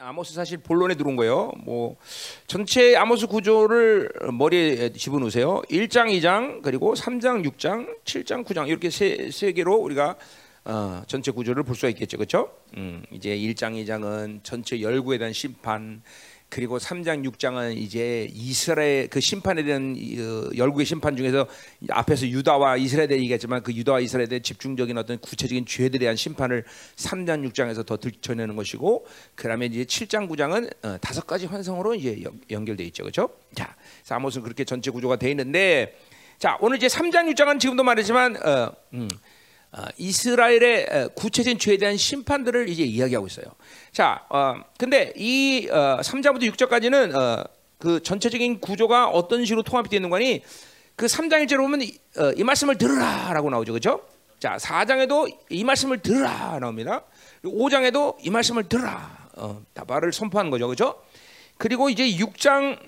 아모스 사실 본론에 들어온 거예요. 뭐 전체 아모스 구조를 머리에 집어넣으세요. 1장, 2장, 그리고 3장, 6장, 7장, 9장 이렇게 세, 세 개로 우리가 어, 전체 구조를 볼 수가 있겠죠. 그렇죠? 음, 이제 1장, 2장은 전체 열구에 대한 심판 그리고 3장 6장은 이제 이스라엘 그 심판에 대한 어, 열국의 심판 중에서 앞에서 유다와 이스라엘에 얘기했지만 그 유다와 이스라엘에 대한 집중적인 어떤 구체적인 죄들에 대한 심판을 3장 6장에서 더 들춰내는 것이고 그다음에 이제 7장 9장은 어, 다섯 가지 환성으로 이제 연결돼 있죠. 그렇죠? 자, 아모스는 그렇게 전체 구조가 돼 있는데 자, 오늘 이제 3장 6장은 지금도 말했지만 어, 음, 어, 이스라엘의 구체적인 죄에 대한 심판들을 이제 이야기하고 있어요. 자, 어, 근데 이 어, 3장부터 6장까지는 어, 그 전체적인 구조가 어떤 식으로 통합이 되는 거니 그 3장 1절에 보면 이, 어, 이 말씀을 들으라라고 나오죠. 그렇죠? 자, 4장에도 이 말씀을 들으라 나옵니다. 5장에도 이 말씀을 들으라. 어, 다발을 선포하는 거죠. 그렇죠? 그리고 이제 6장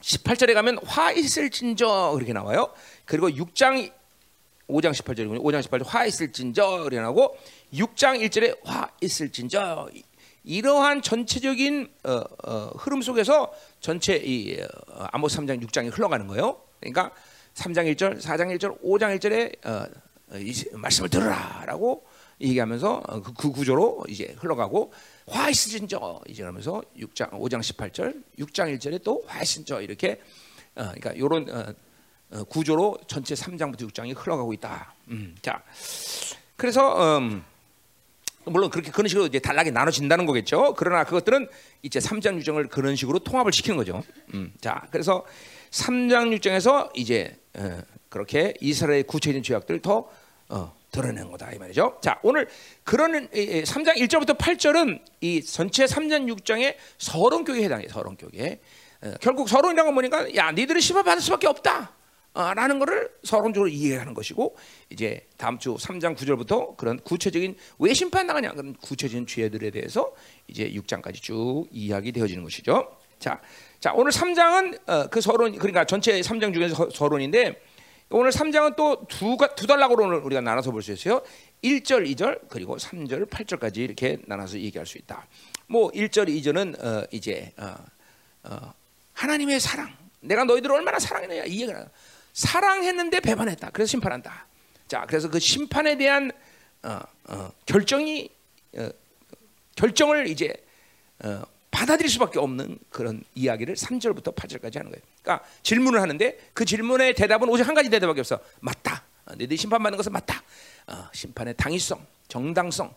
18절에 가면 화 있을진저 그렇게 나와요. 그리고 6장 5장 18절이군요. 5장 18절 화 있을진저 나고 6장 1절에 화 있을진저 이러한 전체적인 어, 어, 흐름 속에서 전체 이 어, 아모스 3장 6장이 흘러가는 거예요. 그러니까 3장 1절, 4장 1절, 5장 1절에 어, 이 말씀을 들으라라고 얘기하면서 어, 그, 그, 구조로 이제 흘러가고 화 있을진저 이제 그러면서 6장 5장 18절, 6장 1절에 또화 있을진저 이렇게 어, 그러니까 이런 어, 구조로 전체 3장부터 6장이 흘러가고 있다. 음, 자, 그래서 음, 물론 그렇게 그런 식으로 이제 단락이 나눠진다는 거겠죠. 그러나 그것들은 이제 3장 6장을 그런 식으로 통합을 시키는 거죠. 음, 자, 그래서 3장 6장에서 이제 어, 그렇게 이스라엘 구체적인 죄악들을 더 어, 드러내는 거다 이 말이죠. 자, 오늘 그런 3장 1절부터 8절은 이 전체 3장 6장의 서론 교회에 해당해요. 서론 교회. 어, 결국 서론이라는 건 뭐니까 야, 니들은 심판 받을 수밖에 없다. 라는 것을 서론적으로 이해하는 것이고 이제 다음 주 3장 9절부터 그런 구체적인 왜 심판 나가냐 그런 구체적인 죄들에 대해서 이제 6장까지 쭉 이야기 되어지는 것이죠. 자, 자 오늘 3장은 어, 그 서론 그러니까 전체 3장 중에서 서론인데 오늘 3장은 또두 두 단락으로 오늘 우리가 나눠서 볼 수 있어요. 1절, 2절 그리고 3절, 8절까지 이렇게 나눠서 얘기할 수 있다. 뭐 1절, 2절은 어, 이제 어, 어, 하나님의 사랑 내가 너희들을 얼마나 사랑했느냐 이 얘기가 사랑했는데 배반했다. 그래서 심판한다. 자, 그래서 그 심판에 대한 어, 어, 결정이 어, 결정을 이제 어, 받아들일 수밖에 없는 그런 이야기를 3절부터 8절까지 하는 거예요. 그러니까 질문을 하는데 그 질문의 대답은 오직 한 가지 대답밖에 없어. 맞다. 어, 너희들이 심판받는 것은 맞다. 어, 심판의 당위성, 정당성,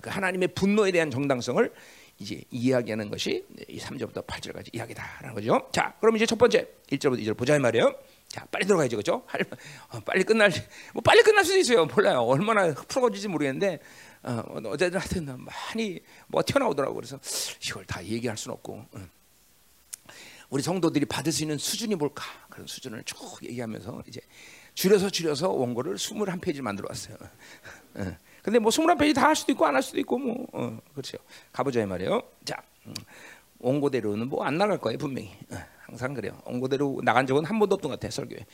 그 하나님의 분노에 대한 정당성을 이제 이야기하는 것이 이 3절부터 8절까지 이야기다라는 거죠. 자, 그럼 이제 첫 번째 1절부터 2절 보자 이 말이에요. 자, 빨리 들어가야죠, 그렇죠? 어, 빨리 끝날 뭐 빨리 끝날 수도 있어요. 몰라요. 얼마나 풀어질지 모르겠는데 어, 어쨌든 하여튼 많이 뭐 튀어나오더라고. 그래서 이걸 다 얘기할 수는 없고. 응. 우리 성도들이 받을 수 있는 수준이 뭘까? 그런 수준을 쭉 얘기하면서 이제 줄여서 줄여서 원고를 21페이지 만들어 왔어요. 응. 근데 뭐 21페이지 다 할 수도 있고 안 할 수도 있고 뭐 어, 그렇죠. 가보자 이 말이에요. 자, 음, 원고대로는 뭐 안 나갈 거예요, 분명히. 어. 항상 그래요. 온고대로 나간 적은 한 번도 없던 것 같아요. 설교에.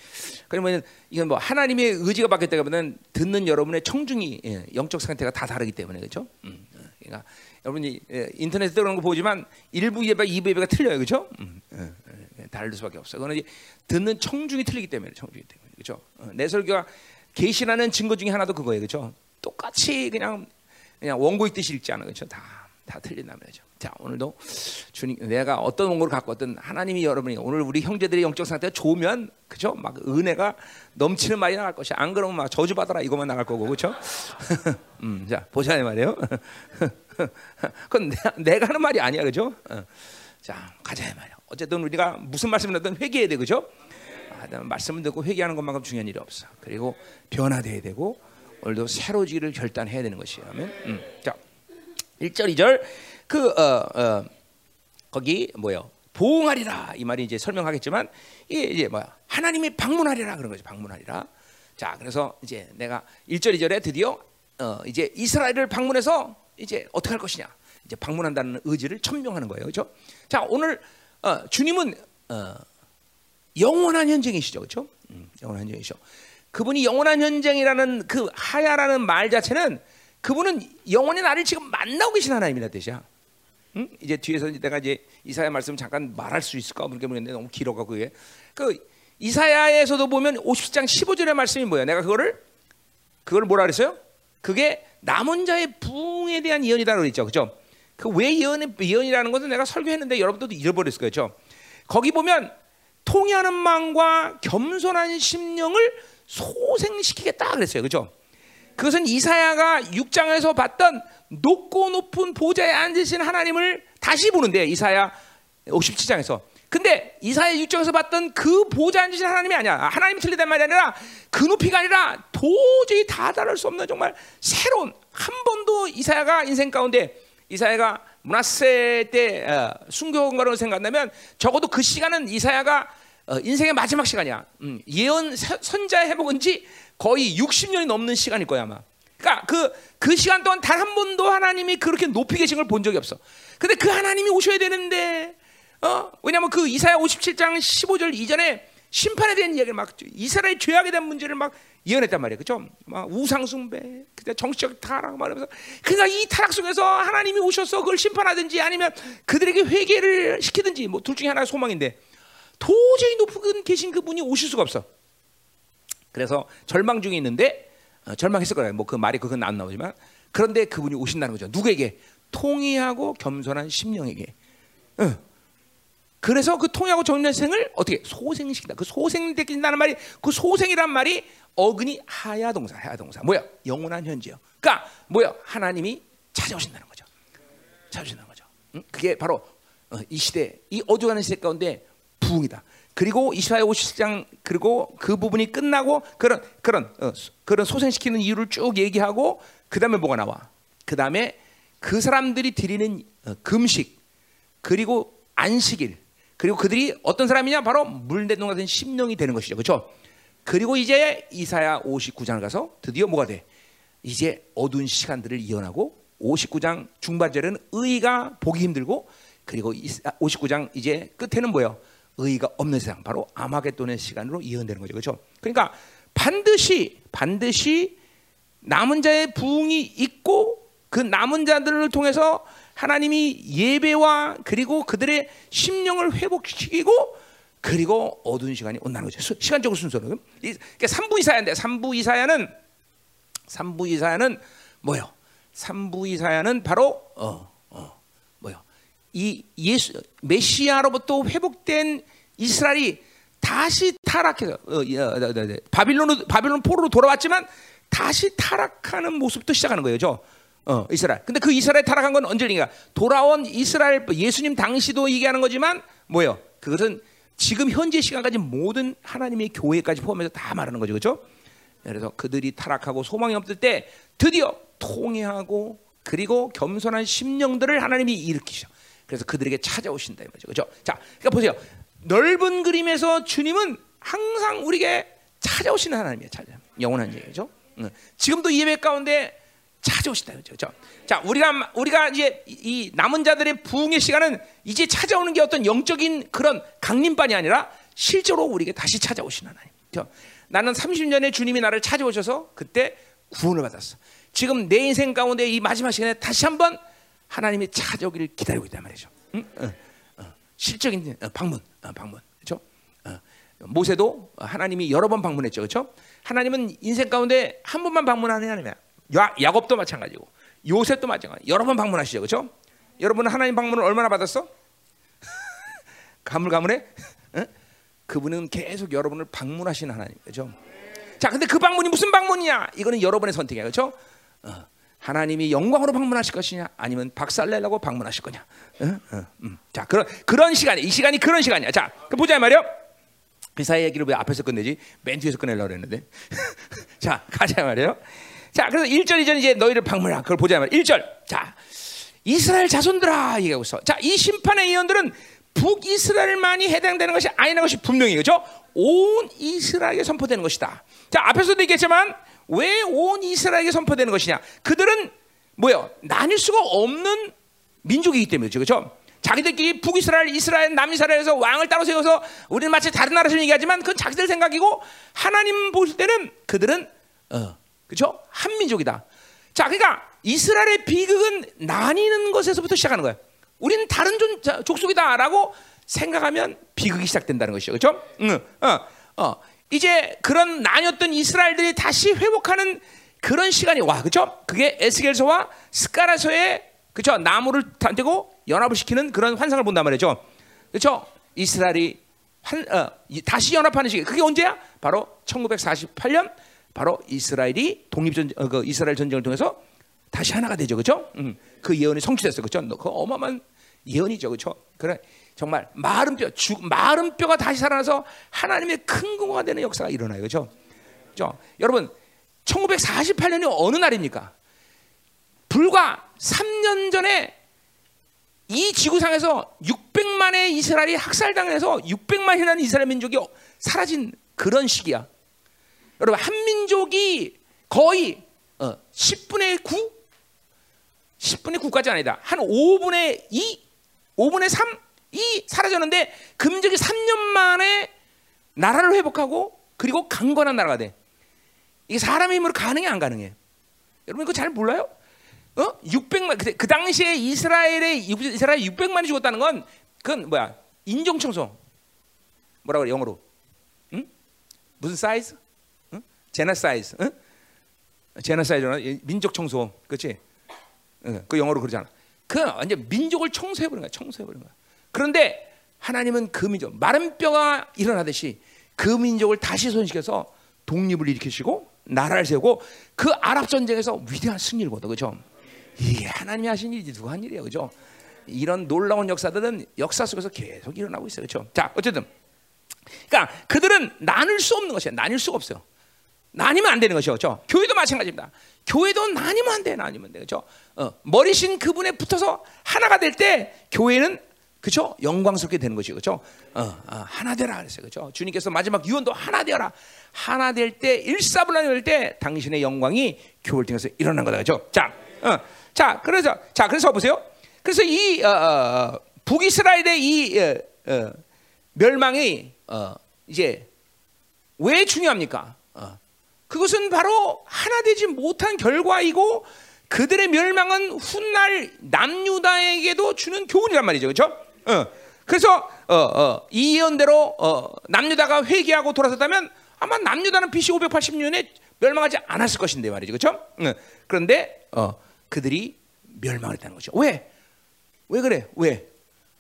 그러면 이건 뭐 하나님의 의지가 바뀌었다면 듣는 여러분의 청중이 예, 영적 상태가 다 다르기 때문에 그렇죠. 음, 어, 그러니까 여러분이 예, 인터넷에 그런 거 보지만 일부 예배, 이부 예배가 틀려요, 그렇죠? 음, 어, 어, 다를 수밖에 없어요. 그거는 듣는 청중이 틀리기 때문에 청중이 때문에 그렇죠. 어, 내 설교가 계시라는 증거 중에 하나도 그거예요, 그렇죠? 똑같이 그냥 그냥 원고 있듯이 읽지 않아, 그렇죠? 다 다 틀린다는 거죠. 자 오늘도 주님 내가 어떤 원고를 갖고 왔든 하나님이 여러분이 오늘 우리 형제들의 영적 상태가 좋으면 그죠? 막 은혜가 넘치는 말이 나갈 것이 안 그러면 막 저주 받아라 이것만 나갈 거고 그렇죠? 음, 자 보자 이 말이에요. 그건 내, 가 하는 말이 아니야 그죠? 어. 자 가자 이 말이야. 어쨌든 우리가 무슨 말씀을 하든 회개해야 돼 그죠? 아, 말씀을 듣고 회개하는 것만큼 중요한 일이 없어. 그리고 변화돼야 되고 오늘도 새로지기를 결단해야 되는 것이에요. 음. 자 1절 2절 그 어, 어, 거기 뭐요? 보응하리라 이 말이 이제 설명하겠지만 이게 이제 뭐야? 하나님이 방문하리라 그런 거죠. 방문하리라. 자, 그래서 이제 내가 1절 2절에 드디어 어, 이제 이스라엘을 방문해서 이제 어떻게 할 것이냐? 이제 방문한다는 의지를 천명하는 거예요. 그렇죠? 자, 오늘 어, 주님은 어, 영원한 현장이시죠. 그렇죠? 음, 영원한 현장이시죠. 그분이 영원한 현장이라는 그 하야라는 말 자체는 그분은 영원히 나를 지금 만나고 계신 하나님이라 뜻이야. 응? 이제 뒤에서 내가 이제 이사야 말씀 잠깐 말할 수 있을까 모르겠는데 너무 길어가 그게. 그 이사야에서도 보면 50장 15절의 말씀이 뭐예요? 내가 그거를 그걸 뭐라 그랬어요? 그게 남은 자의 부흥에 대한 예언이다 그랬죠. 그죠? 그 왜 예언 예언이라는 것은 내가 설교했는데 여러분들도 잃어버렸을 거죠. 거기 보면 통하는 마음과 겸손한 심령을 소생시키겠다 그랬어요. 그죠? 그것은 이사야가 6장에서 봤던 높고 높은 보좌에 앉으신 하나님을 다시 보는데 이사야 57장에서 근데 이사야 6장에서 봤던 그 보좌에 앉으신 하나님이 아니야. 하나님이 틀리단 말이 아니라 그 높이가 아니라 도저히 다 다를 수 없는 정말 새로운 한 번도 이사야가 인생 가운데 이사야가 문하세 때 어, 순교인가로 생각한다면 적어도 그 시간은 이사야가 어, 인생의 마지막 시간이야. 음, 예언 선자의 해먹은지 거의 60년이 넘는 시간일 거야 아마. 그러니까 그, 그 시간 동안 단 한 번도 하나님이 그렇게 높이 계신 걸 본 적이 없어. 근데 그 하나님이 오셔야 되는데, 어? 왜냐면 그 이사야 57장 15절 이전에 심판에 대한 이야기를 막 이스라엘 죄악에 대한 문제를 막 예언했단 말이에요. 그죠? 막 우상숭배, 그때 정치적 타락 말하면서 그러니까 이 타락 속에서 하나님이 오셔서 그걸 심판하든지 아니면 그들에게 회개를 시키든지 뭐 둘 중에 하나가 소망인데 도저히 높은 계신 그분이 오실 수가 없어. 그래서 절망 중에 있는데 어, 절망했을 거예요. 뭐 그 말이 그건 안 나오지만 그런데 그분이 오신다는 거죠. 누구에게? 통이하고 겸손한 심령에게. 어. 그래서 그 통하고 정년생을 어떻게 소생시킨다. 그 소생시킨다는 말이 그 소생이란 말이 어근이 하야 동사, 하야 동사. 뭐야? 영원한 현재요. 그러니까 뭐야? 하나님이 찾아오신다는 거죠. 찾아오신다는 거죠. 응? 그게 바로 어, 이 시대, 이 어두워가는 시대 가운데 부흥이다. 그리고 이사야 50장 그리고 그 부분이 끝나고 그런 그런 어, 그런 소생시키는 이유를 쭉 얘기하고 그 다음에 뭐가 나와? 그 다음에 그 사람들이 드리는 어, 금식 그리고 안식일 그리고 그들이 어떤 사람이냐 바로 물대동 같은 심령이 되는 것이죠. 그렇죠? 그리고 이제 이사야 59장을 가서 드디어 뭐가 돼? 이제 어두운 시간들을 이어나고 59장 중반절에는 의가 보기 힘들고 그리고 59장 이제 끝에는 뭐예요? 의가 없는 세상 바로 아마겟돈의 시간으로 이어되는 거죠. 그렇죠? 그러니까 반드시 반드시 남은 자의 부흥이 있고 그 남은 자들을 통해서 하나님이 예배와 그리고 그들의 심령을 회복시키고 그리고 어두운 시간이 온다는 거죠. 시간적으로 순서로. 그러니까 3부 이사야인데 3부 이사야는 3부 이사야는 뭐요? 3부 이사야는 바로 어? 이 예수 메시아로부터 회복된 이스라엘이 다시 타락해서 어, 어, 바빌론 바빌론 포로로 돌아왔지만 다시 타락하는 모습부터 시작하는 거예요. 저 어, 이스라엘. 근데 그 이스라엘 타락한 건 언제니까? 돌아온 이스라엘 예수님 당시도 얘기하는 거지만 뭐예요? 그것은 지금 현재 시간까지 모든 하나님의 교회까지 포함해서 다 말하는 거죠. 그렇죠? 그래서 그들이 타락하고 소망이 없을 때 드디어 통회하고 그리고 겸손한 심령들을 하나님이 일으키셔. 그래서 그들에게 찾아오신다 이 말이죠. 그렇죠? 자, 그러니까 보세요. 넓은 그림에서 주님은 항상 우리에게 찾아오시는 하나님이에요. 찾아. 영원한 얘기죠. 응. 지금도 예배 가운데 찾아오신다 그렇죠? 자, 우리가 우리가 이제 이 남은 자들의 부흥의 시간은 이제 찾아오는 게 어떤 영적인 그런 강림반이 아니라 실제로 우리에게 다시 찾아오시는 하나님. 그렇죠? 나는 30년에 주님이 나를 찾아오셔서 그때 구원을 받았어. 지금 내 인생 가운데 이 마지막 시간에 다시 한번 하나님이 찾아오기를 기다리고 있단 말이죠. 응? 어, 어. 실적인 어, 방문, 어, 방문, 그렇죠? 모세도 하나님이 여러 번 방문했죠, 그렇죠? 하나님은 인생 가운데 한 번만 방문하는 하나님이야. 야, 야곱도 마찬가지고 요셉도 마찬가지. 여러 번 방문하시죠, 그렇죠? 여러분은 하나님 방문을 얼마나 받았어? 가물가물해? 어? 그분은 계속 여러분을 방문하시는 하나님, 그렇죠? 자, 근데 그 방문이 무슨 방문이냐? 이거는 여러분의 선택이야, 그렇죠? 어. 하나님이 영광으로 방문하실 것이냐, 아니면 박살내려고 방문하실 거냐? 어? 어. 음. 자, 그런 그런 시간이 이 시간이 그런 시간이야. 자, 그 보자 말이요. 이사의 얘기를 왜 앞에서 끝내지? 맨 뒤에서 끝내려고 그랬는데. 자, 가자 말이요. 자, 그래서 1절 이전 이제 너희를 방문하. 그걸 보자 말이야. 1절. 자, 이스라엘 자손들아 얘기하고 있어. 자, 이 심판의 예언들은 북이스라엘만이 해당되는 것이 아니라는 것이 분명히 그죠? 온 이스라엘에게 선포되는 것이다. 자, 앞에서도 얘기했지만 왜 온 이스라엘에게 선포되는 것이냐? 그들은 뭐요? 나뉠 수가 없는 민족이기 때문이죠. 그렇죠? 자기들끼리 북이스라엘, 이스라엘, 남이스라엘에서 왕을 따로 세워서 우리는 마치 다른 나라처럼 얘기하지만 그건 자기들 생각이고 하나님 보실 때는 그들은 어, 그렇죠? 한 민족이다. 자, 그러니까 이스라엘의 비극은 나뉘는 것에서부터 시작하는 거예요. 우리는 다른 존, 자, 족속이다라고 생각하면 비극이 시작된다는 것이죠. 그렇죠? 응, 어, 어. 이제 그런 나뉘었던 이스라엘들이 다시 회복하는 그런 시간이 와. 그렇죠? 그게 에스겔서와 스가라서의 그렇죠? 나무를 맞대고 연합을 시키는 그런 환상을 본단 말이죠. 그렇죠? 이스라엘이 한, 어, 다시 연합하는 시기. 그게 언제야? 바로 1948년 바로 이스라엘이 독립전 어, 그 이스라엘 전쟁을 통해서 다시 하나가 되죠. 그렇죠? 음, 그 예언이 성취됐어. 그렇죠? 그 어마어마한 예언이죠. 그렇죠? 그래. 정말 마른 뼈, 죽, 마른 뼈가 다시 살아나서 하나님의 큰 공화가 되는 역사가 일어나요. 그렇죠? 그렇죠? 여러분, 1948년이 어느 날입니까? 불과 3년 전에 이 지구상에서 600만의 이스라엘이 학살당해서 600만이라는 이스라엘 민족이 사라진 그런 시기야. 여러분 한 민족이 거의 어, 10분의 9, 10분의 9까지 아니다. 한 5분의 2, 5분의 3, 이 사라졌는데 금적이 3년 만에 나라를 회복하고 그리고 강건한 나라가 돼. 이게 사람의 힘으로 가능해 안 가능해? 여러분 이거 잘 몰라요? 어? 600만 그, 그 당시에 이스라엘의 이스라엘 600만이 죽었다는 건 그건 뭐야? 인종 청소. 뭐라 그래 영어로? 응? 무슨 cide? 응? 제너사이즈. 응? genocide나 민족 청소. 그렇지? 응. 그 영어로 그러잖아. 그 완전 민족을 청소해 버린 거야. 청소해 버린 거야. 그런데 하나님은 그 민족 마른 뼈가 일어나듯이 그 민족을 다시 소생시켜서 독립을 일으키시고 나라를 세우고 그 아랍 전쟁에서 위대한 승리를 거둬. 그죠? 이게 하나님이 하신 일이지 누가 한 일이에요, 그죠? 이런 놀라운 역사들은 역사 속에서 계속 일어나고 있어요, 그렇죠? 자, 어쨌든, 그러니까 그들은 나눌 수 없는 것이야. 나뉠 수가 없어요. 나뉘면 안 되는 것이죠, 그렇죠? 교회도 마찬가지입니다. 교회도 나뉘면 안 돼, 나뉘면 돼, 그렇죠? 어, 머리신 그분에 붙어서 하나가 될 때 교회는 그렇죠? 영광스럽게 되는 것이죠, 그렇죠? 어, 어, 하나 되라 그랬어요, 그렇죠? 주님께서 마지막 유언도 하나 되어라. 하나 될 때, 일사분란이 될 때 당신의 영광이 교회를 통해서 일어난 거다, 그렇죠? 자, 어. 자, 그래서 자, 그래서 보세요. 그래서 이 어, 어, 북이스라엘의 이 어, 어 멸망이 어, 이제 왜 중요합니까? 어. 그것은 바로 하나 되지 못한 결과이고 그들의 멸망은 훗날 남유다에게도 주는 교훈이란 말이죠, 그렇죠? 그래서 이 예언대로 남유다가 회개하고 돌아섰다면 아마 남유다는 BC 580년에 멸망하지 않았을 것인데 말이죠, 그렇죠? 그런데 그들이 멸망했다는 거죠. 왜? 왜 그래? 왜?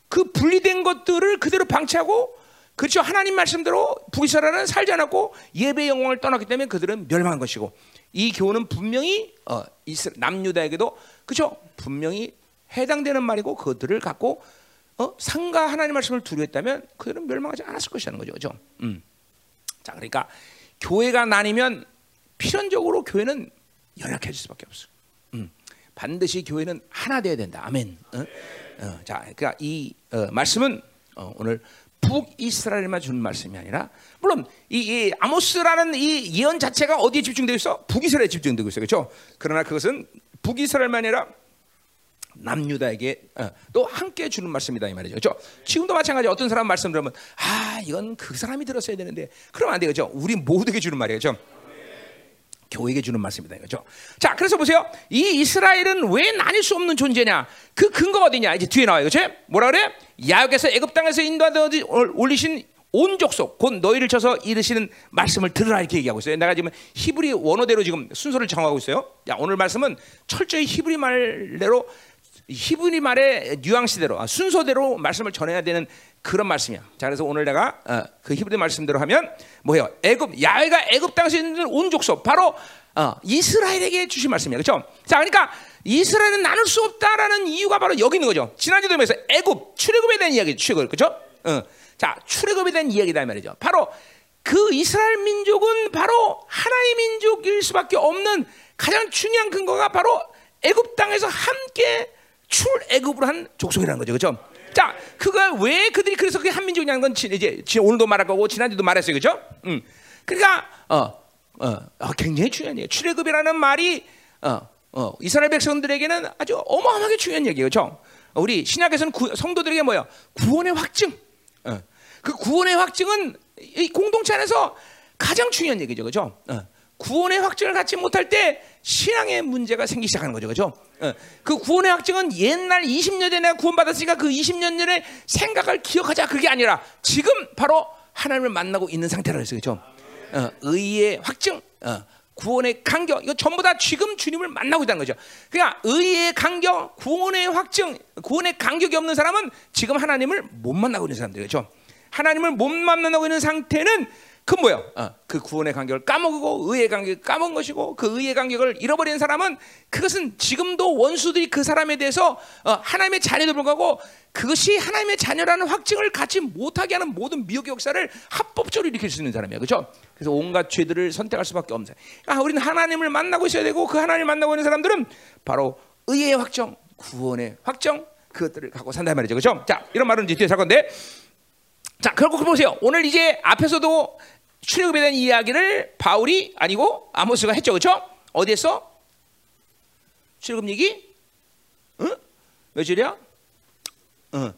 그 분리된 것들을 그대로 방치하고 그렇죠. 하나님 말씀대로 북이스라엘은 살지 않았고 예배 영광을 떠났기 때문에 그들은 멸망한 것이고 이 교훈은 분명히 어, 남유다에게도 그렇죠. 분명히 해당되는 말이고 그들을 갖고 어, 상가 하나님 말씀을 두려했다면 그들은 멸망하지 않았을 것이라는 거죠. 그렇죠? 음. 자, 그러니까 교회가 나뉘면 필연적으로 교회는 연약해질 수밖에 없어. 반드시 교회는 하나 되어야 된다. 아멘. 어? 어, 자, 그러니까 이 어, 말씀은 어, 오늘 북이스라엘만 주는 말씀이 아니라 물론 이, 이, 아모스라는 이 예언 자체가 어디에 집중되어 있어? 북이스라엘에 집중되고 있어요. 그렇죠? 그러나 그것은 북이스라엘만 아니라 남유다에게 어, 또 함께 주는 말씀이다 이 말이죠. 그렇죠? 지금도 마찬가지 어떤 사람 말씀 들으면 아, 이건 그 사람이 들었어야 되는데 그러면 안 되죠. 우리 모두에게 주는 말이죠. 교회에게 주는 말씀이다 이거죠. 자, 그래서 보세요. 이 이스라엘은 왜 나뉠 수 없는 존재냐? 그 근거가 어디냐? 이제 뒤에 나와요. 그렇죠? 뭐라 그래? 야곱에서 애굽 땅에서 인도하여 올리신 온 족속 곧 너희를 쳐서 이르시는 말씀을 들으라 이렇게 얘기하고 있어요. 내가 지금 히브리 원어대로 지금 순서를 정하고 있어요. 야, 오늘 말씀은 철저히 히브리 말대로 히브리 말의 뉘앙스대로 아, 순서대로 말씀을 전해야 되는 그런 말씀이야. 자, 그래서 오늘 내가 어, 그 히브리 말씀대로 하면 뭐예요? 애굽 야훼가 애굽 땅에 있는 온 족속 바로 어, 이스라엘에게 주신 말씀이야. 그렇죠? 자, 그러니까 이스라엘은 나눌 수 없다라는 이유가 바로 여기 있는 거죠. 지난주도 에서 애굽 출애굽에 대한 이야기, 출애굽 그렇죠? 어. 자, 출애굽에 대한 이야기다 말이죠. 바로 그 이스라엘 민족은 바로 하나의 민족일 수밖에 없는 가장 중요한 근거가 바로 애굽 땅에서 함께 출애굽을 한 족속이라는 거죠. 그렇죠? 자, 그가 왜 그들이 그래서 그게 한민족이라는 건 이제 오늘도 말할 거고 지난주도 말했어요. 그죠? 음. 그러니까 어, 어, 어 굉장히 중요한 얘기예요. 출애굽이라는 말이 어, 어, 이스라엘 백성들에게는 아주 어마어마하게 중요한 얘기예요. 그죠? 우리 신약에서는 구, 성도들에게 뭐야? 구원의 확증. 어. 그 구원의 확증은 이 공동체 안에서 가장 중요한 얘기죠. 그죠? 어. 구원의 확증을 갖지 못할 때 신앙의 문제가 생기기 시작하는 거죠. 그죠? 어, 그 구원의 확증은 옛날 20년 전에 구원받았으니까 그 20년 전에 생각을 기억하자 그게 아니라 지금 바로 하나님을 만나고 있는 상태라 그랬어요. 그죠? 어, 의의 확증, 어, 구원의 간격, 이거 전부 다 지금 주님을 만나고 있다는 거죠. 그러니까 의의 간격, 구원의 확증, 구원의 간격이 없는 사람은 지금 하나님을 못 만나고 있는 사람들이죠. 하나님을 못 만나고 있는 상태는 그 뭐요? 어, 그 구원의 간격을 까먹고 의의 간격을 까먹은 것이고 그 의의 간격을 잃어버린 사람은 그것은 지금도 원수들이 그 사람에 대해서 어, 하나님의 자녀도 불구하고 그것이 하나님의 자녀라는 확증을 갖지 못하게 하는 모든 미혹의 역사를 합법적으로 일으킬 수 있는 사람이야, 그렇죠? 그래서 온갖 죄들을 선택할 수밖에 없는 사람. 그러니까 우리는 하나님을 만나고 있어야 되고 그 하나님을 만나고 있는 사람들은 바로 의의 확정, 구원의 확정 그것들을 갖고 산단 말이죠, 그렇죠? 자, 이런 말은 이제 뒤에 살 건데. 자, 결국 보세요. 오늘 이제 앞에서도 출애굽에 대한 이야기를 바울이 아니고 아모스가 했죠, 그렇죠? 어디에서 출애굽 얘기? 응? 몇 절이야? 응.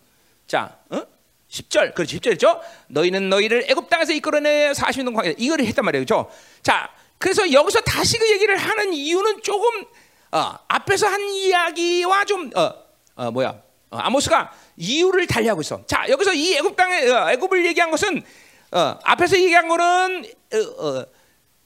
자, 응? 10절. 그렇지. 10절이죠. 너희는 너희를 애굽 땅에서 이끌어내 40년 광야. 이거를 했단 말이에요. 그렇죠? 자, 그래서 여기서 다시 그 얘기를 하는 이유는 조금 어, 앞에서 한 이야기와 좀 어, 어 뭐야? 어, 아모스가 이유를 달리하고 있어. 자, 여기서 이 애굽 땅에 어, 애굽을 얘기한 것은 어, 앞에서 얘기한 거는 어, 어,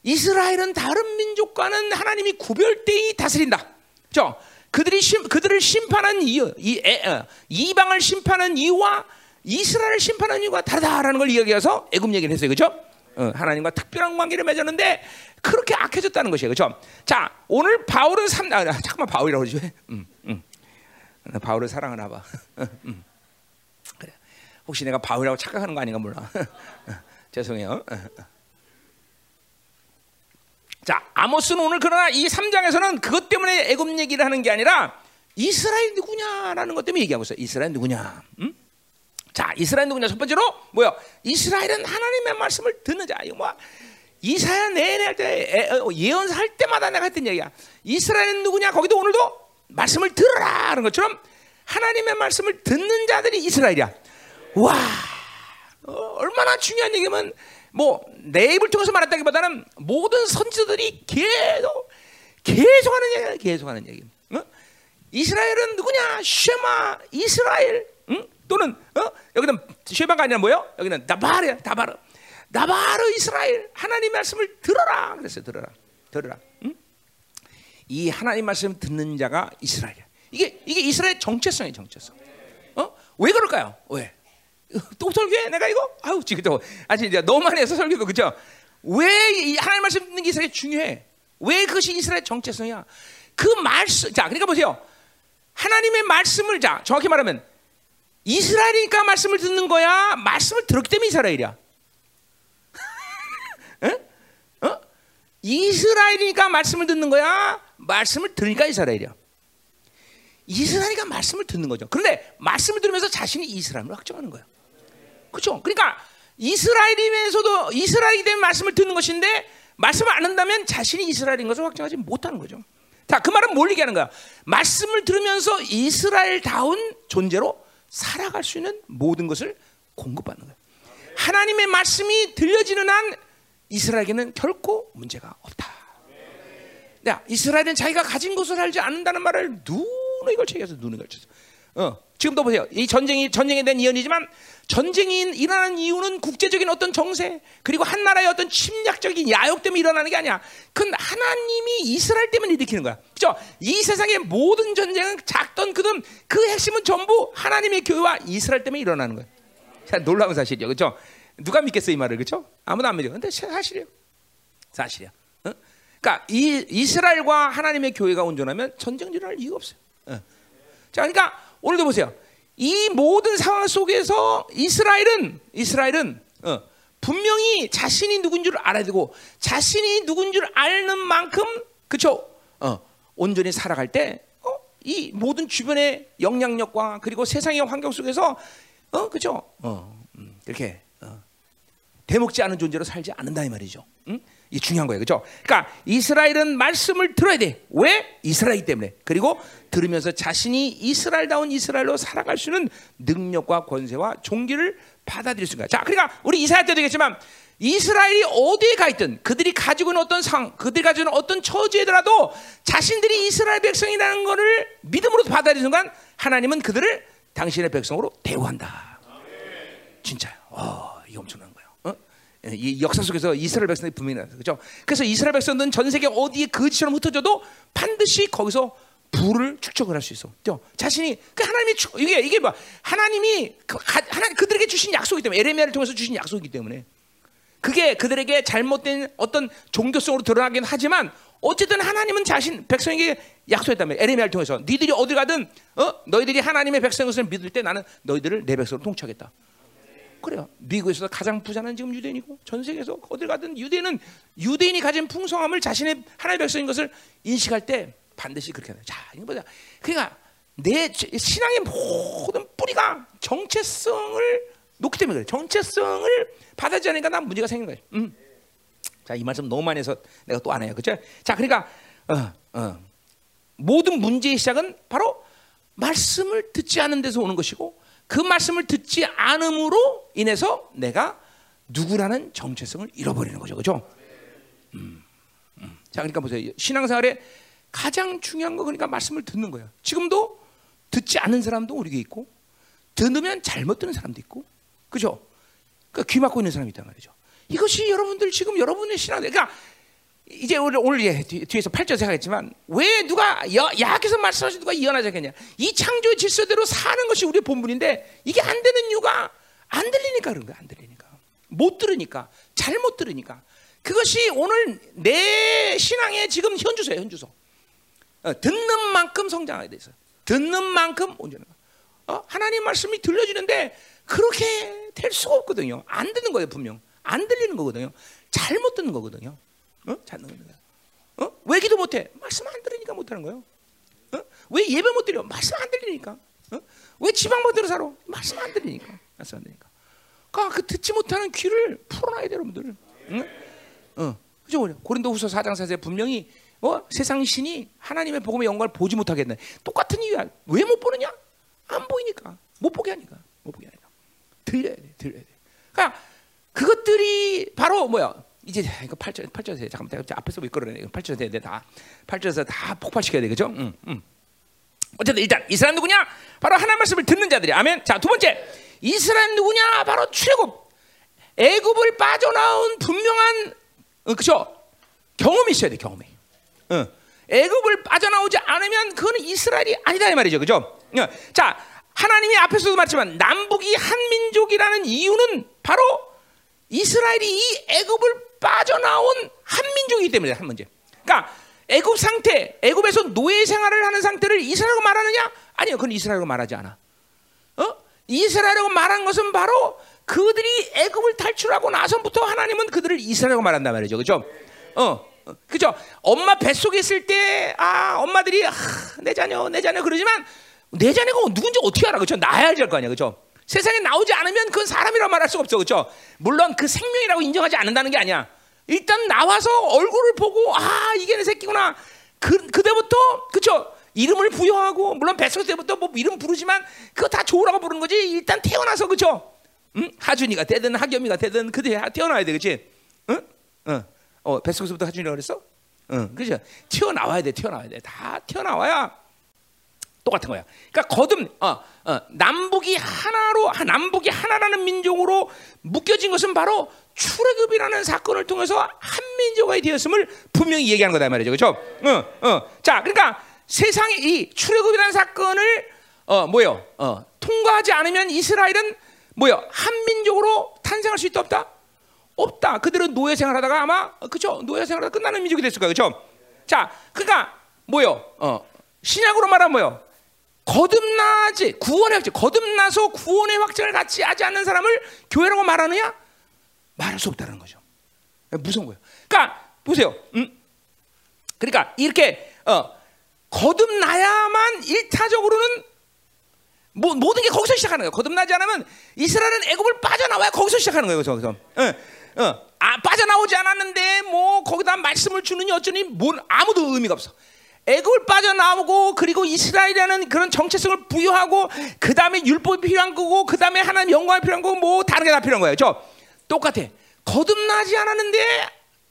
이스라엘은 다른 민족과는 하나님이 구별되이 다스린다. 죠 그들이 심, 그들을 심판한 이유, 이, 에, 어, 이방을 심판한 이유와 이스라엘을 심판한 이유가 다르다라는 걸 이야기해서 애굽 얘기를 했어요, 그렇죠? 어, 하나님과 특별한 관계를 맺었는데 그렇게 악해졌다는 것이에요, 그렇죠? 자, 오늘 바울은 삼, 아, 잠깐만 바울이라고 그러지, 음, 음. 바울을 사랑하나 봐. 음. 그래. 혹시 내가 바울이라고 착각하는 거 아닌가 몰라. 죄송해요. 자, 아모스는 오늘 그러나 이 3장에서는 그것 때문에 애굽 얘기를 하는 게 아니라 이스라엘 누구냐라는 것 때문에 얘기하고 있어요. 이스라엘 누구냐? 음? 자, 이스라엘 누구냐? 첫 번째로 뭐야? 이스라엘은 하나님의 말씀을 듣는 자. 이거 뭐 이사야 내내 할때 어, 예언할 때마다 내가 했던 얘기야. 이스라엘은 누구냐? 거기도 오늘도 말씀을 들어라 하는 것처럼 하나님의 말씀을 듣는 자들이 이스라엘이야. 와, 어, 얼마나 중요한 얘기면 뭐내 입을 통해서 말했다기보다는 모든 선지자들이 계속 계속하는 얘기야, 계속하는 얘기. 어? 이스라엘은 누구냐? 쉐마 이스라엘. 응? 또는 어? 여기는 쉐마가 아니라 뭐요? 여기는 나바르야, 나바르. 나바르 이스라엘 하나님 말씀을 들어라. 그랬어요, 들어라, 들어라. 응? 이 하나님 말씀 듣는 자가 이스라엘이야. 이게 이게 이스라엘 정체성이 정체성. 어? 왜 그럴까요? 왜? 또 설교해 내가 이거? 아우 지금 또 아직 이제 많이 해서 설교도 그죠? 왜 하나님 말씀 듣는 게 이스라엘 중요해? 왜 그것이 이스라엘 정체성이야? 그 말씀 자 그러니까 보세요. 하나님의 말씀을 자 정확히 말하면 이스라엘이니까 말씀을 듣는 거야. 말씀을 들었기 때문에 이스라엘이야. 어? 어? 이스라엘이니까 말씀을 듣는 거야. 말씀을 들으니까 이스라엘이야. 이스라엘이가 말씀을 듣는 거죠. 그런데 말씀을 들으면서 자신이 이스라엘을 확정하는 거예요. 그렇죠? 그러니까 이스라엘이면서도 이스라엘이기 때문에 말씀을 듣는 것인데 말씀을 안 한다면 자신이 이스라엘인 것을 확정하지 못하는 거죠. 자, 그 말은 뭘 얘기하는 거야? 말씀을 들으면서 이스라엘다운 존재로 살아갈 수 있는 모든 것을 공급받는 거예요. 하나님의 말씀이 들려지는 한 이스라엘에게는 결코 문제가 없다. 야, 이스라엘은 자기가 가진 것을 알지 않는다는 말을 눈에 걸쳐서 눈에 걸쳐서. 어, 지금도 보세요. 이 전쟁이 전쟁에 대한 예언이지만 전쟁이 일어나는 이유는 국제적인 어떤 정세 그리고 한 나라의 어떤 침략적인 야욕 때문에 일어나는 게 아니야. 그건 하나님이 이스라엘 때문에 일으키는 거야. 그죠? 이 세상의 모든 전쟁은 작던 크든 그 핵심은 전부 하나님의 교회와 이스라엘 때문에 일어나는 거야. 참 놀라운 사실이죠. 그죠? 누가 믿겠어 이 말을 그죠? 아무도 안 믿어. 근데 사실이에요. 사실이야. 어? 그러니까 이 이스라엘과 하나님의 교회가 온전하면 전쟁 일어날 이유가 없어요. 어. 자, 그러니까 오늘도 보세요. 이 모든 상황 속에서 이스라엘은 이스라엘은 어, 분명히 자신이 누군 줄 알아야 되고 자신이 누군 줄 아는 만큼 그쵸 어, 온전히 살아갈 때이 어, 모든 주변의 영향력과 그리고 세상의 환경 속에서 어 그죠 어, 음, 이렇게 어, 대먹지 않은 존재로 살지 않는다 이 말이죠. 응? 이 중요한 거예요. 그죠? 그러니까 이스라엘은 말씀을 들어야 돼. 왜? 이스라엘이기 때문에. 그리고 들으면서 자신이 이스라엘다운 이스라엘로 살아갈 수 있는 능력과 권세와 종기를 받아들일 수 있는 거야. 자, 그러니까 우리 이사야 때도 얘기했지만 이스라엘이 어디에 가 있든 그들이 가지고 있는 어떤 상, 그들이 가지고 있는 어떤 처지에더라도 자신들이 이스라엘 백성이라는 것을 믿음으로 받아들이는 순간 하나님은 그들을 당신의 백성으로 대우한다. 진짜요. 어, 이게 엄청난? 이 역사 속에서 이스라엘 백성들이 분명히 나왔어요. 그렇죠? 그래서 이스라엘 백성들은 전 세계 어디에 거지처럼 흩어져도 반드시 거기서 부를 축적을 할 수 있어. 그죠? 자신이 그 하나님이 축- 이게 이게 뭐 하나님이 그, 가- 하나님 그들에게 주신 약속이기 때문에 에레미야를 통해서 주신 약속이기 때문에 그게 그들에게 잘못된 어떤 종교성으로 드러나긴 하지만 어쨌든 하나님은 자신 백성에게 약속했다며 에레미야를 통해서 니들이 어디 가든 어 너희들이 하나님의 백성을 믿을 때 나는 너희들을 내 백성으로 통치하겠다. 그래요. 미국에서 가장 부자는 지금 유대인이고 전 세계에서 어딜 가든 유대인은 유대인이 가진 풍성함을 자신의 하나님의 백성인 것을 인식할 때 반드시 그렇게 해요. 자, 이거 보자. 그러니까 내 지- 신앙의 모든 뿌리가 정체성을 놓기 때문에 그래. 정체성을 받아지 않으니까 난 문제가 생긴 거예요. 음. 자, 이 말씀 너무 많이 해서 내가 또 안 해요. 그죠? 자, 그러니까 어, 어. 모든 문제의 시작은 바로 말씀을 듣지 않은 데서 오는 것이고 그 말씀을 듣지 않음으로 인해서 내가 누구라는 정체성을 잃어버리는 거죠. 그죠? 음, 음. 자, 그러니까 보세요. 신앙생활에 가장 중요한 거 그러니까 말씀을 듣는 거예요. 지금도 듣지 않는 사람도 우리에게 있고 듣으면 잘못 듣는 사람도 있고 그죠? 그러니까 귀 막고 있는 사람이 있단 말이죠. 이것이 여러분들 지금 여러분의 신앙 그러니까 이제 오늘 예, 뒤- 뒤에서 8절에서 하겠지만 왜 누가 여- 야학에서 말씀하신 누가 이해하지 않겠냐? 이 창조의 질서대로 사는 것이 우리의 본분인데 이게 안 되는 이유가 안 들리니까 그런 거야. 안 들리니까 못 들으니까 잘못 들으니까 그것이 오늘 내 신앙의 지금 현주소예요. 현주소. 어, 듣는 만큼 성장하게 돼 있어. 듣는 만큼 온전한 거. 어? 하나님 말씀이 들려지는데 그렇게 될 수가 없거든요. 안 듣는 거예요, 분명. 안 들리는 거거든요. 잘못 듣는 거거든요. 어? 듣는 거야. 어? 왜 기도 못해? 말씀 안 들으니까 못하는 거예요. 어? 왜 예배 못 드려? 말씀 안 들리니까. 어? 왜 지방 못 들어 살아? 말씀 안 들리니까. 말씀 안 들리니까. 그러니까 그 듣지 못하는 귀를 풀어놔야 돼, 여러분들. 응? 어, 그죠? 고린도후서 4장 4절 분명히 뭐 세상 신이 하나님의 복음의 영광을 보지 못하겠네. 똑같은 이유야. 왜 못 보느냐? 안 보이니까. 못 보게 하니까. 못 보게 하니까. 들려야 돼. 들려야 돼. 그러니까 그것들이 바로 뭐야? 이제 이거 8절 8절에 잠깐만 내가 앞에서 왜 끌어내? 8절에 돼. 다 8절에서 다 폭발시켜야 돼. 그죠? 응, 응. 어쨌든 일단 이스라엘 누구냐? 바로 하나님 말씀을 듣는 자들이. 아멘. 자, 두 번째. 이스라엘 누구냐? 바로 출애굽. 애굽을 빠져나온 분명한 어, 그죠? 경험이 있어야 돼, 경험이. 어. 애굽을 빠져나오지 않으면 그거는 이스라엘이 아니다 이 말이죠. 그죠? 어. 자, 하나님이 앞에서도 말했지만 남북이 한 민족이라는 이유는 바로 이스라엘이 이 애굽을 빠져나온 한 민족이기 때문에 한 문제. 그러니까 애굽 상태, 애굽에서 노예 생활을 하는 상태를 이스라엘로 말하느냐? 아니요, 그건 이스라엘로 말하지 않아. 어? 이스라엘이라고 말한 것은 바로 그들이 애굽을 탈출하고 나서부터 하나님은 그들을 이스라엘이라고 말한단 말이죠. 그죠? 어. 어, 그죠? 엄마 뱃속에 있을 때, 아, 엄마들이, 아, 내 자녀, 내 자녀 그러지만, 내 자녀가 누군지 어떻게 알아? 그죠? 나야 알 거 아니야. 그죠? 세상에 나오지 않으면 그건 사람이라고 말할 수가 없어. 그죠? 물론 그 생명이라고 인정하지 않는다는 게 아니야. 일단 나와서 얼굴을 보고, 아, 이게 내 새끼구나. 그, 그때부터, 그죠? 이름을 부여하고, 물론 뱃속 때부터 뭐 이름 부르지만, 그거 다 좋으라고 부르는 거지. 일단 태어나서, 그죠? 응? 하준이가 되든 하겸이가 되든 그때 태어나야 돼, 그렇지? 응? 응. 어, 뱃속에서부터 하준이라고 그랬어? 응, 그죠? 튀어나와야 돼, 튀어나와야 돼. 다 튀어나와야 똑같은 거야. 그러니까 거듭, 어, 어, 남북이 하나로, 하- 남북이 하나라는 민족으로 묶여진 것은 바로 출애굽이라는 사건을 통해서 한 민족이 되었음을 분명히 얘기하는 거다 이 말이죠, 그렇죠? 어, 어. 자, 그러니까 세상에 이 출애굽이라는 사건을 어, 뭐요? 어, 통과하지 않으면 이스라엘은 뭐요? 한 민족으로 탄생할 수 있다 없다? 없다. 그들은 노예 생활하다가 아마 그죠? 노예 생활하다 끝나는 민족이 됐을 거예요, 그렇죠? 자, 그러니까 뭐요? 어, 신약으로 말하면 뭐요? 거듭나지 구원의 확증, 거듭나서 구원의 확증을 같이 하지 않는 사람을 교회라고 말하느냐? 말할 수 없다는 거죠. 무서운 거예요. 그러니까 보세요. 음? 그러니까 이렇게 어, 거듭나야만 일차적으로는 뭐, 모든 게 거기서 시작하는 거예요. 거듭나지 않으면 이스라엘은 애굽을 빠져나와야 거기서 시작하는 거예요. 그래서, 그래서. 어, 어. 아, 빠져나오지 않았는데 뭐 거기다 말씀을 주느니 어쩌니 뭘 아무도 의미가 없어. 애굽을 빠져나오고 그리고 이스라엘이라는 그런 정체성을 부여하고 그 다음에 율법이 필요한 거고 그 다음에 하나님 영광이 필요한 거고 뭐 다른 게 다 필요한 거예요. 저 똑같아. 거듭나지 않았는데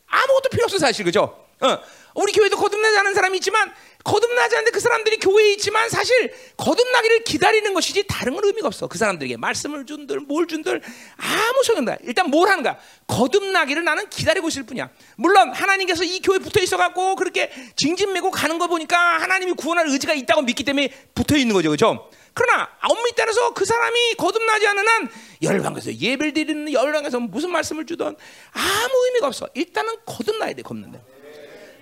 아무것도 필요 없어 사실 그죠? 어, 우리 교회도 거듭나지 않은 사람이 있지만 거듭나지 않는데 그 사람들이 교회에 있지만 사실 거듭나기를 기다리는 것이지 다른 건 의미가 없어. 그 사람들에게 말씀을 준들 뭘 준들 아무 소용없다. 일단 뭘 하는가? 거듭나기를 나는 기다리고 있을 뿐이야. 물론 하나님께서 이 교회에 붙어 있어 갖고 그렇게 징징매고 가는 거 보니까 하나님이 구원할 의지가 있다고 믿기 때문에 붙어 있는 거죠. 그죠? 그러나 엄밀히 따라서 그 사람이 거듭나지 않은 한 열방에서 예배를 드리는 열방에서 무슨 말씀을 주던 아무 의미가 없어. 일단은 거듭나야 돼. 거듭나.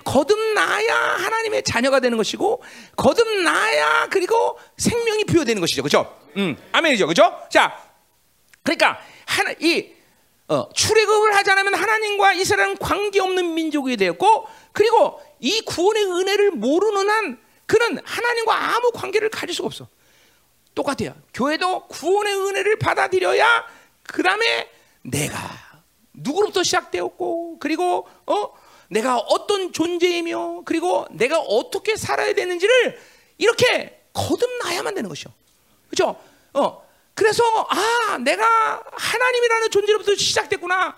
거듭나야 하나님의 자녀가 되는 것이고 거듭나야 그리고 생명이 부여되는 것이죠. 그렇죠? 음. 아멘이죠. 그렇죠? 자. 그러니까 하나 이 어, 출애굽을 하지 않으면 하나님과 이스라엘은 관계없는 민족이 되었고 그리고 이 구원의 은혜를 모르는 한 그는 하나님과 아무 관계를 가질 수가 없어. 똑같아요. 교회도 구원의 은혜를 받아들여야 그 다음에 내가 누구로부터 시작되었고 그리고 어 내가 어떤 존재이며 그리고 내가 어떻게 살아야 되는지를 이렇게 거듭나야만 되는 것이죠. 그렇죠? 어 그래서 아 내가 하나님이라는 존재로부터 시작됐구나.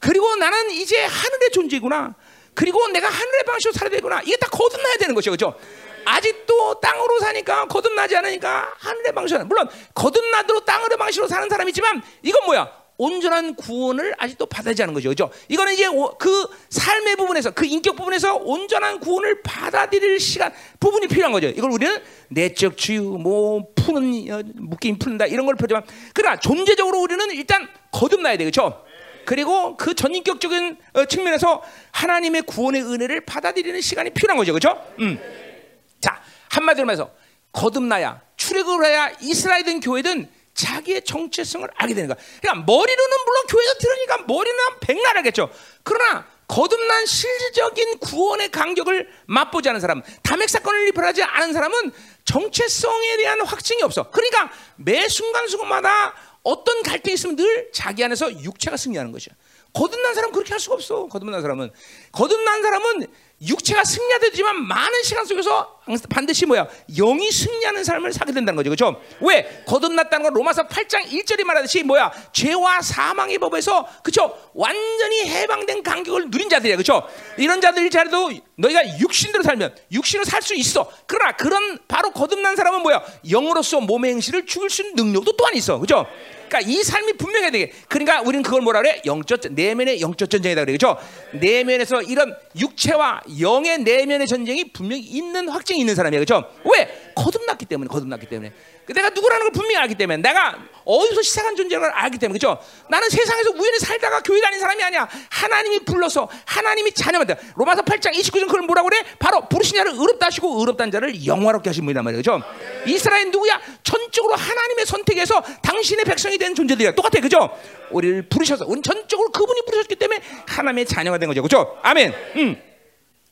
그리고 나는 이제 하늘의 존재구나. 그리고 내가 하늘의 방식으로 살아야 되구나. 이게 다 거듭나야 되는 것이죠. 그렇죠? 아직도 땅으로 사니까 거듭나지 않으니까 하늘의 방식으로 물론 거듭나도록 땅으로 방식으로 사는 사람이지만 이건 뭐야? 온전한 구원을 아직도 받아야지 하는 거죠. 그죠? 이거는 이제 그 삶의 부분에서 그 인격 부분에서 온전한 구원을 받아들일 시간 부분이 필요한 거죠. 이걸 우리는 내적 주유 뭐 푸는 어, 묶임 푸는다 이런 걸 표지만 그러나 존재적으로 우리는 일단 거듭나야 되겠죠. 그리고 그 전인격적인 어, 측면에서 하나님의 구원의 은혜를 받아들이는 시간이 필요한 거죠. 그렇죠? 음. 자, 한마디로 말해서 거듭나야 출애굽을 해야 이스라엘든 교회든 자기의 정체성을 알게 되는 거야. 그러니까 머리로는 물론 교회에서 들으니까 머리는 백날하겠죠. 그러나 거듭난 실질적인 구원의 간격을 맛보지 않은 사람, 담핵 사건을 일어나지 않은 사람은 정체성에 대한 확증이 없어. 그러니까 매 순간순간마다 어떤 갈등이 있으면 늘 자기 안에서 육체가 승리하는 것이야. 거듭난 사람은 그렇게 할 수가 없어. 거듭난 사람은 거듭난 사람은 육체가 승리하되지만 많은 시간 속에서 반드시 뭐야 영이 승리하는 삶을 살게 된다는 거죠, 그렇죠? 왜 거듭났다는 건 로마서 8장 1절이 말하듯이 뭐야 죄와 사망의 법에서 그렇죠 완전히 해방된 간격을 누린 자들이야, 그렇죠? 이런 자들이 자도 너희가 육신대로 살면 육신으로 살 수 있어. 그러나 그런 바로 거듭난 사람은 뭐야 영으로서 몸의 행실을 죽일 수 있는 능력도 또한 있어, 그렇죠? 그러니까 이 삶이 분명해야 되게. 그러니까 우리는 그걸 뭐라 그래? 영적 내면의 영적 전쟁이다 그러죠. 내면에서 이런 육체와 영의 내면의 전쟁이 분명히 있는 확증이 있는 사람이야. 그렇죠? 왜? 거듭났기 때문에 거듭났기 때문에. 그 내가 누구라는 걸 분명히 알기 때문에 내가 어디서 시작한 존재를 알기 때문에 그죠? 나는 세상에서 우연히 살다가 교회 다닌 사람이 아니야. 하나님이 불러서 하나님이 자녀한다. 로마서 8장 29절 그걸 뭐라고 그래? 바로 부르신 자를 의롭다 하시고 의롭다는 자를 영화롭게 하신 분이란 말이에요. 그죠? 이스라엘 누구야? 전적으로 하나님의 선택에서 당신의 백성이 된 존재들이야. 똑같아. 그죠? 우리를 부르셔서 우리 전적으로 그분이 부르셨기 때문에 하나님의 자녀가 된 거죠. 그죠? 아멘. 음.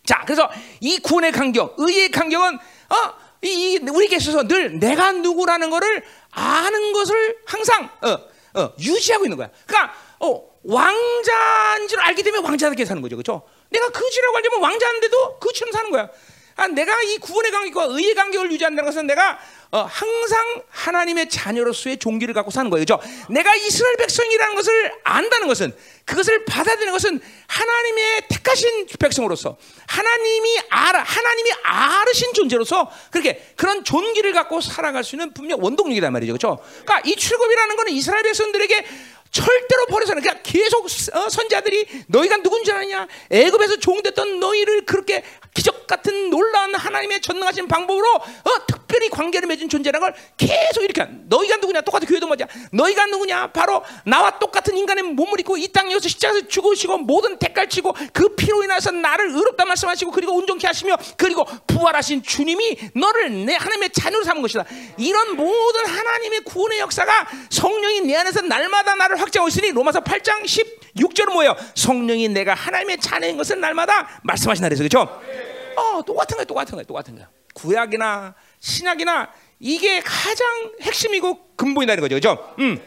자, 그래서 이 구원의 간격, 의의 간격은 어? 이, 이 우리에게 있어서 늘 내가 누구라는 것을 아는 것을 항상 어, 어, 유지하고 있는 거야. 그러니까 어, 왕자인 줄 알기 때문에 왕자답게 사는 거죠. 그렇죠? 내가 그지라고 알면 왕자인데도 그처럼 사는 거야. 아, 내가 이 구원의 간격과 의의 간격을 유지한다는 것은 내가 어, 항상 하나님의 자녀로서의 종기를 갖고 사는 거예요. 그죠? 내가 이스라엘 백성이라는 것을 안다는 것은 그것을 받아들이는 것은 하나님의 택하신 백성으로서 하나님이 알아 하나님이 아르신 존재로서 그렇게 그런 존귀를 갖고 살아갈 수 있는 분명 원동력이란 말이죠. 그렇죠? 그러니까 이 출굽이라는 것은 이스라엘 백성들에게 절대로 버려서는 그냥 계속 어, 선자들이 너희가 누군지 아느냐 애굽에서 종됐던 너희를 그렇게 기적 같은 놀라운 하나님의 전능하신 방법으로 어, 특별히 관계를 맺은 존재라는 걸 계속 이렇게 너희가 누구냐? 똑같은 교회도 뭐냐 너희가 누구냐? 바로 나와 똑같은 인간의 몸을 입고 이 땅에서 십자가에서 죽으시고 모든 대가를 치고 그 피로 인해서 나를 의롭다 말씀하시고 그리고 온전케 하시며 그리고 부활하신 주님이 너를 내 하나님의 자녀로 삼은 것이다. 이런 모든 하나님의 구원의 역사가 성령이 내 안에서 날마다 나를 확정하고 있으니 로마서 8장 16절은 뭐예요? 성령이 내가 하나님의 자녀인 것을 날마다 말씀하신다 그래서 그렇죠 어, 똑같은 거야 똑같은 거야 똑같은 거야 구약이나 신약이나 이게 가장 핵심이고 근본이라는 거죠, 그죠? 음.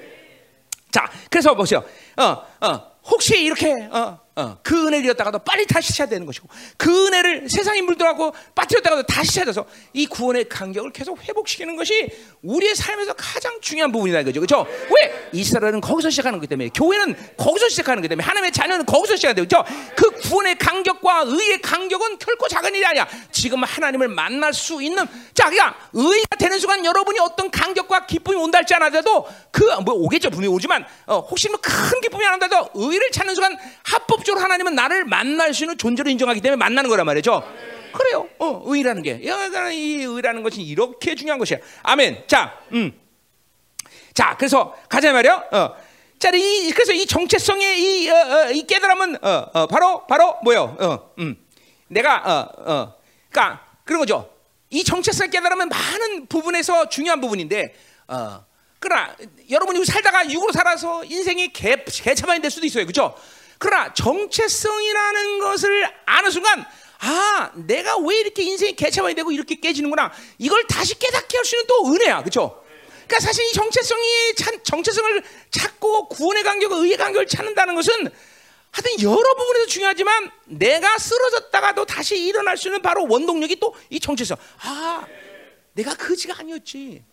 자, 그래서 보세요. 어, 어, 혹시 이렇게 어, 어, 그 은혜를 잃었다가도 빨리 다시 찾아야 되는 것이고 그 은혜를 세상이 물들어가고 빠뜨렸다가도 다시 찾아서 이 구원의 간격을 계속 회복시키는 것이 우리의 삶에서 가장 중요한 부분이다 이거죠. 그렇죠? 왜? 이스라엘은 거기서 시작하는 거기 때문에 교회는 거기서 시작하는 거기 때문에 하나님의 자녀는 거기서 시작하는 거죠. 그 구원의 간격과 의의 간격은 결코 작은 일이 아니야. 지금 하나님을 만날 수 있는 자, 그냥 의가 되는 순간 여러분이 어떤 간격과 기쁨이 온다 할지 않아도 그 뭐 오겠죠 분명히 오지만 어, 혹시 뭐 큰 기쁨이 안 온다도 의를 찾는 순간 합법 적으로 하나님은 나를 만날 수 있는 존재로 인정하기 때문에 만나는 거란 말이죠. 그래요. 어, 의라는 게. 이 의라는 것이 이렇게 중요한 것이야. 아멘. 자, 음. 자, 그래서 가자 말이요. 어. 자, 이 그래서 이 정체성의 이, 어, 어, 이 깨달음은 어, 어, 바로 바로 뭐요? 어, 음. 내가 어, 어. 그러니까 그런 거죠. 이 정체성을 깨달으면 많은 부분에서 중요한 부분인데 어. 그러나 여러분이 살다가 육으로 살아서 인생이 개, 개차반이 될 수도 있어요. 그렇죠? 그러나 정체성이라는 것을 아는 순간 아, 내가 왜 이렇게 인생이 개차반이 되고 이렇게 깨지는구나. 이걸 다시 깨닫게 할 수 있는 또 은혜야. 그렇죠? 그러니까 사실 이 정체성이 찬, 정체성을 찾고 구원의 간격, 의의 간격을 찾는다는 것은 하여튼 여러 부분에서 중요하지만 내가 쓰러졌다가도 다시 일어날 수 있는 바로 원동력이 또 이 정체성. 아, 내가 거지가 아니었지.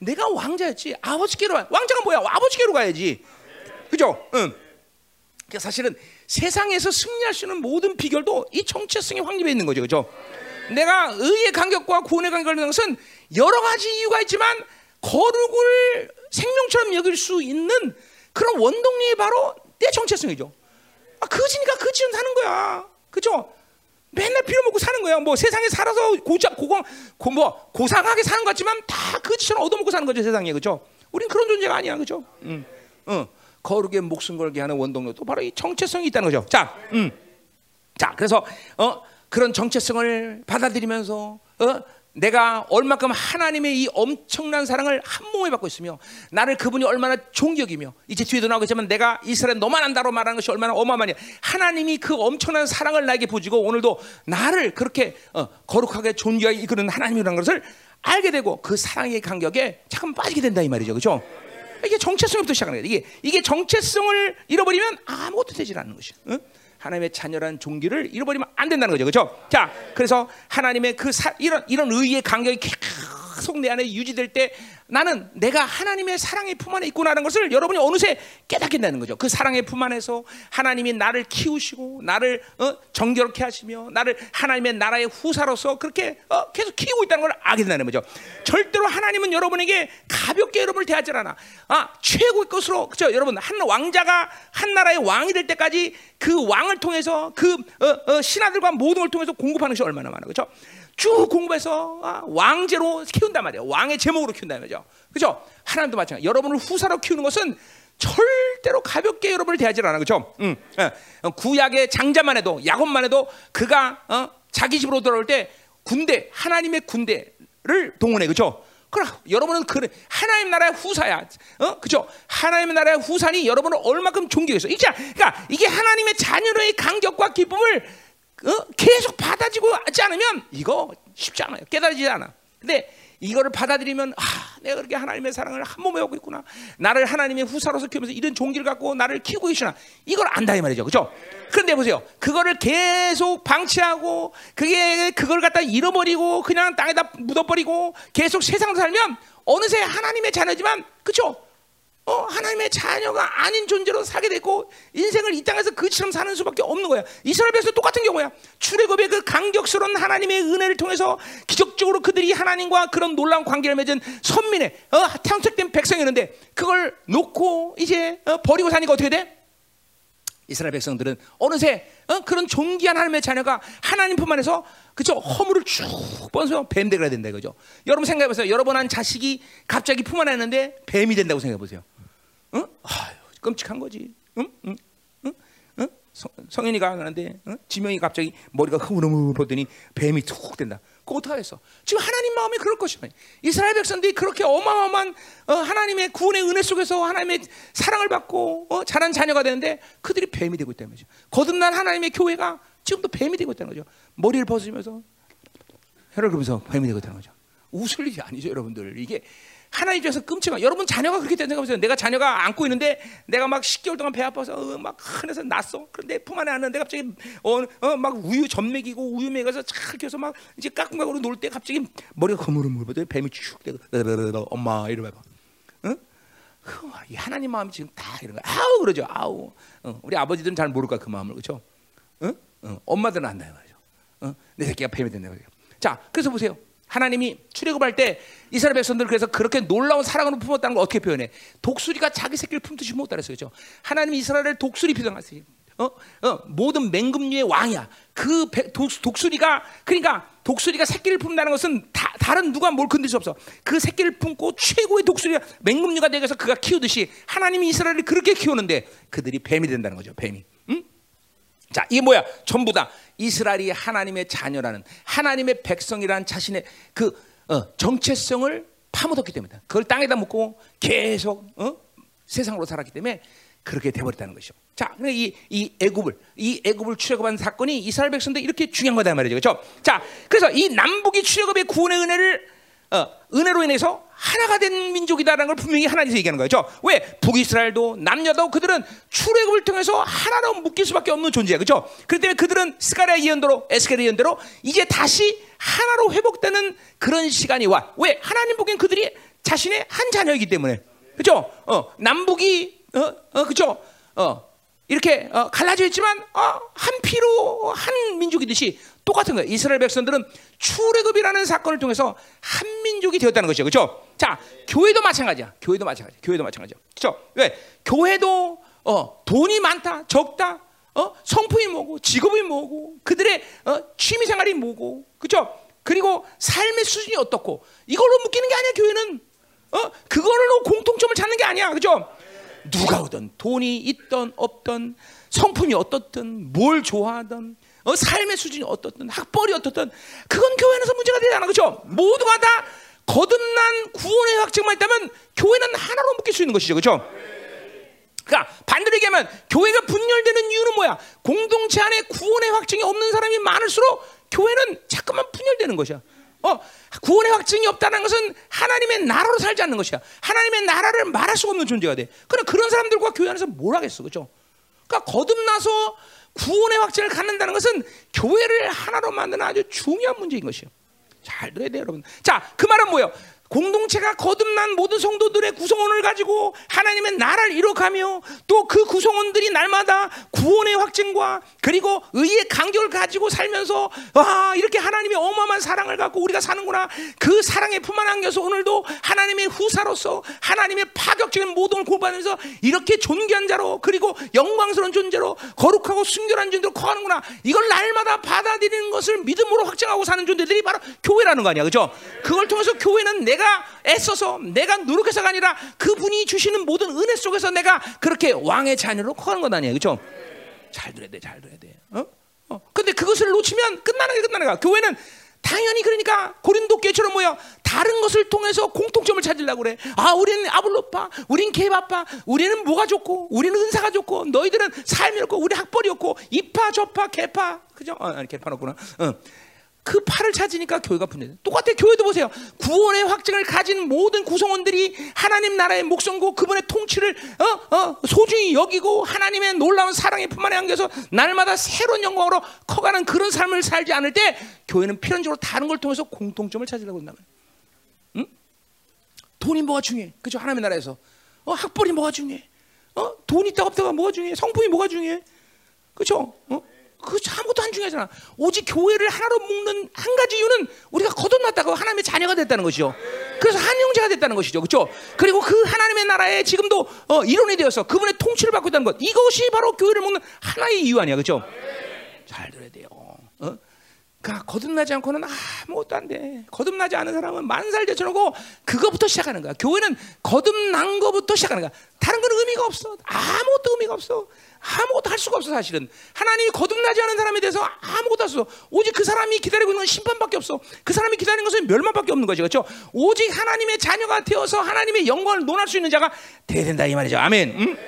내가 왕자였지. 아버지께로 와. 왕자가 뭐야? 아버지께로 가야지. 그죠? 응. 그러니까 사실은 세상에서 승리할 수 있는 모든 비결도 이 정체성의 확립에 있는 거죠. 그죠? 내가 의의 간격과 구원의 간격을 넣는 것은 여러 가지 이유가 있지만 거룩을 생명처럼 여길 수 있는 그런 원동력이 바로 내 정체성이죠. 아, 거지니까 거지는 사는 거야. 그죠? 맨날 빌어먹고 사는 거야. 뭐 세상에 살아서 고자 고공 고 뭐 고상하게 사는 것 같지만 다 그지처럼 얻어먹고 사는 거죠 세상에 그죠? 우린 그런 존재가 아니야 그죠? 응, 응. 거룩에 목숨 걸게 하는 원동력도 바로 이 정체성이 있다는 거죠. 자, 음. 자, 그래서 어 그런 정체성을 받아들이면서 어 내가 얼마큼 하나님의 이 엄청난 사랑을 한 몸에 받고 있으며 나를 그분이 얼마나 존경이며 이제 뒤에도 나오겠지만 내가 이스라엘 너만 안다로 말하는 것이 얼마나 어마어마냐 하나님이 그 엄청난 사랑을 나에게 보지고 오늘도 나를 그렇게 어, 거룩하게 존경하게 이끄는 하나님이라는 것을 알게 되고 그 사랑의 간격에 잠깐 빠지게 된다 이 말이죠 그렇죠? 이게 정체성부터 시작하는 거예요. 이게 이게 정체성을 잃어버리면 아무것도 되질 않는 것이야. 응? 하나님의 자녀라는 종기를 잃어버리면 안 된다는 거죠. 그렇죠? 자, 그래서 하나님의 그 사, 이런 이런 의의 간격이 계속 내 안에 유지될 때 나는 내가 하나님의 사랑의 품 안에 있구나라는 것을 여러분이 어느새 깨닫게 되는 거죠. 그 사랑의 품 안에서 하나님이 나를 키우시고 나를 어, 정결케 하시며 나를 하나님의 나라의 후사로서 그렇게 어, 계속 키우고 있다는 걸 알게 된다는 거죠. 절대로 하나님은 여러분에게 가볍게 여러분을 대하지 않아. 아 최고의 것으로 그죠? 여러분 한 왕자가 한 나라의 왕이 될 때까지 그 왕을 통해서 그 어, 어, 신하들과 모든 걸 통해서 공급하는 것이 얼마나 많아, 그렇죠? 쭉 공부해서 아, 왕제로 키운단 말이에요. 왕의 제목으로 키운단 말이죠. 그죠? 하나님도 마찬가지. 여러분을 후사로 키우는 것은 절대로 가볍게 여러분을 대하지 않아. 그죠? 응. 어, 구약의 장자만 해도 야곱만 해도 그가 어, 자기 집으로 돌아올 때 군대 하나님의 군대를 동원해. 그죠? 그럼 여러분은 그 하나님 나라의 후사야. 어? 그죠? 하나님 나라의 후사니 여러분을 얼마큼 존경했어. 이제 그러니까 이게 하나님의 자녀의 간격과 기쁨을 어? 계속 받아지고 하지 않으면 이거 쉽지 않아요. 깨달아지지 않아. 근데 이거를 받아들이면 아, 내가 그렇게 하나님의 사랑을 한 몸에 얻고 있구나. 나를 하나님의 후사로서 키우면서 이런 종기를 갖고 나를 키우고 계시나. 이걸 안다 이 말이죠. 그렇죠? 그런데 보세요. 그거를 계속 방치하고 그게 그걸 갖다 잃어버리고 그냥 땅에다 묻어버리고 계속 세상 살면 어느새 하나님의 자녀지만 그렇죠? 어, 하나님의 자녀가 아닌 존재로 살게 됐고 인생을 이 땅에서 그처럼 사는 수밖에 없는 거야. 이스라엘 백성 똑같은 경우야. 출애굽의 그 강격스러운 하나님의 은혜를 통해서 기적적으로 그들이 하나님과 그런 놀라운 관계를 맺은 선민의 어, 태양책된 백성이었는데 그걸 놓고 이제 어, 버리고 사니까 어떻게 돼? 이스라엘 백성들은 어느새 어, 그런 존귀한 하나님의 자녀가 하나님 품 안에서 그죠 허물을 쭉 번서 뱀 되가 된다 이거죠. 여러분 생각해 보세요. 여러분 한 자식이 갑자기 품 안에 있는데 뱀이 된다고 생각해 보세요. 응? 아유, 끔찍한 거지. 응? 응? 응? 응? 성, 인이가 하는데 응? 지명이 갑자기 머리가 흐물흐물 보더니 뱀이 툭 된다. 그거 어떡하겠어? 지금 하나님 마음이 그럴 것이다. 이스라엘 백성들이 그렇게 어마어마한 어, 하나님의 구원의 은혜 속에서 하나님의 사랑을 받고 어, 자란 자녀가 되는데 그들이 뱀이 되고 있다는 거죠. 거듭난 하나님의 교회가 지금도 뱀이 되고 있다는 거죠. 머리를 벗으면서 혀를 그면서 뱀이 되고 있다는 거죠. 웃을 일이 아니죠, 여러분들. 이게 하나님 입장에서 끔찍한. 여러분 자녀가 그렇게 된 생각해보세요. 내가 자녀가 안고 있는데 내가 막 10개월 동안 배 아파서 어, 막 하늘에서 났어. 그런데 품 안에 안는데 갑자기 어막 우유 전 먹이고 우유 먹여서 잘 켜서 막 이제 까꿍까꿍으로 놀 때 갑자기 머리가 거물거물거려 뱀이 쭉 되고 엄마 이러면 응? 하나님 마음이 지금 다 이런 거 아우 그러죠. 아우. 어, 우리 아버지들은 잘 모를까 그 마음을 그렇죠? 응? 어, 엄마들은 안다요. 어? 내 새끼가 뱀이 된다 말이죠. 자, 그래서 보세요. 하나님이 출애굽할 때 이스라엘 백성들 그래서 그렇게 놀라운 사랑으로 품었다는 걸 어떻게 표현해? 독수리가 자기 새끼를 품듯이 품었다 그랬어요. 그렇죠? 하나님이 이스라엘을 독수리 비상하세요. 어? 어, 모든 맹금류의 왕이야. 그 배, 독, 독수리가 그러니까 독수리가 새끼를 품는다는 것은 다, 다른 누가 뭘 건들 수 없어. 그 새끼를 품고 최고의 독수리가 맹금류가 되어서 그가 키우듯이 하나님이 이스라엘을 그렇게 키우는데 그들이 뱀이 된다는 거죠. 뱀이. 응? 자, 이게 뭐야? 전부 다 이스라엘이 하나님의 자녀라는 하나님의 백성이라는 자신의 그 어, 정체성을 파묻었기 때문이다. 그걸 땅에다 묻고 계속 어? 세상으로 살았기 때문에 그렇게 돼버렸다는 것이죠. 자, 이, 이 애굽을 이 애굽을 출애굽한 사건이 이스라엘 백성들 이렇게 중요한 거다 말이죠, 그렇죠? 자, 그래서 이 남북이 출애굽의 구원의 은혜를 어, 은혜로 인해서 하나가 된 민족이다라는 걸 분명히 하나님께서 얘기하는 거죠. 왜? 북이스라엘도 남녀도 그들은 출애굽을 통해서 하나로 묶일 수밖에 없는 존재야. 그렇죠? 그렇기 때문에 그들은 스가랴 예언대로 에스겔 예언대로 이제 다시 하나로 회복되는 그런 시간이 와. 왜? 하나님 보기엔 그들이 자신의 한 자녀이기 때문에. 그렇죠? 어, 남북이 어, 어 그렇죠? 어, 이렇게 어, 갈라져 있지만 어, 한 피로 한 민족이듯이 똑같은 거예요. 이스라엘 백성들은 출애굽이라는 사건을 통해서 한 민족이 되었다는 것이죠. 그렇죠? 자, 교회도 마찬가지야. 교회도 마찬가지야. 교회도 마찬가지야. 그렇죠? 왜? 교회도 어, 돈이 많다, 적다, 어, 성품이 뭐고, 직업이 뭐고, 그들의 어, 취미 생활이 뭐고, 그렇죠? 그리고 삶의 수준이 어떻고 이걸로 묶이는 게 아니야. 교회는 어, 그걸로 공통점을 찾는 게 아니야. 그렇죠? 누가 오든 돈이 있던 없던 성품이 어떻든 뭘 좋아하든 어, 삶의 수준이 어떻든 학벌이 어떻든 그건 교회에서 문제가 되지 않아 그렇죠? 모두가 다 거듭난 구원의 확증만 있다면 교회는 하나로 묶일 수 있는 것이죠 그렇죠? 그러니까 반대로 얘기하면 교회가 분열되는 이유는 뭐야? 공동체 안에 구원의 확증이 없는 사람이 많을수록 교회는 자꾸만 분열되는 것이야. 어, 구원의 확증이 없다는 것은 하나님의 나라로 살지 않는 것이야. 하나님의 나라를 말할 수 없는 존재가 돼. 그럼 그런 사람들과 교회 안에서 뭘 하겠어, 그렇죠? 그러니까 거듭나서 구원의 확증을 갖는다는 것은 교회를 하나로 만드는 아주 중요한 문제인 것이에요. 잘 들어야 돼요, 여러분. 자, 그 말은 뭐예요? 공동체가 거듭난 모든 성도들의 구성원을 가지고 하나님의 나라를 이뤄가며 또 그 구성원들이 날마다 구원의 확증과 그리고 의의 간격을 가지고 살면서 와 이렇게 하나님의 어마어마한 사랑을 갖고 우리가 사는구나. 그 사랑의 품 안에 안겨서 오늘도 하나님의 후사로서 하나님의 파격적인 모든 걸 고발하면서 이렇게 존귀한 자로 그리고 영광스러운 존재로 거룩하고 순결한 존재로 커가는구나. 이걸 날마다 받아들이는 것을 믿음으로 확증하고 사는 존재들이 바로 교회라는 거 아니야. 그죠? 그걸 통해서 교회는 내 내가 애써서 내가 노력해서가 아니라 그분이 주시는 모든 은혜 속에서 내가 그렇게 왕의 자녀로 커가는 것 아니에요, 그렇죠? 잘 들어야 돼, 잘 들어야 돼. 어? 어. 근데 그것을 놓치면 끝나는 게 끝나는 거야. 교회는 당연히 그러니까 고린도 교회처럼 뭐야 다른 것을 통해서 공통점을 찾으려고 그래. 아, 우리는 아블로파, 우리는 개바파, 우리는 뭐가 좋고, 우리는 은사가 좋고, 너희들은 삶이 없고, 우리 학벌이 없고, 이파, 저파, 개파, 그죠? 어, 아니 개파 없구나. 어. 그 팔을 찾으니까 교회가 분裂돼. 똑같아 교회도 보세요. 구원의 확증을 가진 모든 구성원들이 하나님 나라의 목성고 그분의 통치를 어, 어, 소중히 여기고 하나님의 놀라운 사랑의 품 안에 안겨서 날마다 새로운 영광으로 커가는 그런 삶을 살지 않을 때 교회는 필연적으로 다른 걸 통해서 공통점을 찾으려고 한다는 응? 돈이 뭐가 중요해? 그죠? 하나님의 나라에서 어, 학벌이 뭐가 중요해? 어? 돈이 있다 없다가 뭐가 중요해? 성품이 뭐가 중요해? 그죠? 어? 그 아무것도 안 중요하잖아. 오직 교회를 하나로 묶는 한 가지 이유는 우리가 거듭났다고 하나님의 자녀가 됐다는 것이죠. 그래서 한 형제가 됐다는 것이죠. 그렇죠? 그리고 그 하나님의 나라에 지금도 어, 이론이 되어서 그분의 통치를 받고 있다는 것. 이것이 바로 교회를 묶는 하나의 이유 아니야. 그렇죠? 잘 들어야 돼요. 어? 그러니까 거듭나지 않고는 아무것도 안 돼. 거듭나지 않은 사람은 만살 제쳐놓고 그거부터 시작하는 거야. 교회는 거듭난 거부터 시작하는 거야. 다른 건 의미가 없어. 아무것도 의미가 없어. 아무것도 할 수가 없어 사실은. 하나님이 거듭나지 않은 사람에 대해서 아무것도 할 수 없어. 오직 그 사람이 기다리고 있는 건 심판밖에 없어. 그 사람이 기다리는 것은 멸망밖에 없는 거죠 그렇죠? 오직 하나님의 자녀가 되어서 하나님의 영광을 논할 수 있는 자가 돼야 된다 이 말이죠. 아멘. 음?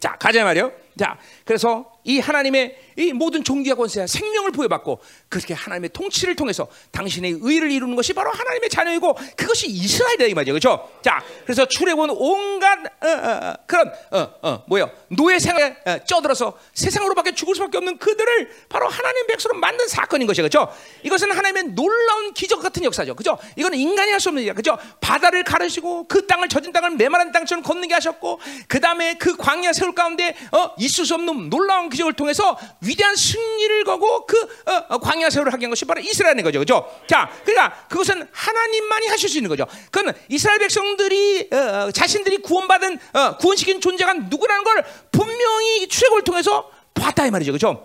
자 가자 말이요 자 그래서 이 하나님의 이 모든 종기와 권세와 생명을 부여받고 그렇게 하나님의 통치를 통해서 당신의 의를 이루는 것이 바로 하나님의 자녀이고 그것이 이스라엘이다 이 말이죠, 그렇죠? 자, 그래서 출애굽은 온갖 어, 어, 어, 그런 어, 어, 뭐요 노예 생활에 어, 쪄들어서 세상으로밖에 죽을 수밖에 없는 그들을 바로 하나님 백성으로 만든 사건인 것이죠, 그렇죠? 이것은 하나님의 놀라운 기적 같은 역사죠, 그렇죠? 이거는 인간이 할 수 없는 일이야, 그렇죠? 바다를 가르시고 그 땅을 젖은 땅을 메마른 땅처럼 걷는 게 하셨고 그 다음에 그 광야 세월 가운데 어, 있을 수 없는 놀라운 기적을 통해서 위대한 승리를 거고 그 어, 어, 광야 세월을 하게 한 것이 바로 이스라엘인 거죠, 그렇죠? 자, 그러니까 그것은 하나님만이 하실 수 있는 거죠. 그건 이스라엘 백성들이 어, 어, 자신들이 구원받은 어, 구원시킨 존재가 누구라는 걸 분명히 출애굽을 통해서 봤다 이 말이죠, 그렇죠?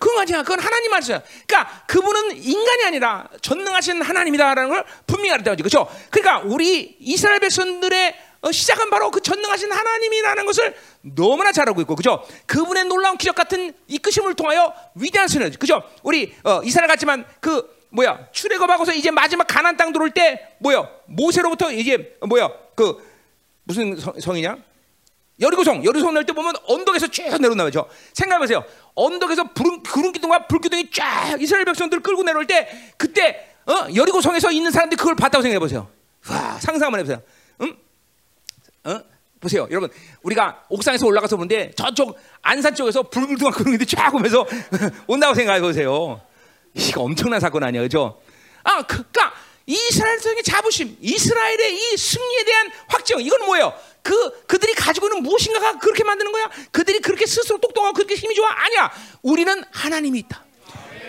그건 아니야. 그건 하나님 말씀이야. 그러니까 그분은 인간이 아니라 전능하신 하나님이다라는 걸 분명히 알았다. 그렇죠? 그러니까 우리 이스라엘 백성들의 어, 시작은 바로 그 전능하신 하나님이라는 것을 너무나 잘 알고 있고, 그죠? 그분의 놀라운 기적 같은 이끄심을 통하여 위대한 선을, 그죠? 우리 어, 이스라엘 같지만 그 뭐야 출애굽하고서 이제 마지막 가난 땅 들어올 때 뭐야 모세로부터 이제 뭐야 그 무슨 성, 성이냐? 여리고성, 여리고성 낼때 보면 언덕에서 쭉 말이죠. 생각해보세요. 언덕에서 구름, 구름 기둥과 불 기둥이 쫙 이스라엘 백성들 끌고 내려올 때 그때 어? 여리고성에서 있는 사람들이 그걸 봤다고 생각해보세요. 와, 상상 한번 해보세요. 응? 어? 보세요, 여러분. 우리가 옥상에서 올라가서 보는데 저쪽 안산 쪽에서 불길둥한 구름이 쫙 오면서 온다고 생각해 보세요. 이거 엄청난 사건 아니야, 그죠? 아, 그니까 이스라엘의 자부심, 이스라엘의 이 승리에 대한 확정, 이건 뭐예요? 그 그들이 가지고 있는 무엇인가가 그렇게 만드는 거야? 그들이 그렇게 스스로 똑똑하고 그렇게 힘이 좋아? 아니야. 우리는 하나님이 있다.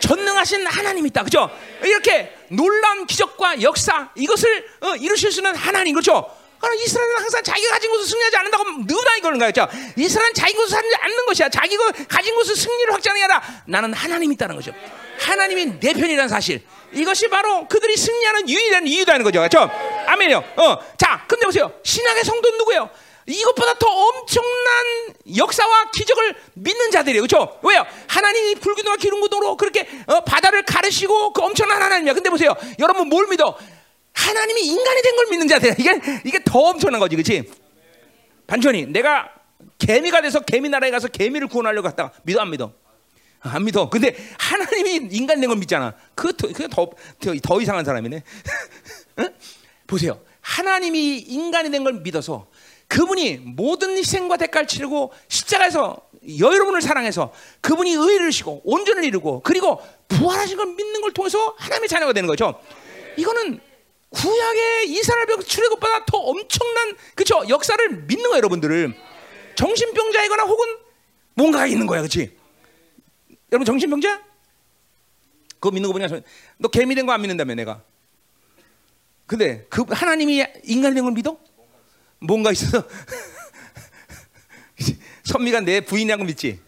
전능하신 하나님이 있다. 그죠? 이렇게 놀라운 기적과 역사 이것을 어, 이루실 수 있는 하나님 그렇죠? 그럼 이스라엘은 항상 자기가 가진 것을 승리하지 않는다고 누구나 이거는 거죠. 이스라엘은 자기 것을 살지 않는 것이야. 자기가 가진 것을 승리를 아니라 나는 하나님이 있다는 거죠. 하나님이 내 편이라는 사실. 이것이 바로 그들이 승리하는 유일한 이유라는 거죠. 그렇죠? 아멘이요. 어. 자, 근데 보세요. 신약의 성도는 누구예요? 이것보다 더 엄청난 역사와 기적을 믿는 자들이에요. 그렇죠? 왜요? 하나님이 불기둥과 기름구동으로 그렇게 어, 바다를 가르시고 그 엄청난 하나님이야. 근데 보세요. 여러분 뭘 믿어? 하나님이 인간이 된 걸 믿는 자들이야. 이게 이게 더 엄청난 거지. 그렇지? 반전이 내가 개미가 돼서 개미 나라에 가서 개미를 구원하려고 갔다가 믿어 안 믿어? 안 믿어. 근데 하나님이 인간 된 걸 믿잖아. 그거 그게 더, 더, 더 이상한 사람이네. 응? 보세요. 하나님이 인간이 된 걸 믿어서 그분이 모든 희생과 대가를 치르고 십자가에서 여러분을 사랑해서 그분이 의를 시고 온전을 이루고 그리고 부활하신 걸 믿는 걸 통해서 하나님의 자녀가 되는 거죠. 이거는 구약의 이스라엘 벽 출애굽보다 더 엄청난 그죠 역사를 믿는 거예요, 여러분들을 정신병자이거나 혹은 뭔가가 있는 거야, 그렇지? 여러분 정신병자? 그거 믿는 거 보냐? 너 개미 된 거 안 믿는다며 내가. 근데 그 하나님이 인간이 된 걸 믿어? 뭔가 있어. 선미가 내 부인이라고 믿지?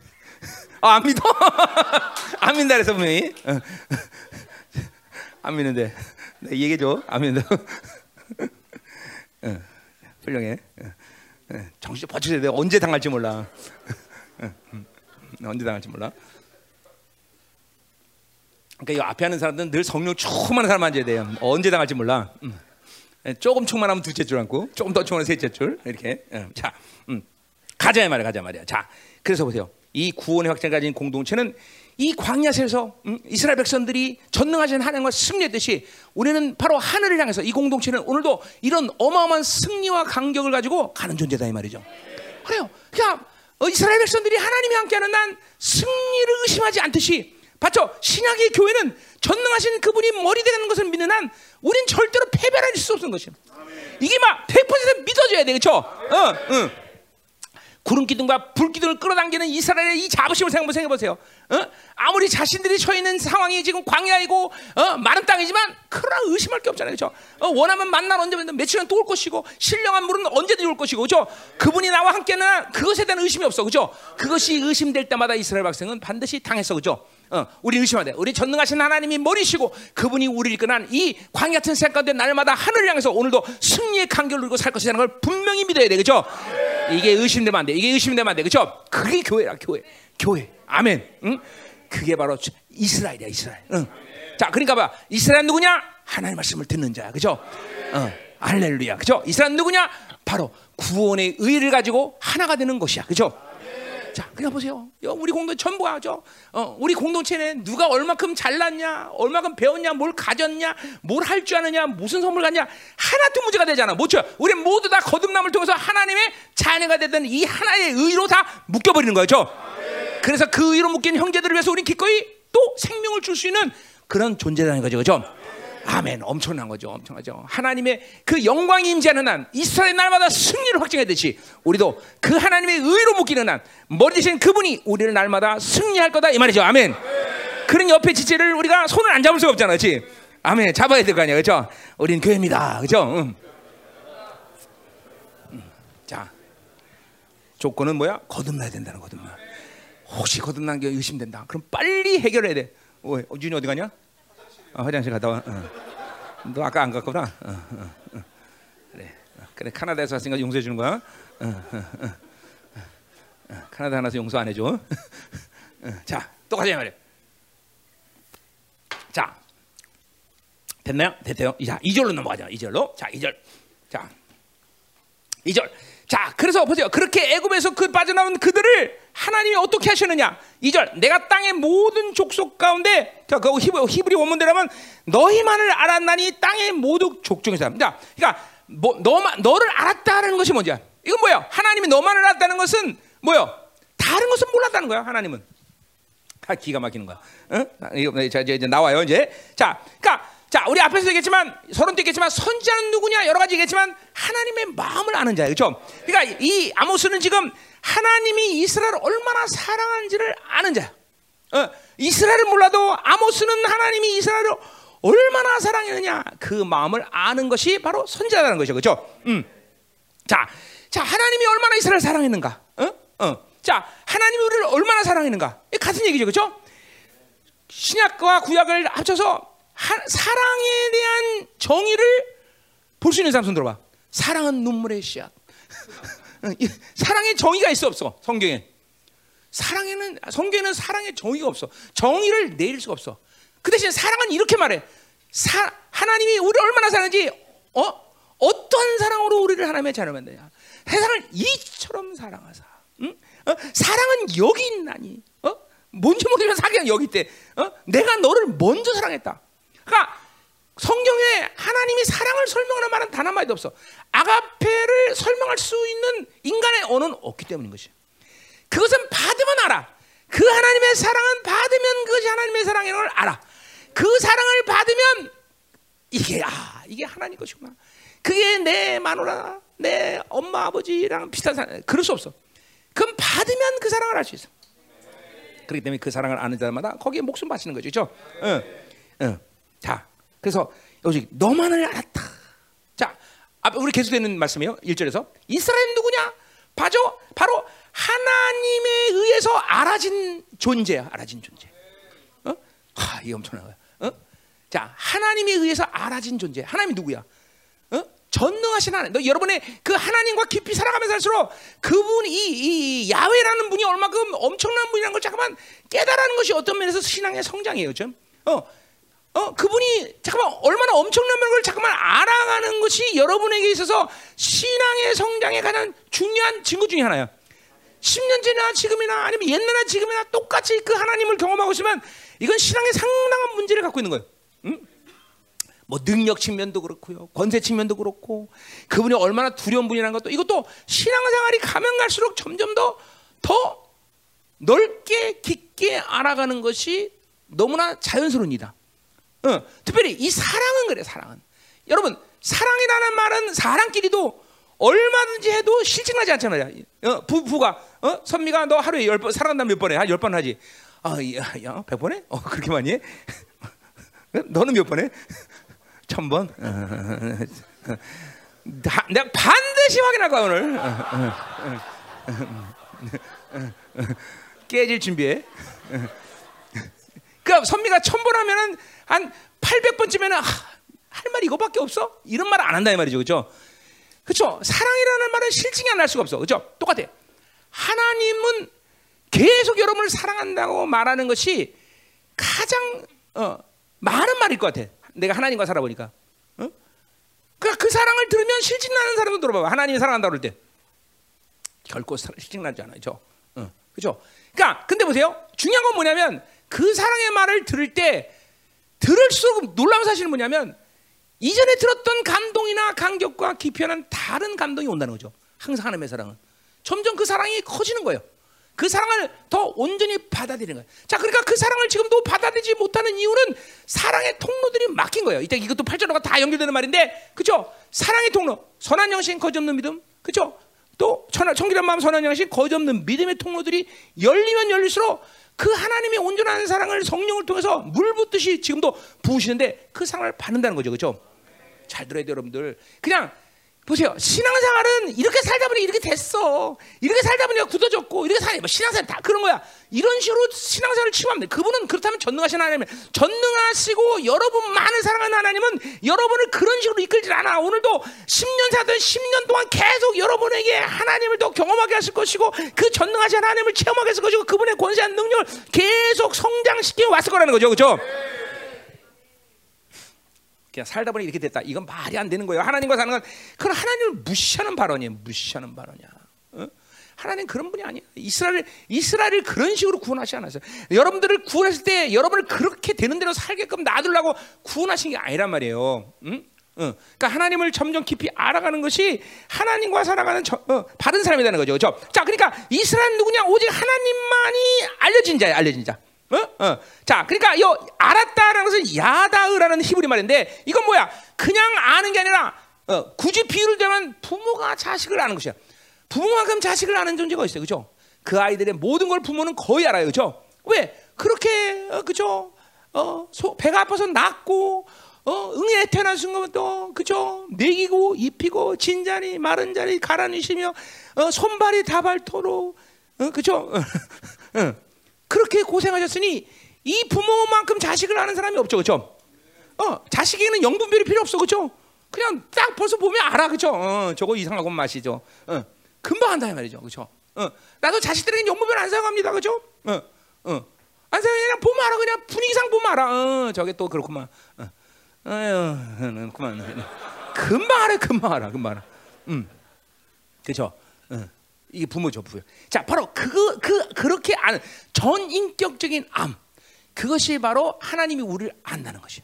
아, 안 믿어? 안 믿는다 그래서 분명히. 어. 안 믿는데. 얘기해줘. 안 믿는다. 어, 훌륭해. 어, 정신 버텨야 돼. 언제 당할지 몰라. 음, 언제 당할지 몰라. 그러니까 이 앞에 하는 사람들은 늘 성령 충만한 사람 앉아야 돼요. 언제 당할지 몰라. 음. 조금 충만하면 두째 줄 앉고, 조금 더 충만하면 셋째 줄 이렇게. 음. 자, 음. 가자 말이야, 가자 말이야. 자, 그래서 보세요. 이 구원의 확장을 가진 공동체는 이 광야에서 음, 이스라엘 백성들이 전능하신 하나님과 승리했듯이 우리는 바로 하늘을 향해서 이 공동체는 오늘도 이런 어마어마한 승리와 간격을 가지고 가는 존재다 이 말이죠. 그래요. 그러니까 어, 이스라엘 백성들이 하나님이 함께하는 난 승리를 의심하지 않듯이 봤죠? 신약의 교회는 전능하신 그분이 머리 되는 것을 믿는 한 우린 절대로 패배할 수 없는 것이에요. 이게 막 100% 믿어줘야 돼, 그렇죠? 어, 응. 구름 기둥과 불 기둥을 끌어당기는 이스라엘의 이 자부심을 생각해 보세요. 어? 아무리 자신들이 처해 있는 상황이 지금 광야이고 어? 마른 땅이지만 그러나 의심할 게 없잖아요, 그렇죠? 어, 원하면 만날 언제든 며칠은 또 올 것이고 신령한 물은 언제든지 올 것이고, 그렇죠? 그분이 나와 함께는 그것에 대한 의심이 없어, 그렇죠? 그것이 의심될 때마다 이스라엘 백성은 반드시 당했어, 그렇죠? 어, 우리 의심하되 우리 전능하신 하나님이 머리시고 그분이 우리를 이끈한 이 광야 같은 색깔들 날마다 하늘을 향해서 오늘도 승리의 간격을 누리고 살 것이라는 걸 분명히 믿어야 돼, 그렇죠? 이게 의심되면 안 돼. 이게 의심되면 안 돼, 그렇죠? 그게 교회라, 교회, 교회. 아멘. 응? 그게 바로 이스라엘이야, 이스라엘. 응. 자, 그러니까 봐, 이스라엘 누구냐? 하나님 말씀을 듣는 자야, 그렇죠? 어, 할렐루야, 그렇죠? 이스라엘 누구냐? 바로 구원의 의를 가지고 하나가 되는 것이야, 그렇죠? 자, 그냥 보세요. 우리 공동 전부가 죠. 어, 우리 공동체는 누가 얼마큼 잘났냐, 얼마큼 배웠냐, 뭘 가졌냐, 뭘 할 줄 아느냐, 무슨 선물 갖냐 하나도 문제가 되잖아. 뭐죠? 우리 모두 다 거듭남을 통해서 하나님의 자녀가 되던 이 하나의 의로 다 묶여버리는 거죠. 그래서 그 의로 묶인 형제들을 위해서 우리 기꺼이 또 생명을 줄 수 있는 그런 존재라는 거죠, 그죠? 아멘. 엄청난 거죠. 엄청나죠. 하나님의 그 영광이 임재하는 한 이스라엘 날마다 승리를 확증했듯이 우리도 그 하나님의 의로 묶이는 한 머리 대신 그분이 우리를 날마다 승리할 거다 이 말이죠. 아멘. 그런 옆에 지체를 우리가 손을 안 잡을 수가 없잖아. 그렇지? 아멘. 잡아야 될 거 아니야. 그렇죠? 우린 교회입니다. 그렇죠? 응. 자. 조건은 뭐야? 거듭나야 된다는 거듭나. 혹시 거듭난 게 의심된다. 그럼 빨리 해결해야 돼. 어, 준이 어디 가냐? 어, 화장실 갔다 와. 어. 너 아까 안 갔구나. 어, 어, 어. 그래, 그래 카나다에서 왔으니까 용서해 주는 거야. 카나다 하나서 용서 안 해줘. 자, 또 가자 말이야. 자, 됐나요? 됐대요. 자, 2절로 넘어가자. 2절로. 자, 2절. 자, 2절. 자, 그래서 보세요. 그렇게 애굽에서 그 빠져나온 그들을 하나님이 어떻게 하시느냐? 2절. 내가 땅의 모든 족속 가운데 그 히브리 원문대로면 너희만을 알았나니 땅의 모든 족중에서. 자, 그러니까 뭐 너만 너를 알았다는 것이 뭐냐? 이건 뭐야? 하나님이 너만을 알았다는 것은 뭐요? 다른 것은 몰랐다는 거야. 하나님은. 아, 기가 막히는 거야. 응? 이거 이제, 이제 나와요 이제. 자, 그러니까 자, 우리 앞에서 얘기했지만 서론도 얘기했지만 선지자는 누구냐 여러 가지 얘기했지만 하나님의 마음을 아는 자예요. 그렇죠? 그러니까 이 아모스는 지금 하나님이 이스라엘을 얼마나 사랑하는지를 아는 자야. 어, 이스라엘을 몰라도 아모스는 하나님이 이스라엘을 얼마나 사랑했느냐 그 마음을 아는 것이 바로 선지자라는 것이죠. 그렇죠? 음. 자, 자, 하나님이 얼마나 이스라엘을 사랑했는가? 어? 어. 자, 하나님이 우리를 얼마나 사랑했는가? 같은 얘기죠. 그렇죠? 신약과 구약을 합쳐서 하, 사랑에 대한 정의를 볼 수 있는 사람 손 들어봐. 사랑은 눈물의 씨앗. 사랑의 정의가 있어 없어 성경에. 사랑에는 성경에는 사랑의 정의가 없어. 정의를 내릴 수가 없어. 그 대신 사랑은 이렇게 말해. 사, 하나님이 우리를 얼마나 사랑하지? 어? 어떤 사랑으로 우리를 하나님의 자녀 만드냐? 세상을 이처럼 사랑하사. 응? 어? 사랑은 여기 있나니. 어? 뭔지 모르지만 사랑은 여기 있대. 어? 내가 너를 먼저 사랑했다. 그러니까 성경에 하나님이 사랑을 설명하는 말은 단 한마디도 없어. 아가페를 설명할 수 있는 인간의 언어는 없기 때문인 것이. 그것은 받으면 알아. 그 하나님의 사랑은 받으면 그것이 하나님의 사랑인 걸 알아. 그 사랑을 받으면 이게 아 이게 하나님 것이구나. 그게 내 마누라, 내 엄마 아버지랑 비슷한 사랑. 그럴 수 없어. 그럼 받으면 그 사랑을 알 수 있어. 그렇기 때문에 그 사랑을 아는 자마다 거기에 목숨 바치는 거죠, 그렇죠? 응, 응. 자, 그래서 여기 너만을 알았다. 자, 우리 계속되는 말씀이에요. 1절에서 이스라엘 누구냐? 바죠? 바로 하나님에 의해서 알아진 존재야. 알아진 존재. 어? 하, 이게 엄청난 거야. 어? 자, 하나님에 의해서 알아진 존재. 하나님이 누구야? 어? 전능하신 하나님. 너 여러분의 그 하나님과 깊이 살아가면서 살수록 그분이 이, 이 야훼라는 분이 얼마큼 엄청난 분이라는 걸 잠깐만 깨달아는 것이 어떤 면에서 신앙의 성장이에요. 좀. 어, 어, 그분이 잠깐만 얼마나 엄청난 걸 잠깐만 알아가는 것이 여러분에게 있어서 신앙의 성장에 가장 중요한 증거 중에 하나야. 10년 전이나 지금이나 아니면 옛날이나 지금이나 똑같이 그 하나님을 경험하고 있으면 이건 신앙의 상당한 문제를 갖고 있는 거예요. 응? 뭐 능력 측면도 그렇고요, 권세 측면도 그렇고 그분이 얼마나 두려운 분이라는 것도 이것도 신앙생활이 가면 갈수록 점점 더 더 넓게 깊게 알아가는 것이 너무나 자연스러운 일이다. 어, 특별히 이 사랑은 그래 사랑은 여러분 사랑이라는 말은 사람끼리도 얼마든지 해도 실증나지 않잖아요. 어, 부, 부가 어? 선미가 너 하루에 열 번 사랑한다면 몇 번에? 한열 번 하지. 아, 야, 야, 백 번에? 어, 그렇게 많이 해? 너는 몇 번에? 천 번? 다, 내가 반드시 확인할 거야 오늘. 깨질 준비해. 그러니까 선미가 천 번 하면은 한 800번쯤에는 아, 할말 이거밖에 없어? 이런 말안 한다 이 말이죠. 그죠? 그렇죠? 사랑이라는 말은 실증이 안 날 수가 없어. 그죠? 똑같아. 하나님은 계속 여러분을 사랑한다고 말하는 것이 가장 어, 많은 말일 것 같아. 내가 하나님과 살아보니까. 어? 그러니까 그 사랑을 들으면 실증나는 사람도 들어봐. 하나님이 사랑한다 그럴 때 결코 실증나지 않아요. 어. 그죠? 그러니까 근데 보세요. 중요한 건 뭐냐면 그 사랑의 말을 들을 때 들을수록 놀라운 사실은 뭐냐면 이전에 들었던 감동이나 간격과 깊이와는 다른 감동이 온다는 거죠. 항상 하나님의 사랑은 점점 그 사랑이 커지는 거예요. 그 사랑을 더 온전히 받아들이는 거예요. 자, 그러니까 그 사랑을 지금도 받아들이지 못하는 이유는 사랑의 통로들이 막힌 거예요. 이때 이것도 8절과 다 연결되는 말인데, 그죠? 사랑의 통로, 선한 영신, 거짓 없는 믿음, 그죠? 또 청결한 마음, 선한 영신, 거짓 없는 믿음의 통로들이 열리면 열릴수록 그 하나님의 온전한 사랑을 성령을 통해서 물 붓듯이 지금도 부으시는데 그 사랑을 받는다는 거죠, 그죠? 잘 들어야 돼요, 여러분들. 그냥 보세요. 신앙생활은 이렇게 살다 보니 이렇게 됐어. 이렇게 살다 보니까 굳어졌고, 이렇게 살뭐 신앙생활 다 그런 거야. 이런 식으로 신앙생활을 치유하면 돼. 그분은 그렇다면 전능하신 하나님, 전능하시고 여러분 많은 사랑하는 하나님은 여러분을 그런 식으로 이끌질 않아. 오늘도 10년 살던 10년 동안 계속 여러분에게 하나님을 더 경험하게 하실 것이고, 그 전능하신 하나님을 체험하게 하실 것이고, 그분의 권세한 능력을 계속 성장시켜 왔을 거라는 거죠. 그죠? 그냥 살다 보니 이렇게 됐다. 이건 말이 안 되는 거예요. 하나님과 사는 건 그건 하나님을 무시하는 발언이에요. 무시하는 발언이야. 어? 하나님 그런 분이 아니야. 이스라엘 이스라엘을 그런 식으로 구원하지 않았어요. 여러분들을 구원했을 때 여러분을 그렇게 되는 대로 살게끔 놔두려고 구원하신 게 아니란 말이에요. 응? 어. 그러니까 하나님을 점점 깊이 알아가는 것이 하나님과 살아가는 저, 어, 바른 사람이라는 거죠. 그렇죠? 자, 그러니까 이스라엘 누구냐? 오직 하나님만이 알려진 자야, 알려진 자. 어? 어. 자, 그러니까 요 알았다라는 것은 야다으라는 히브리 말인데 이건 뭐야? 그냥 아는 게 아니라 어, 굳이 비유를 대면 부모가 자식을 아는 것이야. 부모만큼 자식을 아는 존재가 있어요, 그죠? 그 아이들의 모든 걸 부모는 거의 알아요, 그죠? 왜? 그렇게 어, 그죠? 어, 소, 배가 아파서 낳고 어, 응애 태어난 순간부터 그죠? 먹이고 입히고 진자리 마른 자리 가라니시며 어, 손발이 다발토록 어, 그죠? 어, 그렇게 고생하셨으니 이 부모만큼 자식을 아는 사람이 없죠, 그렇죠? 어, 자식에게는 영분별이 필요 없어, 그렇죠? 그냥 딱 벌써 보면 알아, 그렇죠? 어, 저거 이상하고 맛이죠. 어, 금방 한다 이 말이죠, 그렇죠? 어, 나도 자식들에게 영분별 안 사용합니다, 그렇죠? 어, 어, 안 사용 그냥 보면 알아, 그냥 분위기상 보면 알아. 어, 저게 또 그렇구만. 어, 아유, 그만. 금방 알아, 금방 알아, 금방 알아. 음, 그렇죠? 어. 이게 부모죠, 부모. 자, 바로 그, 그, 그렇게 아는 전인격적인 암. 그것이 바로 하나님이 우리를 안다는 것이.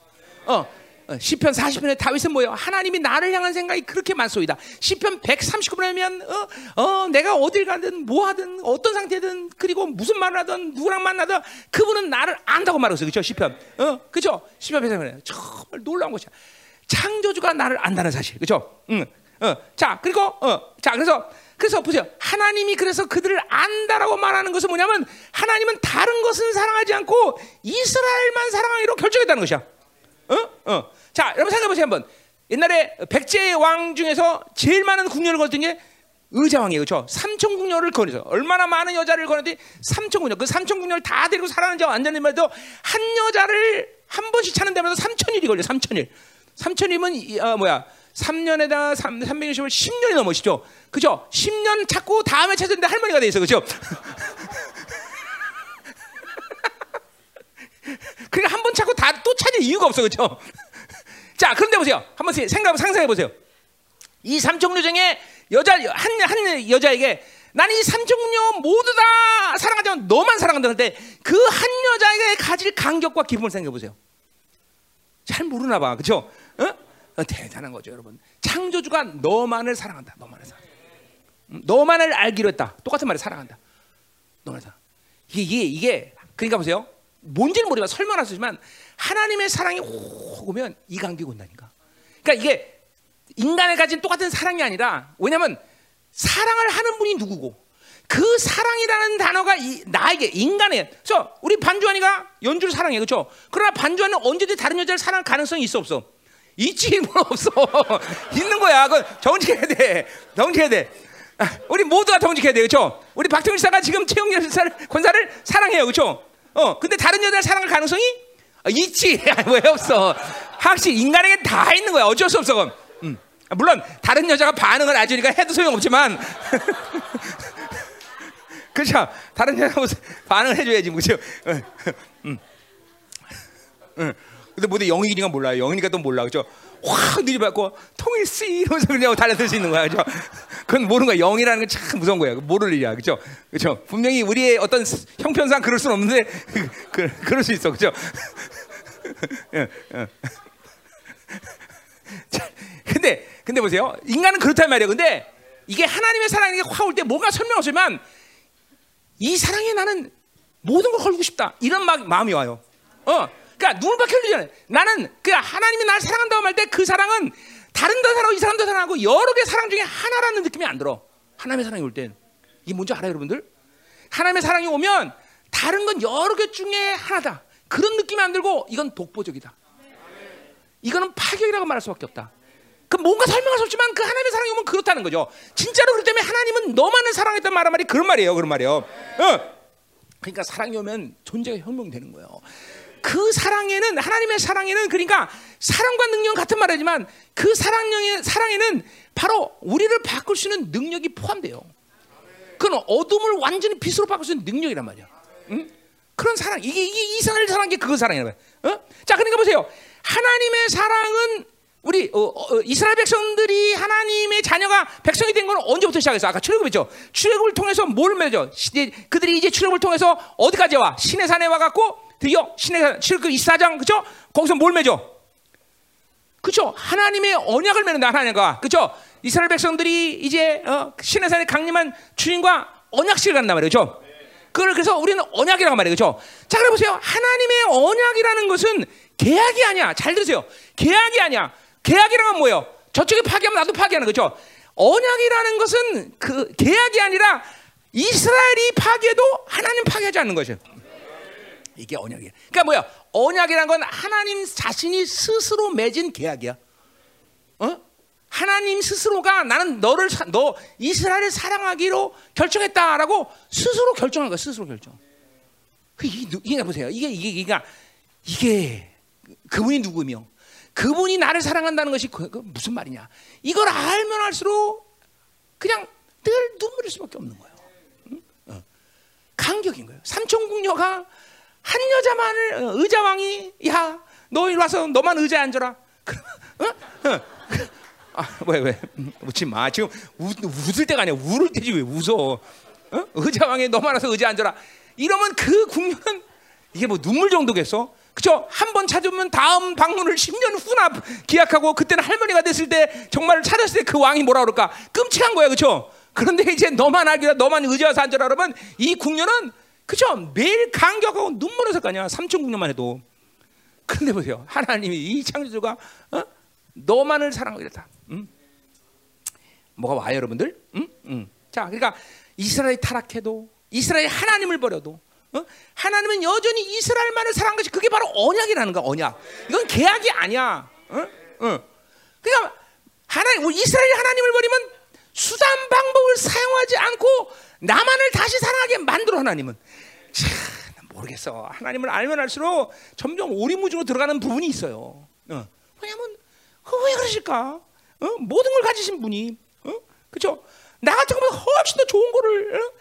어, 어, 시편 40편에 다윗은 뭐예요? 하나님이 나를 향한 생각이 그렇게 많소이다. 시편 139편에 어, 어, 내가 어딜 가든 뭐 하든 어떤 상태든 그리고 무슨 말을 하든 누구랑 만나든 그분은 나를 안다고 말했어요. 그렇죠? 시편. 어, 그렇죠? 시편 139편에 정말 놀라운 것이야. 창조주가 나를 안다는 사실. 그렇죠? 응. 어, 자, 그리고 어, 자, 그래서 그래서 보세요. 하나님이 그래서 그들을 안다라고 말하는 것은 뭐냐면 하나님은 다른 것은 사랑하지 않고 이스라엘만 사랑하기로 결정했다는 것이야. 어? 어. 자, 여러분 생각해 보세요 한번. 옛날에 백제 왕 중에서 제일 많은 궁녀를 거둔 게 의자왕이에요. 그렇죠? 삼천 궁녀를 거느서 얼마나 많은 여자를 거느지 삼천 궁녀. 그 삼천 궁녀를 다 데리고 살아는 자 완전히 말도 한 여자를 한 번씩 찾는 데마다 삼천일이 걸려. 삼천일. 삼천일은 어, 뭐야? 3년에다 3, 360을 10년이 넘으시죠. 그죠? 10년 찾고 다음에 찾았는데 할머니가 돼 있어. 그죠? 그러니까 한 번 찾고 다 또 찾을 이유가 없어. 그죠? 자, 그런데 보세요. 한번 생각 상상해 보세요. 이 삼총류 중에 여자 한, 한 여자에게 나는 이 삼총류 모두 다 사랑하지만 너만 사랑한다 할때그 한 여자에게 가질 간격과 기쁨을 생각해 보세요. 잘 모르나 봐. 그죠? 어? 어, 대단한 거죠, 여러분. 창조주가 너만을 사랑한다. 너만을 사랑. 음, 너만을 알기로 했다. 똑같은 말을 사랑한다. 너만을 사랑. 이게, 이게 이게 그러니까 보세요. 뭔지는 모르지만 설명할 수 있지만 하나님의 사랑이 확 오면 이 간격이 온다니까. 그러니까 이게 인간에 가진 똑같은 사랑이 아니라 왜냐하면 사랑을 하는 분이 누구고 그 사랑이라는 단어가 이, 나에게 인간에 그래서 우리 반주환이가 연주를 사랑해 그렇죠? 그러나 반주환은 언제든 다른 여자를 사랑할 가능성이 있어 없어? 있지 뭐 없어. 있는 거야. 그건 정직해야 돼. 정직해야 돼. 아, 우리 모두가 정직해야 돼 그렇죠 우리 박정희 씨가 지금 최영 여사를 권사를 사랑해요. 그렇죠 어 근데 다른 여자를 사랑할 가능성이? 어, 있지. 왜 없어? 확실히 인간에게 다 있는 거야. 어쩔 수 없어 그건. 음. 물론 다른 여자가 반응을 아주니까 해도 소용없지만. 그렇죠 다른 여자가 반응을 해줘야지 그렇죠 음. 음. 근데 뭐든 영인이가 몰라요. 영인이가 또 몰라. 그죠? 확 들이받고 통일시 이러면서 그냥 달려들 수 있는 거야, 그죠? 그건 모르는 거야. 영이라는 건 참 무서운 거야. 모를 일이야, 그죠? 그죠? 분명히 우리의 어떤 형편상 그럴 수는 없는데 그, 그럴 수 있어, 그죠? 예, 예. 자, 근데 근데 보세요. 인간은 그렇단 말이에요. 근데 이게 하나님의 사랑이 확 올때 뭔가 설명 없지만 이 사랑에 나는 모든 걸 걸고 싶다. 이런 막, 마음이 와요. 어. 그러니까 눈을 밖에 흘리잖아요. 나는 그 하나님이 나를 사랑한다고 할때그 사랑은 다른 데 사랑하고 이 사람도 사랑하고 여러 개 사랑 중에 하나라는 느낌이 안 들어. 하나님의 사랑이 올 땐. 이게 뭔지 알아요, 여러분들? 하나님의 사랑이 오면 다른 건 여러 개 중에 하나다. 그런 느낌이 안 들고 이건 독보적이다. 이거는 파격이라고 말할 수밖에 없다. 그 뭔가 설명할 수 없지만 그 하나님의 사랑이 오면 그렇다는 거죠. 진짜로 그렇기 때문에 하나님은 너만을 사랑했단 말 말이 그런 말이에요. 그런 말이에요. 어. 그러니까 사랑이 오면 존재가 혁명되는 거예요. 그 사랑에는 하나님의 사랑에는 그러니까 사랑과 능력 같은 말이지만 그 사랑의 사랑에는 바로 우리를 바꿀 수 있는 능력이 포함돼요. 그건 어둠을 완전히 빛으로 바꿀 수 있는 능력이란 말이야. 응? 그런 사랑 이게 이게 이상을 사랑한 게 그거 사랑이란 말이야. 어? 자, 그러니까 보세요. 하나님의 사랑은 우리 어, 어, 이스라엘 백성들이 하나님의 자녀가 백성이 된 건 언제부터 시작했어? 아까 출애굽했죠. 출애굽을 통해서 뭘 맺어? 그들이 이제 출애굽을 통해서 어디까지 와? 신의 산에 와 갖고 드디어 신의 산 출애굽 24장 그죠? 거기서 뭘 맺어? 그죠? 하나님의 언약을 맺는다 하나님과 그죠? 이스라엘 백성들이 이제 어, 신의 산에 강림한 주님과 언약식을 간단 말이죠. 그걸 그래서 우리는 언약이라고 말해요. 그죠? 자, 그래 보세요. 하나님의 언약이라는 것은 계약이 아니야. 잘 들으세요. 계약이 아니야. 계약이란 건 뭐예요? 저쪽이 파괴하면 나도 파괴하는 거죠. 언약이라는 것은 그 계약이 아니라 이스라엘이 파괴도 하나님 파괴하지 않는 것이에요. 이게 언약이야. 그러니까 뭐야? 언약이란 건 하나님 자신이 스스로 맺은 계약이야. 어? 하나님 스스로가 나는 너를 사, 너 이스라엘을 사랑하기로 결정했다라고 스스로 결정한 거야. 스스로 결정. 그 이게 보세요. 이게 이게 이게 이게 그분이 누구며 그분이 나를 사랑한다는 것이 그, 그 무슨 말이냐? 이걸 알면 알수록 그냥 늘 눈물일 수밖에 없는 거예요. 응? 어. 간격인 거예요. 삼천궁녀가 한 여자만을 어, 의자 왕이 야 너 이리 와서 너만 의자에 앉아라. 어? 어. 아, 왜 왜? 웃지 마. 지금 우, 웃을 때가 아니야. 울을 때지 왜 웃어? 어? 의자 왕이 너만 와서 의자에 앉아라. 이러면 그 궁녀는 이게 뭐 눈물 정도겠어? 그죠? 한 번 찾으면 다음 방문을 10년 후나 기약하고 그때는 할머니가 됐을 때 정말 찾았을 때 그 왕이 뭐라 그럴까? 끔찍한 거야. 그죠? 그런데 이제 너만 알기라 너만 의지와서 앉아라 그러면 이 궁녀는 그죠? 매일 섞거 아니야. 삼천 궁녀만 해도. 그런데 보세요. 하나님이 이 창조주가 어? 너만을 사랑하겠다. 응? 뭐가 와요, 여러분들? 응? 응. 자, 그러니까 이스라엘이 타락해도 이스라엘 하나님을 버려도 어? 하나님은 여전히 이스라엘만을 사랑한 것이 그게 바로 언약이라는 거야 언약. 이건 계약이 아니야. 어? 어. 그러니까 하나님 이스라엘 하나님을 버리면 수단 방법을 사용하지 않고 나만을 다시 사랑하게 만들어 하나님은. 참 모르겠어. 하나님을 알면 알수록 점점 오리무중으로 들어가는 부분이 있어요. 어. 왜냐면 어, 왜 그러실까? 어? 모든 걸 가지신 분이, 어? 그렇죠? 나 같은 거보다 훨씬 더 좋은 거를 어?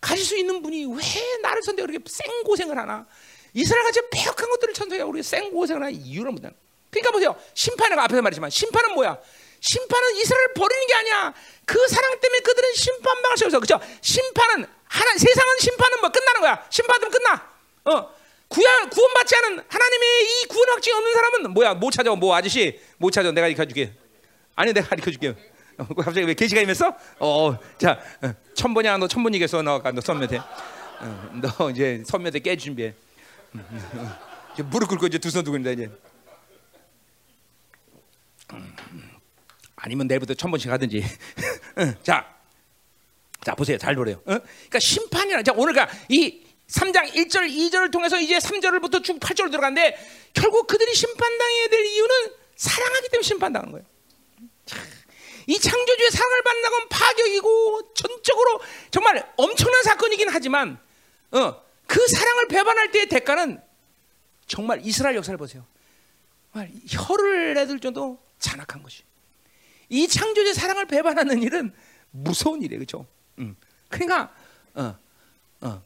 가질 수 있는 분이 왜 나를 선택 그렇게 생 고생을 하나? 이스라엘 같이 폐역한 것들을 선택해 우리 생 고생을 하는 이유는 뭐냐? 그러니까 보세요. 심판은 앞에서 말했지만 심판은 뭐야? 심판은 이스라엘 버리는 게 아니야. 그 사랑 때문에 그들은 심판방을 세워서 그죠? 심판은 하나 세상은 심판은 뭐 끝나는 거야. 심판은 끝나. 어 구원 구원받지 않은 하나님의 이 구원 확증이 없는 사람은 뭐야? 못 찾아 뭐 아저씨 못 찾아 내가 가르쳐 줄게. 아니 내가 가르쳐 줄게. 어, 갑자기 왜 계시가 임했어? 어, 자, 어, 천번이야 너 천번 이겠어 너가 너 선묘대. 어, 너 이제 선묘대 깨 준비해. 이제 무릎 꿇고 이제 두 손 두고 있다 이제. 아니면 내일부터 천 번씩 하든지. 자, 자 보세요, 잘 보래요. 어? 그러니까 심판이라. 자 오늘 이 3장 1절, 2절을 통해서 이제 3절부터 쭉 8절로 들어가는데 결국 그들이 심판당해야 될 이유는 사랑하기 때문에 심판당하는 거예요. 이 창조주의 사랑을 받는 건 파격이고 전적으로 정말 엄청난 사건이긴 하지만 어, 그 사랑을 배반할 때의 대가는 정말 이스라엘 역사를 보세요. 혀를 내들 정도 잔악한 것이. 이 창조주의 사랑을 배반하는 일은 무서운 일이에요, 그렇죠? 음. 그러니까 어, 어.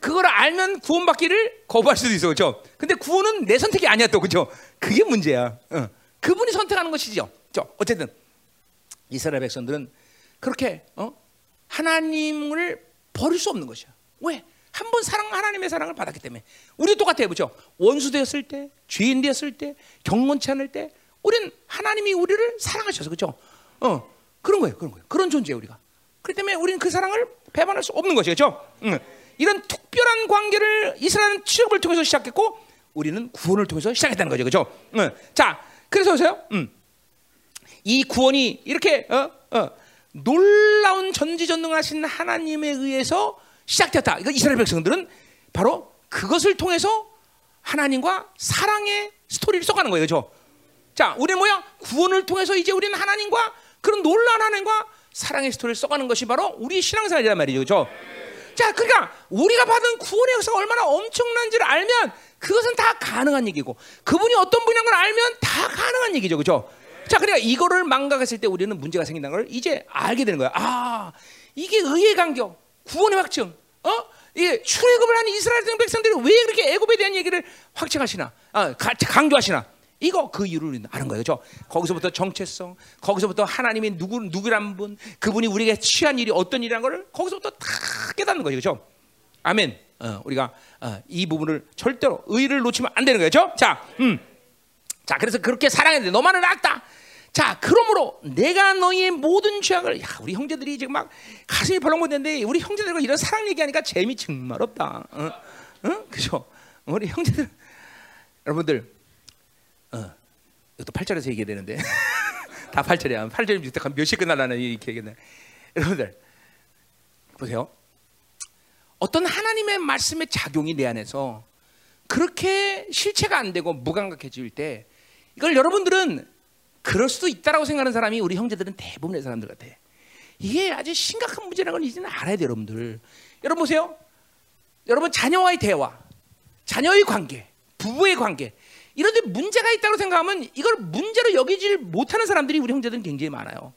그걸 알면 구원받기를 거부할 수도 있어, 그렇죠? 근데 구원은 내 선택이 아니야, 또 그렇죠? 그게 문제야. 어. 그분이 선택하는 것이죠. 저 어쨌든 이스라엘 백성들은 그렇게 어? 하나님을 버릴 수 없는 것이야. 왜? 한 번 사랑 하나님의 사랑을 받았기 때문에 우리 똑같아요, 그렇죠? 원수 되었을 때, 죄인 되었을 때, 경건치 않을 때, 우리는 하나님이 우리를 사랑하셔서 그렇죠? 어 그런 거예요, 그런 거예요. 그런 존재예요 우리가. 그렇기 때문에 우리는 그 사랑을 배반할 수 없는 것이죠, 그렇죠? 응. 이런 특별한 관계를 이스라엘은 취업을 통해서 시작했고 우리는 구원을 통해서 시작했다는 거죠, 그렇죠? 응. 자, 그래서 보세요. 음. 이 구원이 이렇게 어, 어, 놀라운 전지전능하신 하나님에 의해서 시작되었다. 이거 이스라엘 백성들은 바로 그것을 통해서 하나님과 사랑의 스토리를 써가는 거예요, 그렇죠? 자, 우리는 뭐야? 구원을 통해서 이제 우리는 하나님과 그런 놀라운 하나님과 사랑의 스토리를 써가는 것이 바로 우리 신앙생활이란 말이죠, 그렇죠? 자, 그러니까 우리가 받은 구원의 역사가 얼마나 엄청난지를 알면 그것은 다 가능한 얘기고 그분이 어떤 분인 걸 알면 다 가능한 얘기죠, 그렇죠? 자, 그러니까 이거를 망각했을 때 우리는 문제가 생긴다는 걸 이제 알게 되는 거야. 아, 이게 의의 간격, 구원의 확증, 어? 이게 출애굽을 한 이스라엘 백성들이 왜 그렇게 애굽에 대한 얘기를 확증하시나, 아, 강조하시나? 이거 그 이유를 아는 거예요, 그렇죠? 거기서부터 정체성, 거기서부터 하나님이 누구 누구란 분, 그분이 우리에게 취한 일이 어떤 일이란 걸 거기서부터 다 깨닫는 거죠, 그렇죠? 아멘. 어, 우리가 어, 이 부분을 절대로 의를 놓치면 안 되는 거죠. 자, 음. 자, 그래서 그렇게 사랑했는데 너만은 악다. 자, 그러므로 내가 너희의 모든 죄악을 야, 우리 형제들이 지금 막 가슴이 벌렁거리는데 우리 형제들과 이런 사랑 얘기하니까 재미 정말 없다. 어? 어? 그죠? 우리 형제들 여러분들 어. 이것도 8절에서 얘기해야 되는데 다 8절이야. 8절이면 몇시 끝날라는 이렇게 얘기했네. 여러분들 보세요. 어떤 하나님의 말씀의 작용이 내 안에서 그렇게 실체가 안 되고 무감각해질 때 이걸 여러분들은 그럴 수도 있다라고 생각하는 사람이 우리 형제들은 대부분의 사람들 같아. 이게 아주 심각한 문제라는 걸 이제는 알아야 돼요, 여러분들. 여러분 보세요. 여러분 자녀와의 대화, 자녀의 관계, 부부의 관계 이런데 문제가 있다고 생각하면 이걸 문제로 여기질 못하는 사람들이 우리 형제들은 굉장히 많아요.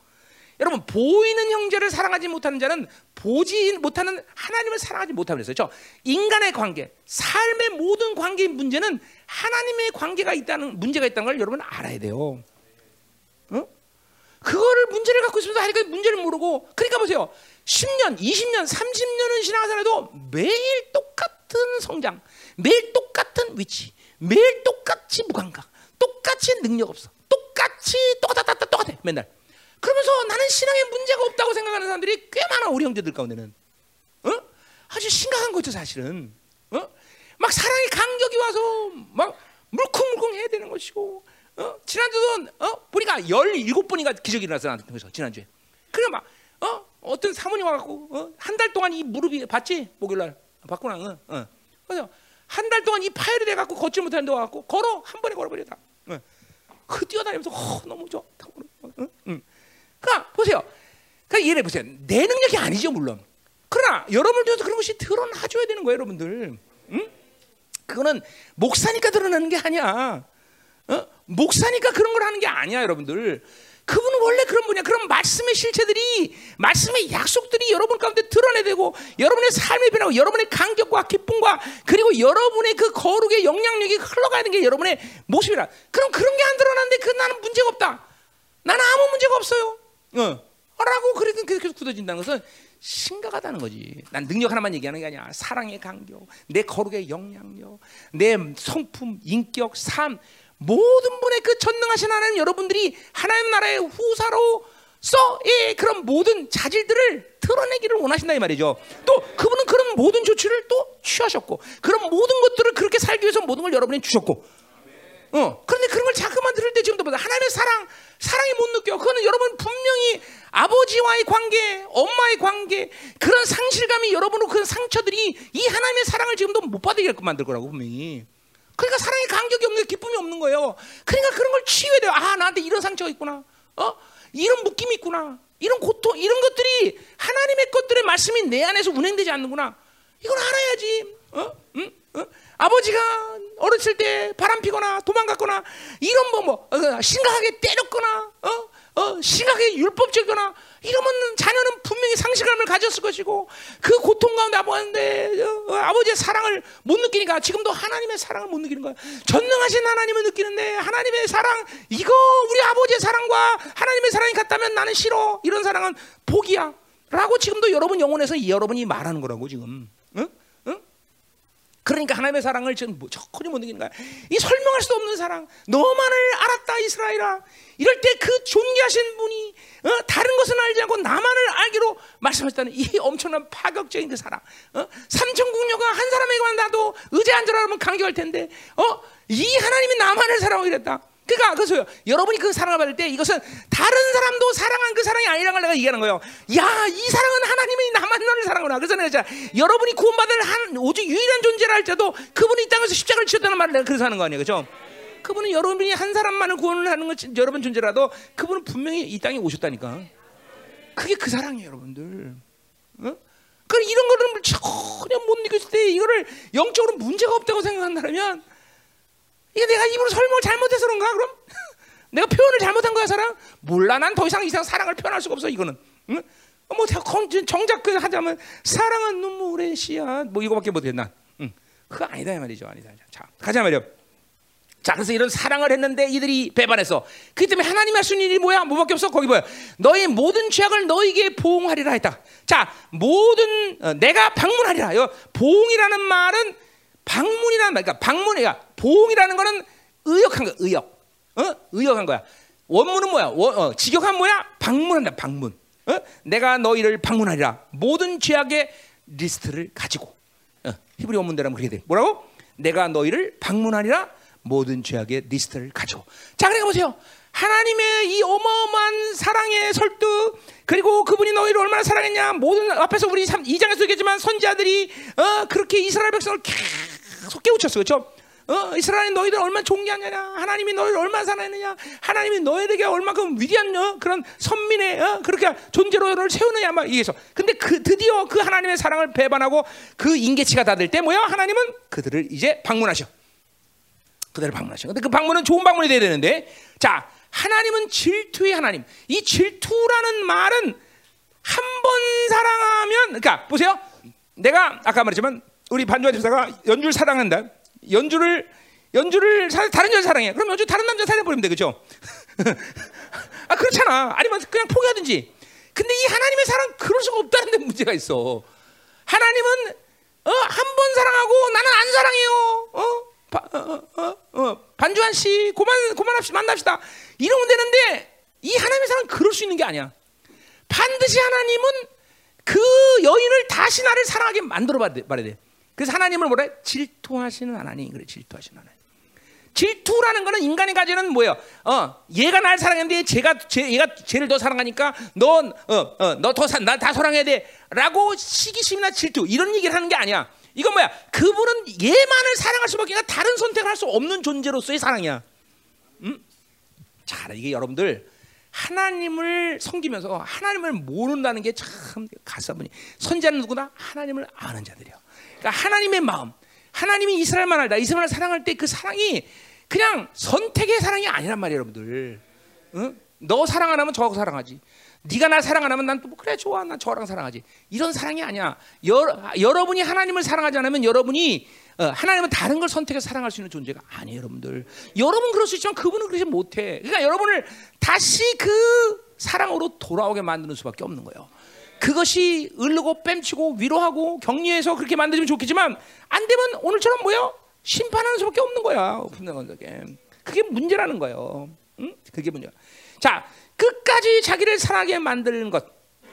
여러분 보이는 형제를 사랑하지 못하는 자는 보지 못하는 하나님을 사랑하지 못하고 그랬어요. 저 인간의 관계, 삶의 모든 관계의 문제는 하나님의 관계가 있다는 문제가 있다는 걸 여러분 알아야 돼요. 어? 그거를 문제를 갖고 있으면서 하니까 문제를 모르고 그러니까 보세요. 10년, 20년, 30년은 신앙생활해도 매일 똑같은 성장, 매일 똑같은 위치, 매일 똑같이 무감각, 똑같이 능력 없어, 똑같이 똑같다, 똑같아, 맨날. 그러면서 나는 신앙에 문제가 없다고 생각하는 사람들이 꽤 많아 우리 형제들 가운데는. 어? 아주 심각한 거죠 사실은. 어? 막 사랑의 간격이 와서 막 물컹물컹 해야 되는 것이고. 어? 지난주도 어? 보니까 17번인가 기적이 일어났어 나한테 지난주에. 그래 막 어? 어떤 사모님 와갖고 어? 한 달 동안 이 무릎이 봤지? 목요일날 봤구나. 어? 어. 그래서 한 달 동안 이 파열이 돼갖고 걷지 못하는 데 와갖고 걸어 한 번에 걸어버렸다. 어. 그 뛰어다니면서 어, 너무 좋다. 어? 응. 그러니까 보세요. 그러니까 이해해 보세요. 내 능력이 아니죠 물론. 그러나 여러분들도 그런 것이 드러나줘야 되는 거예요, 여러분들. 응? 그거는 목사니까 드러나는 게 아니야. 어? 목사니까 그런 걸 하는 게 아니야, 여러분들. 그분은 원래 그런 분이야. 그런 말씀의 실체들이, 말씀의 약속들이 여러분 가운데 드러내야 되고, 여러분의 삶이 변하고, 여러분의 간격과 기쁨과, 그리고 여러분의 그 거룩의 영향력이 흘러가야 되는 게 여러분의 모습이라. 그럼 그런 게 안 드러나는데, 그 나는 문제가 없다. 나는 아무 문제가 없어요. 어. 라고 그래도 계속 굳어진다는 것은 심각하다는 거지. 난 능력 하나만 얘기하는 게 아니야. 사랑의 강경, 내 거룩의 영향력, 내 성품, 인격, 삶 모든 분의 그 전능하신 하나님 여러분들이 하나님 나라의 후사로서 의 그런 모든 자질들을 드러내기를 원하신다 이 말이죠. 또 그분은 그런 모든 조치를 또 취하셨고 그런 모든 것들을 그렇게 살기 위해서 모든 걸 여러분이 주셨고 어, 그런데 그런 걸 자꾸만 들을 때 지금도 보다 하나님의 사랑, 사랑이 못 느껴. 그거는 여러분 분명히 아버지와의 관계, 엄마의 관계, 그런 상실감이 여러분의 그 상처들이 이 하나님의 사랑을 지금도 못 받게 만들 거라고 분명히. 그러니까 사랑의 간격이 없는 기쁨이 없는 거예요. 그러니까 그런 걸 치유해야 돼요. 아, 나한테 이런 상처가 있구나. 어? 이런 묶임이 있구나. 이런 고통, 이런 것들이 하나님의 것들의 말씀이 내 안에서 운행되지 않는구나. 이걸 알아야지. 어? 응? 어? 아버지가 어렸을 때 바람 피거나 도망갔거나 이런 뭐, 뭐 어, 심각하게 때렸거나 어? 어, 심하게 율법적이거나 이러면 자녀는 분명히 상실감을 가졌을 것이고 그 고통 가운데 아버지인데 어, 아버지의 사랑을 못 느끼니까 지금도 하나님의 사랑을 못 느끼는 거야. 전능하신 하나님을 느끼는데 하나님의 사랑 이거 우리 아버지의 사랑과 하나님의 사랑이 같다면 나는 싫어. 이런 사랑은 복이야. 라고 지금도 여러분 영혼에서 여러분이 말하는 거라고 지금. 응? 응? 그러니까 하나님의 사랑을 지금 뭐 전혀 못 느끼는 거야. 이 설명할 수 없는 사랑. 너만을 알았다 이스라엘아. 이럴 때 그 존귀하신 분이 어? 다른 것은 알지 않고 나만을 알기로 말씀하셨다는 이 엄청난 파격적인 그 사랑. 어? 삼천국녀가 한 사람에게만 나도 의제 앉으라 하면 감격할 텐데, 어? 이 하나님이 나만을 사랑하고 이랬다. 그러니까 그래서 여러분이 그 사랑을 받을 때 이것은 다른 사람도 사랑한 그 사랑이 아니라는 걸 내가 얘기하는 거예요. 야, 이 사랑은 하나님이 나만 너를 사랑하구나. 그래서 내가 여러분이 구원받을 한 오직 유일한 존재라 할때도 그분이 이 땅에서 십자가를 치렀다는 말을 내가 그래서 하는 거 아니에요. 그죠? 그분은 여러분이 한 사람만을 구원을 하는 것 여러분 존재라도 그분은 분명히 이 땅에 오셨다니까. 그게 그 사랑이에요, 여러분들. 어? 그 이런 거를 전혀 못 느꼈을 때 이거를 영적으로 문제가 없다고 생각한다면 이게 내가 입으로 설명을 잘못해서 그런가 그럼? 내가 표현을 잘못한 거야 사랑? 몰라 난 더 이상 이상 사랑을 표현할 수가 없어 이거는. 응? 뭐 정작 그 하자면 사랑은 눈물의 씨앗 뭐 이거밖에 난. 응. 그거 아니다 이 말이죠 아니다. 자 가자 말이요. 자, 그래서 이런 사랑을 했는데 이들이 배반했어. 그 때문에 하나님 하신 일이 뭐야? 뭐밖에 없어? 거기 뭐야? 너의 모든 죄악을 너에게 보응하리라 했다. 자, 모든 어, 내가 방문하리라. 이 보응이라는 말은 방문이라는 말, 그러니까 방문이야. 보응이라는 거는 의역한 거, 의역. 어? 의역한 거야. 원문은 뭐야? 원, 어, 직역한 뭐야? 방문한다. 방문. 어? 내가 너희를 방문하리라. 모든 죄악의 리스트를 가지고. 어, 히브리 원문대로 그렇게 돼. 뭐라고? 내가 너희를 방문하리라. 모든 죄악의 리스트를 가지고. 자, 그러니까 보세요. 하나님의 이 어마어마한 사랑의 설득 그리고 그분이 너희를 얼마나 사랑했냐 모든 앞에서 우리 2장에서 얘기했지만 선지자들이 어, 그렇게 이스라엘 백성을 계속 깨우쳤어 그렇죠? 어, 이스라엘 너희들 얼마나 존귀하냐? 하나님이 너희를 얼마나 사랑했느냐? 하나님이 너희에게 얼마큼 위대한 어, 그런 선민의 어, 그렇게 존재로 를 세우느냐? 막 이게서. 근데 그 드디어 그 하나님의 사랑을 배반하고 그 인계치가 다될때 뭐야? 하나님은 그들을 이제 방문하셔. 그대로 방문하신 근데 그 방문은 좋은 방문이 돼야 되는데. 자 하나님은 질투의 하나님. 이 질투라는 말은 한 번 사랑하면 그러니까 보세요. 내가 아까 말했지만 우리 반주환 집사가 연주를 사랑한다. 연주를 연주를 사, 다른 여자 사랑해. 그럼 연주 다른 남자 사랑해버리면 돼, 그죠? 아 그렇잖아. 아니면 그냥 포기하든지. 근데 이 하나님의 사랑 그럴 수가 없다는 데 문제가 있어. 하나님은 어, 한 번 사랑하고 나는 안 사랑해요. 어? 바, 어, 어, 어, 반주한 씨, 고만 고만합시 만납시다. 이러면 되는데 이 하나님의 사람 그럴 수 있는 게 아니야. 반드시 하나님은 그 여인을 다시 나를 사랑하게 만들어 봐야 돼. 그래서 하나님을 뭐래? 질투하시는 하나님. 그래, 질투하시는 하나님. 질투라는 거는 인간이 가지는 뭐예요? 어, 얘가 날 사랑했는데 제가 제, 얘가 쟤를 더 사랑하니까 넌 어, 어, 너더나다 사랑해야 돼라고 시기심이나 질투 이런 얘기를 하는 게 아니야. 이건 뭐야? 그분은 얘만을 사랑할 수밖에 아니라 다른 선택을 할 수 없는 존재로서의 사랑이야. 음? 자, 이게 여러분들 하나님을 섬기면서 하나님을 모른다는 게 참 가슴이 선자는 누구나 하나님을 아는 자들이요. 그러니까 하나님의 마음, 하나님이 이스라엘만 알다. 이스라엘을 사랑할 때 그 사랑이 그냥 선택의 사랑이 아니란 말이에요, 여러분들. 응? 너 사랑 안 하면 저하고 사랑하지. 네가 날 사랑 안 하면 난 또 뭐 그래 좋아 난 저랑 사랑하지 이런 사랑이 아니야 여, 여러 분이 하나님을 사랑하지 않으면 여러분이 어, 하나님은 다른 걸 선택해서 사랑할 수 있는 존재가 아니에요 여러분들 여러분 그럴 수 있지만 그분은 그러지 못해 그러니까 여러분을 다시 그 사랑으로 돌아오게 만드는 수밖에 없는 거예요 그것이 을르고 뺨치고 위로하고 격려해서 그렇게 만들면 좋겠지만 안 되면 오늘처럼 뭐요 심판하는 수밖에 없는 거야 그게 문제라는 거예요 응? 그게 문제야 자 끝까지 자기를 사랑하게 만드는 것.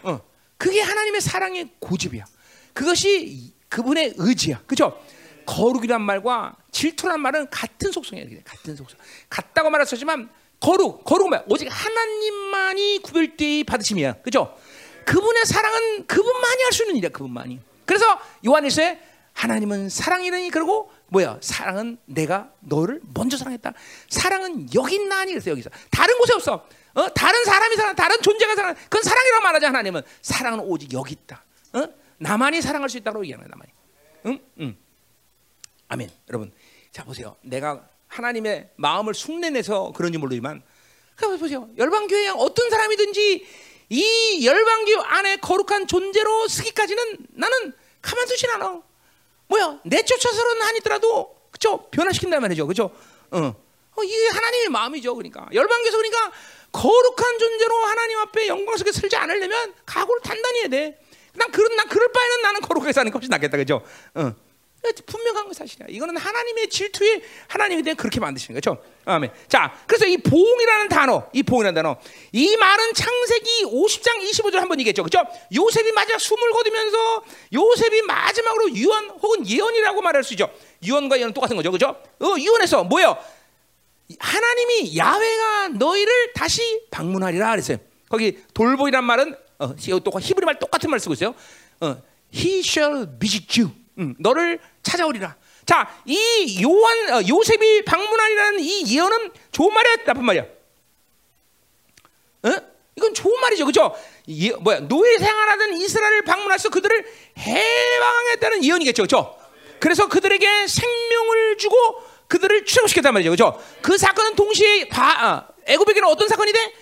어. 그게 하나님의 사랑의 고집이야. 그것이 그분의 의지야. 그죠? 거룩이란 말과 질투란 말은 같은 속성이야. 같은 속성. 같다고 말했었지만 거룩, 거룩은 뭐야? 오직 하나님만이 구별되이 받으심이야. 그죠? 그분의 사랑은 그분만이 할 수 있는 일이야. 그분만이. 그래서 요한일서에 하나님은 사랑이니 그리고 뭐야? 사랑은 내가 너를 먼저 사랑했다. 사랑은 여기 있나니 그래서 여기서 다른 곳에 없어. 어? 다른 사람이 사랑, 다른 존재가 사랑, 그건 사랑이라고 말하지 하나님은 사랑은 오직 여기 있다. 어? 나만이 사랑할 수 있다고 얘기하는 거야, 나만이. 응? 응. 아멘. 여러분, 자 보세요. 내가 하나님의 마음을 흉내내서 그런지 모르지만, 그 보세요. 열방 교회 어떤 사람이든지 이 열방교 안에 거룩한 존재로 쓰기까지는 나는 가만 두진 않아. 뭐야? 내쫓아서는 아니더라도 그죠? 변화시킨단 말이죠. 그죠? 어. 어, 이게 하나님의 마음이죠. 그러니까 열방교에서 그러니까 거룩한 존재로 하나님 앞에 영광 속에 설지 않으려면 각오를 단단히 해야 돼. 난 그런 난 그럴 바에는 나는 거룩하게 사는 것이 낫겠다. 그죠? 어. 분명한 거 사실이야. 이거는 하나님의 질투에 하나님이 대한 그렇게 만드시는 거죠. 아멘. 자, 그래서 이 보응이라는 단어, 이 보응이라는 단어, 이 말은 창세기 50장 25절 한번 얘기했죠. 그죠? 요셉이 마지막 숨을 거두면서 요셉이 마지막으로 유언 혹은 예언이라고 말할 수 있죠. 유언과 예언은 똑같은 거죠. 그죠? 어, 유언에서 뭐예요? 하나님이 야훼가 너희를 다시 방문하리라 그랬어요. 거기 돌보이란 말은 어, 또 히브리 말 똑같은 말 쓰고 있어요. 어, he shall visit you. 음, 너를 찾아오리라. 자, 이 요한 어, 요셉이 방문하리라는 이 예언은 좋은 말이야, 나쁜 말이야? 어? 이건 좋은 말이죠, 그죠? 예, 뭐야 노예 생활하던 이스라엘을 방문해서 그들을 해방하겠다는 예언이겠죠, 그죠? 그래서 그들에게 생명을 주고 그들을 출애굽시켰단 말이죠, 그죠? 그 사건은 동시에 바, 어, 애굽에게는 어떤 사건이 돼?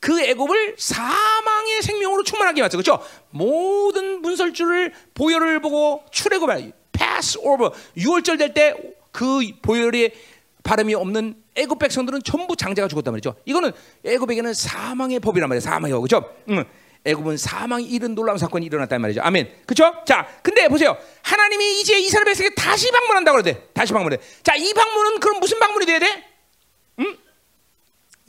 그 애굽을 사망의 생명으로 충만하게 만들죠. 그렇죠? 모든 문설주를 보혈을 보고 출애굽을 패스 오버 6월절 될 때 그 보혈의 발음이 없는 애굽 백성들은 전부 장자가 죽었단 말이죠. 이거는 애굽에게는 사망의 법이란 말이에요. 사망의 법. 그렇죠? 응. 애굽은 사망이 이른 놀라운 사건이 일어났단 말이죠. 아멘. 그렇죠? 자, 근데 보세요. 하나님이 이제 이스라엘 백성에게 다시 방문한다고 그러대. 다시 방문해. 자, 이 방문은 그럼 무슨 방문이 돼야 돼?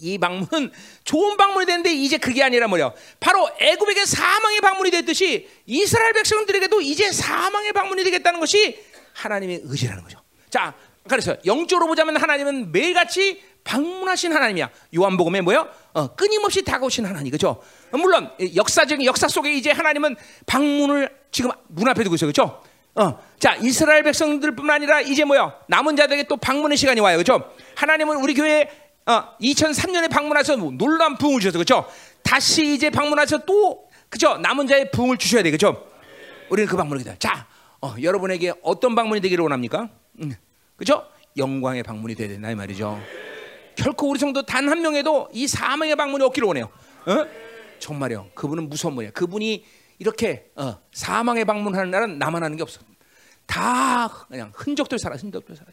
응? 이 방문은 좋은 방문이 되는데 이제 그게 아니라 뭐냐? 바로 애굽에게 사망의 방문이 됐듯이 이스라엘 백성들에게도 이제 사망의 방문이 되겠다는 것이 하나님의 의지라는 거죠. 자, 그래서 영적으로 보자면 하나님은 매일같이 방문하신 하나님이야. 요한복음에 뭐요? 어, 끊임없이 다가오신 하나님, 그죠? 물론 역사적인 역사 속에 이제 하나님은 방문을 지금 문 앞에 두고 있어요, 그죠? 어, 자 이스라엘 백성들뿐만 아니라 이제 뭐요? 남은 자들에게 또 방문의 시간이 와요, 그죠? 하나님은 우리 교회 어, 2003년에 방문해서 놀라운 부흥을 주셔서 그죠? 다시 이제 방문해서 또 그죠? 남은 자의 부흥을 주셔야 돼, 그죠? 우리는 그 방문을 기다. 자, 어, 여러분에게 어떤 방문이 되기를 원합니까? 음, 그죠? 영광의 방문이 되야 된다 이 말이죠. 결코 우리 성도 단 한 명에도 이 사망의 방문이 없기를 원해요. 어? 정말요. 그분은 무서운 분이야. 그분이 이렇게 어, 사망의 방문하는 날은 나만 하는 게 없어. 다 그냥 흔적들 살아, 흔적들 살아.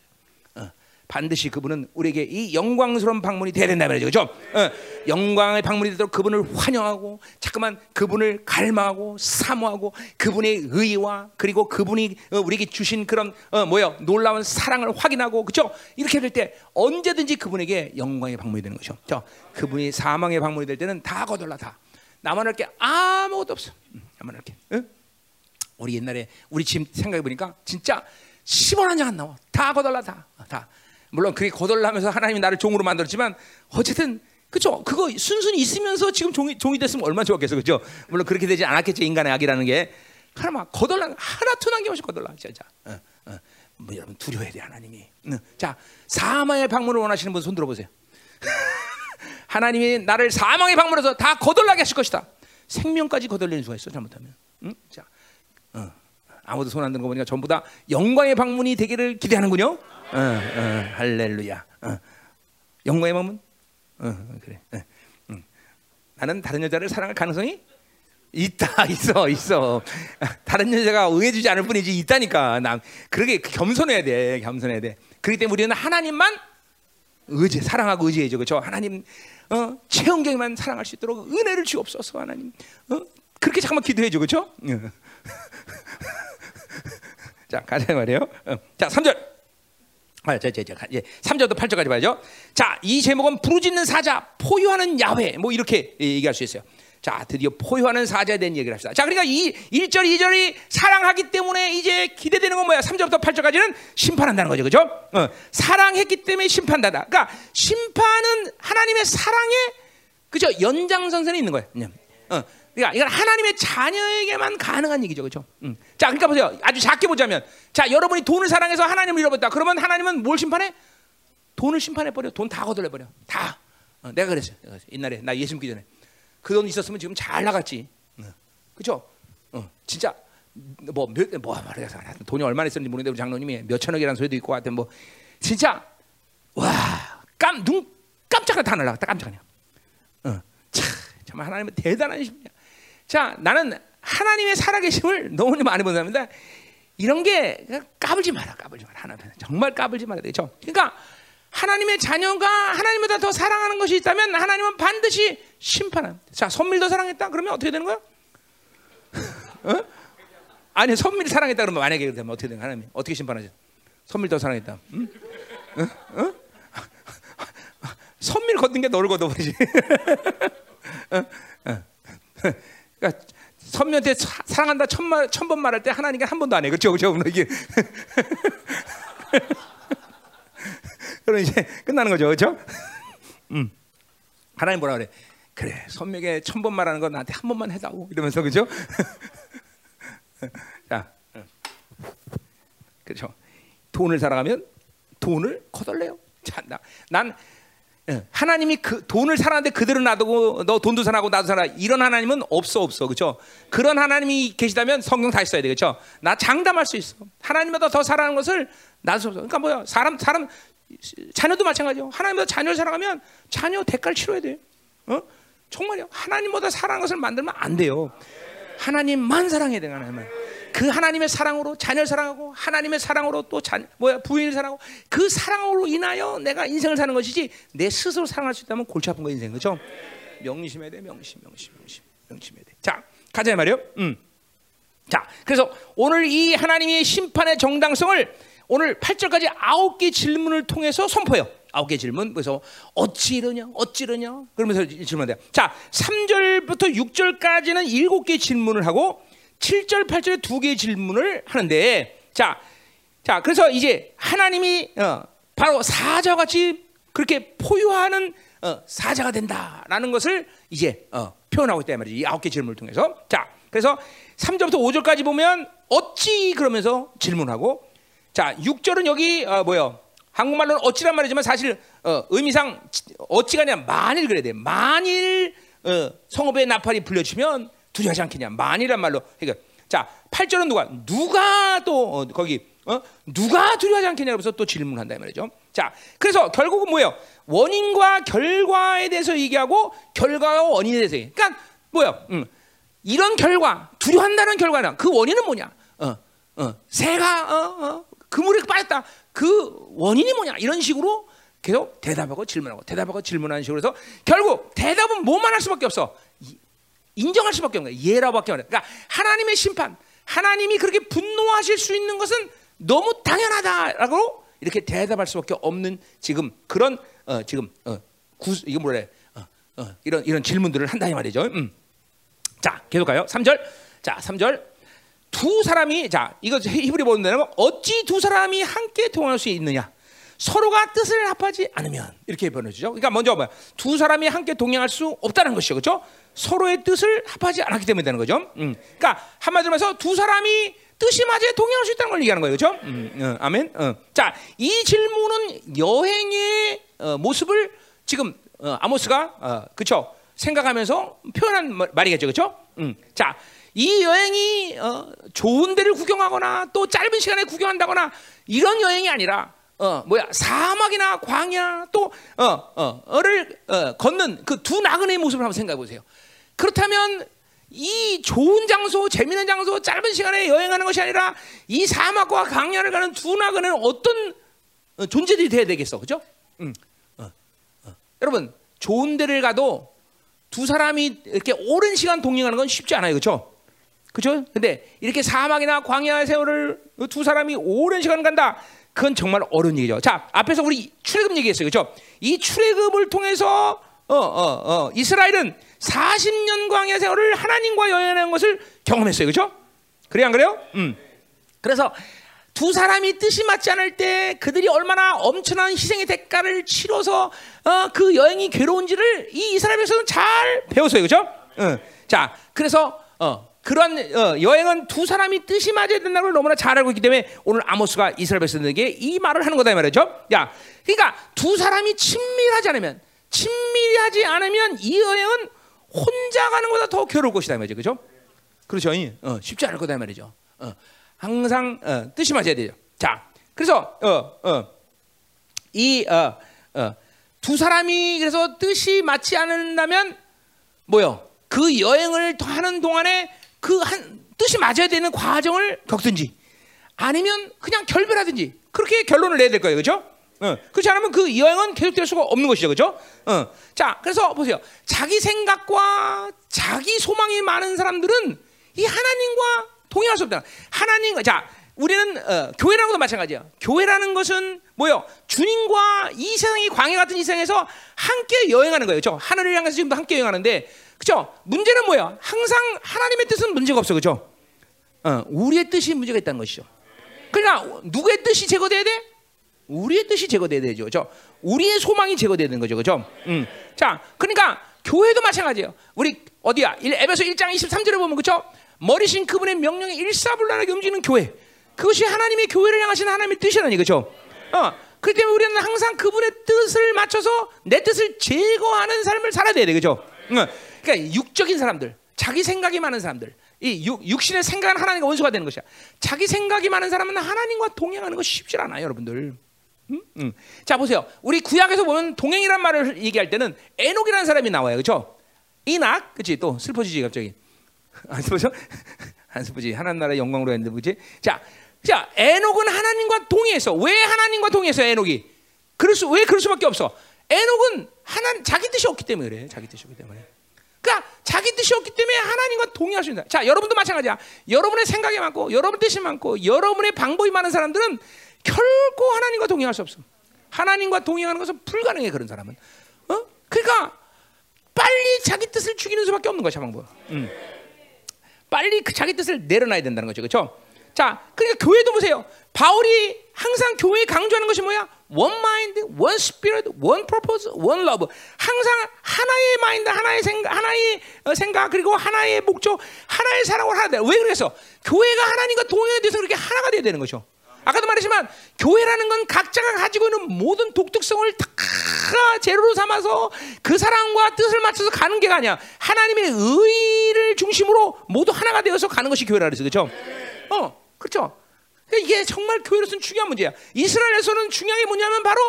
반드시 그분은 우리에게 이 영광스러운 방문이 되야 된다 말이죠. 그죠? 어, 영광의 방문이 되도록 그분을 환영하고 잠깐만 그분을 갈망하고 사모하고 그분의 의와 그리고 그분이 어, 우리에게 주신 그런 어, 뭐요? 놀라운 사랑을 확인하고 그죠? 이렇게 될 때 언제든지 그분에게 영광의 방문이 되는 거죠. 저 그분이 사망의 방문이 될 때는 다 거덜나 다. 할게 아무것도 없어. 음, 나만 할 게. 응? 우리 옛날에 우리 지금 생각해 보니까 진짜 10원 한 장 안 나와. 다 거덜나 다. 다. 물론 그게 거덜나면서 하나님이 나를 종으로 만들었지만 어쨌든 그죠? 그거 순순히 있으면서 지금 종이 종이 됐으면 얼마나 좋았겠어, 그죠? 물론 그렇게 되지 않았겠죠, 인간의 악이라는 게. 하나 막 거덜나 하나 투난 게 없이 거덜나, 진짜. 어, 어. 뭐 여러분 두려워야 돼 하나님이. 어. 자 사망의 방문을 원하시는 분 손 들어보세요. 하나님이 나를 사망의 방문에서 다 거덜나게 하실 것이다. 생명까지 거덜리는 수가 있어 잘못하면. 응? 자, 어. 아무도 손 안 드는 거 보니까 전부 다 영광의 방문이 되기를 기대하는군요. 어, 어, 할렐루야. 어. 영광의 마음은 어, 그래. 어, 응. 나는 다른 여자를 사랑할 가능성이 있다, 있어, 있어. 다른 여자가 응해주지 않을 뿐이지 있다니까. 난 그렇게 겸손해야 돼, 겸손해야 돼. 그렇기 때문에 우리는 하나님만 의지, 사랑하고 의지해줘, 그렇죠? 하나님, 어, 최은경만 사랑할 수 있도록 은혜를 주옵소서, 하나님. 어, 그렇게 잠깐만 기도해줘, 그렇죠? 자, 가자 말이에요. 어. 자, 3절. 아, 자, 자, 자, 예, 3절부터 8절까지 봐야죠. 자, 이 제목은 부르짖는 사자, 포효하는 야훼, 뭐 이렇게 얘기할 수 있어요. 자, 드디어 포효하는 사자에 대한 얘기를 합시다. 자, 그러니까 이 1절, 2절이 사랑하기 때문에 이제 기대되는 건 뭐야? 3절부터 8절까지는 심판한다는 거죠. 그죠? 어, 사랑했기 때문에 심판한다. 그러니까 심판은 하나님의 사랑의 그죠? 연장선상에 있는 거예요. 어, 그러니까 이건 하나님의 자녀에게만 가능한 얘기죠, 그렇죠? 음. 자, 그러니까 보세요. 아주 작게 보자면, 자, 여러분이 돈을 사랑해서 하나님을 잃어버렸다. 그러면 하나님은 뭘 심판해? 돈을 심판해 버려. 돈 다 거들려 버려. 다. 어, 내가 그랬어. 요 옛날에 나 예수 믿기 전에 그 돈 있었으면 지금 잘 나갔지. 어. 그렇죠? 어, 진짜 뭐몇뭐 말해서 돈이 얼마나 있었는지 모르는데 우리 장로님이 몇 천억이라는 소리도 있고 하여튼 뭐 진짜 와깜눈 깜짝을 다 날라갔다 깜짝 그냥. 어, 참 정말 하나님은 대단한 신이야. 자 나는 하나님의 살아계심을 너무 많이 본 사람인데 이런 게 까불지 마라 까불지 마라 하나님 정말 까불지 말아야 되죠. 그러니까 하나님의 자녀가 하나님보다 더 사랑하는 것이 있다면 하나님은 반드시 심판합니다. 자 선밀 더 사랑했다 그러면 어떻게 되는 거야? 어? 아니 선밀 사랑했다 그러면 만약에 그러면 어떻게 되는 하나님 어떻게 심판하죠? 선밀 더 사랑했다. 응? 어? 어? 선밀 걷는 게 너를 걷어버리지. 어? 어. 그러니까 선미한테 사랑한다 천만 천번 말할 때 하나님께 한 번도 안 해. 그렇죠, 그렇죠. 이게 그럼 이제 끝나는 거죠, 그렇죠? 음. 하나님 뭐라 그래? 그래, 선명에 천 번 말하는 건 나한테 한 번만 해다오 이러면서 그죠? 자, 그렇죠. 돈을 살아가면 돈을 거덜래요. 자, 나, 난 하나님이 그 돈을 살았는데 그대로 놔두고 너 돈도 살아고 나도 살아 이런 하나님은 없어 없어 그렇죠? 그런 하나님이 계시다면 성경 다시 써야 되겠죠? 나 장담할 수 있어. 하나님보다 더 사랑하는 것을 나도 없어. 그러니까 뭐야? 사람 사람 자녀도 마찬가지요. 하나님보다 자녀를 사랑하면 자녀 대가를 치러야 돼. 어? 정말요. 하나님보다 사랑하는 것을 만들면 안 돼요. 하나님만 사랑해야 돼 하나님만. 그 하나님의 사랑으로 자녀를 사랑하고 하나님의 사랑으로 또 자, 뭐야 부인을 사랑하고 그 사랑으로 인하여 내가 인생을 사는 것이지 내 스스로 사랑할 수 있다면 골치 아픈 거 인생 그죠? 명심해야 돼 명심 명심 명심 명심해야 돼. 자 가자 말이요. 음. 자 그래서 오늘 이 하나님의 심판의 정당성을 오늘 8절까지 아홉 개 질문을 통해서 선포해요. 아홉 개 질문. 그래서 어찌 이러냐? 어찌 이러냐? 그러면서 질문돼요. 자, 3절부터 6절까지는 일곱 개 질문을 하고 7절, 8절에 두 개의 질문을 하는데 자, 자, 그래서 이제 하나님이 어, 바로 사자와 같이 그렇게 포효하는 어, 사자가 된다라는 것을 이제 어, 표현하고 있다 말이지. 이 아홉 개 질문을 통해서. 자, 그래서 3절부터 5절까지 보면 어찌 그러면서 질문하고 자, 6절은 여기 어, 뭐요? 한국말로는 어찌란 말이지만 사실 어, 의미상 어찌가 아니라 만일 그래야 돼. 만일 어, 성읍의 나팔이 불려치면 두려워하지 않겠냐? 만이란 말로. 그러니까 자, 8절은 누가 누가 또 어, 거기 어? 누가 두려워하지 않겠냐 그래서 또 질문한다 이 말이죠. 자, 그래서 결국은 뭐예요? 원인과 결과에 대해서 얘기하고 결과와 원인에 대해서 얘기. 그러니까 뭐예요? 음, 이런 결과 두려워한다는 결과는 그 원인은 뭐냐? 어, 어, 새가 어, 어, 그물에 빠졌다. 그 원인이 뭐냐? 이런 식으로 계속 대답하고 질문하고 대답하고 질문하는 식으로 해서 결국 대답은 뭐만 할 수밖에 없어. 인정할 수밖에 없는 거예요. 예라고밖에 안 해. 그러니까 하나님의 심판, 하나님이 그렇게 분노하실 수 있는 것은 너무 당연하다라고 이렇게 대답할 수밖에 없는 지금 그런 어, 지금 어, 구, 이거 뭐래? 어, 어, 이런 이런 질문들을 한다 이 말이죠. 음. 자, 계속 가요. 3절. 자, 3절. 두 사람이 자, 이거 히브리 보는 데는 어찌 두 사람이 함께 통할 수 있느냐? 서로가 뜻을 합하지 않으면 이렇게 변해주죠. 그러니까 먼저 뭐야? 두 사람이 함께 동행할 수 없다는 것이죠, 그렇죠? 서로의 뜻을 합하지 않았기 때문에 되는 거죠. 음. 그러니까 한마디로 해서 두 사람이 뜻이 맞아 동행할 수 있다는 걸 얘기하는 거예요, 그렇죠? 음, 어, 아멘. 어. 자, 이 질문은 여행의 어, 모습을 지금 어, 아모스가 그렇죠? 생각하면서 표현한 말이겠죠, 그렇죠? 음. 자, 이 여행이 어, 좋은 데를 구경하거나 또 짧은 시간에 구경한다거나 이런 여행이 아니라 어 뭐야 사막이나 광야 또 어 어 를 어, 걷는 그 두 나그네의 모습을 한번 생각해 보세요. 그렇다면 이 좋은 장소, 재미있는 장소, 짧은 시간에 여행하는 것이 아니라 이 사막과 강야를 가는 두 나그네는 어떤 어, 존재들이 돼야 되겠어, 그죠? 음, 어, 어. 여러분 좋은 데를 가도 두 사람이 이렇게 오랜 시간 동행하는 건 쉽지 않아요, 그렇죠? 그렇죠? 근데 이렇게 사막이나 광야 세월을 두 사람이 오랜 시간 간다. 그건 정말 어려운 얘기죠. 자, 앞에서 우리 출애굽 얘기했어요. 그렇죠? 이 출애굽을 통해서 어, 어, 어, 이스라엘은 40년 광야 세월을 하나님과 여행하는 것을 경험했어요. 그렇죠? 그래 안 그래요? 음. 그래서 두 사람이 뜻이 맞지 않을 때 그들이 얼마나 엄청난 희생의 대가를 치러서 어, 그 여행이 괴로운지를 이 이스라엘에서는 잘 배웠어요. 그렇죠? 어. 자, 그래서 어, 그런 어, 여행은 두 사람이 뜻이 맞아야 된다는 걸 너무나 잘 알고 있기 때문에 오늘 아모스가 이스라엘 백성들에게 이 말을 하는 거다 이 말이죠. 야, 그러니까 두 사람이 친밀하지 않으면 친밀하지 않으면 이 여행은 혼자 가는 것보다 더 괴로울 것이다 이 말이죠. 그렇죠? 그렇죠. 어, 쉽지 않을 거다 이 말이죠. 어. 항상 어, 뜻이 맞아야 되죠. 자, 그래서 어, 어, 이 어, 사람이 그래서 뜻이 맞지 않는다면 뭐요? 그 여행을 하는 동안에 그 한 뜻이 맞아야 되는 과정을 겪든지 아니면 그냥 결별하든지 그렇게 결론을 내야 될 거예요, 그렇죠? 어, 그렇지 않으면 그 여행은 계속될 수가 없는 것이죠, 그렇죠? 어, 자, 그래서 보세요. 자기 생각과 자기 소망이 많은 사람들은 이 하나님과 동의할 수 없다. 하나님, 자, 우리는 어, 교회라는 것도 마찬가지야. 교회라는 것은 뭐요? 주님과 이 세상이 광야 같은 이 세상에서 함께 여행하는 거예요. 그렇죠? 하늘을 향해서 지금도 함께 여행하는데, 그렇죠? 문제는 뭐야? 항상 하나님의 뜻은 문제가 없어, 그렇죠? 어, 우리의 뜻이 문제가 있다는 것이죠. 그러니까 누구의 뜻이 제거돼야 돼? 우리의 뜻이 제거돼야 되죠. 그렇죠? 우리의 소망이 제거돼야 되는 거죠. 그렇죠? 음. 자, 그러니까 교회도 마찬가지예요. 우리 어디야? 에베소 1장 23절에 보면 그렇죠? 머리신 그분의 명령에 일사불란하게 움직이는 교회. 그것이 하나님의 교회를 향하신 하나님의 뜻이라니 그렇죠? 어. 그렇기 때문에 우리는 항상 그분의 뜻을 맞춰서 내 뜻을 제거하는 삶을 살아야 돼, 그렇죠? 어. 그러니까 육적인 사람들, 자기 생각이 많은 사람들, 이 육, 육신의 생각은 하나님과 원수가 되는 것이야. 자기 생각이 많은 사람은 하나님과 동행하는 것이 쉽지 않아요, 여러분들. 음? 음. 자 보세요. 우리 구약에서 보면 동행이란 말을 얘기할 때는 에녹이라는 사람이 나와요, 그렇죠? 이낙, 그렇지? 또 슬퍼지지 갑자기. 안 슬퍼져? 안 슬퍼지. 하나님 나라의 영광으로 했는데, 그렇지? 자, 자, 에녹은 하나님과 동의했어. 왜 하나님과 동의했어, 에녹이? 그럴 수, 왜 그럴 수밖에 없어? 에녹은 하나 자기 뜻이 없기 때문에 그래. 자기 뜻이 없기 때문에. 그러니까 자기 뜻이 없기 때문에 하나님과 동의할 수 있다. 자, 여러분도 마찬가지야. 여러분의 생각이 많고, 여러분 뜻이 많고, 여러분의 방법이 많은 사람들은 결코 하나님과 동행할 수 없어. 하나님과 동행하는 것은 불가능해 그런 사람은. 어? 그러니까 빨리 자기 뜻을 죽이는 수밖에 없는 것이야 방법. 음. 빨리 그 자기 뜻을 내려놔야 된다는 거죠, 그렇죠? 자, 그러니까 교회도 보세요. 바울이 항상 교회에 강조하는 것이 뭐야? One mind, one spirit, one purpose, one love. 항상 하나의 마인드, 하나의 생각, 하나의 생각 그리고 하나의 목적, 하나의 사랑을 하나 돼. 왜 그래서 교회가 하나님과 동행에 대해서 그렇게 하나가 돼야 되는 거죠. 아까도 말했지만 교회라는 건 각자가 가지고 있는 모든 독특성을 다 재료로 삼아서 그 사랑과 뜻을 맞춰서 가는 게 아니야. 하나님의 의를 중심으로 모두 하나가 되어서 가는 것이 교회라 그랬어. 그렇죠? 어, 그렇죠. 이게 정말 교회로서는 중요한 문제야. 이스라엘에서는 중요한 게 뭐냐면 바로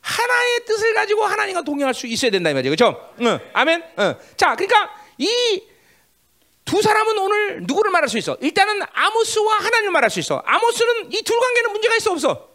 하나의 뜻을 가지고 하나님과 동행할 수 있어야 된다 이 말이죠. 그렇죠? 응. 아멘. 응. 자, 그러니까 이 두 사람은 오늘 누구를 말할 수 있어? 일단은 아모스와 하나님을 말할 수 있어. 아모스는 이 둘 관계는 문제가 있어 없어?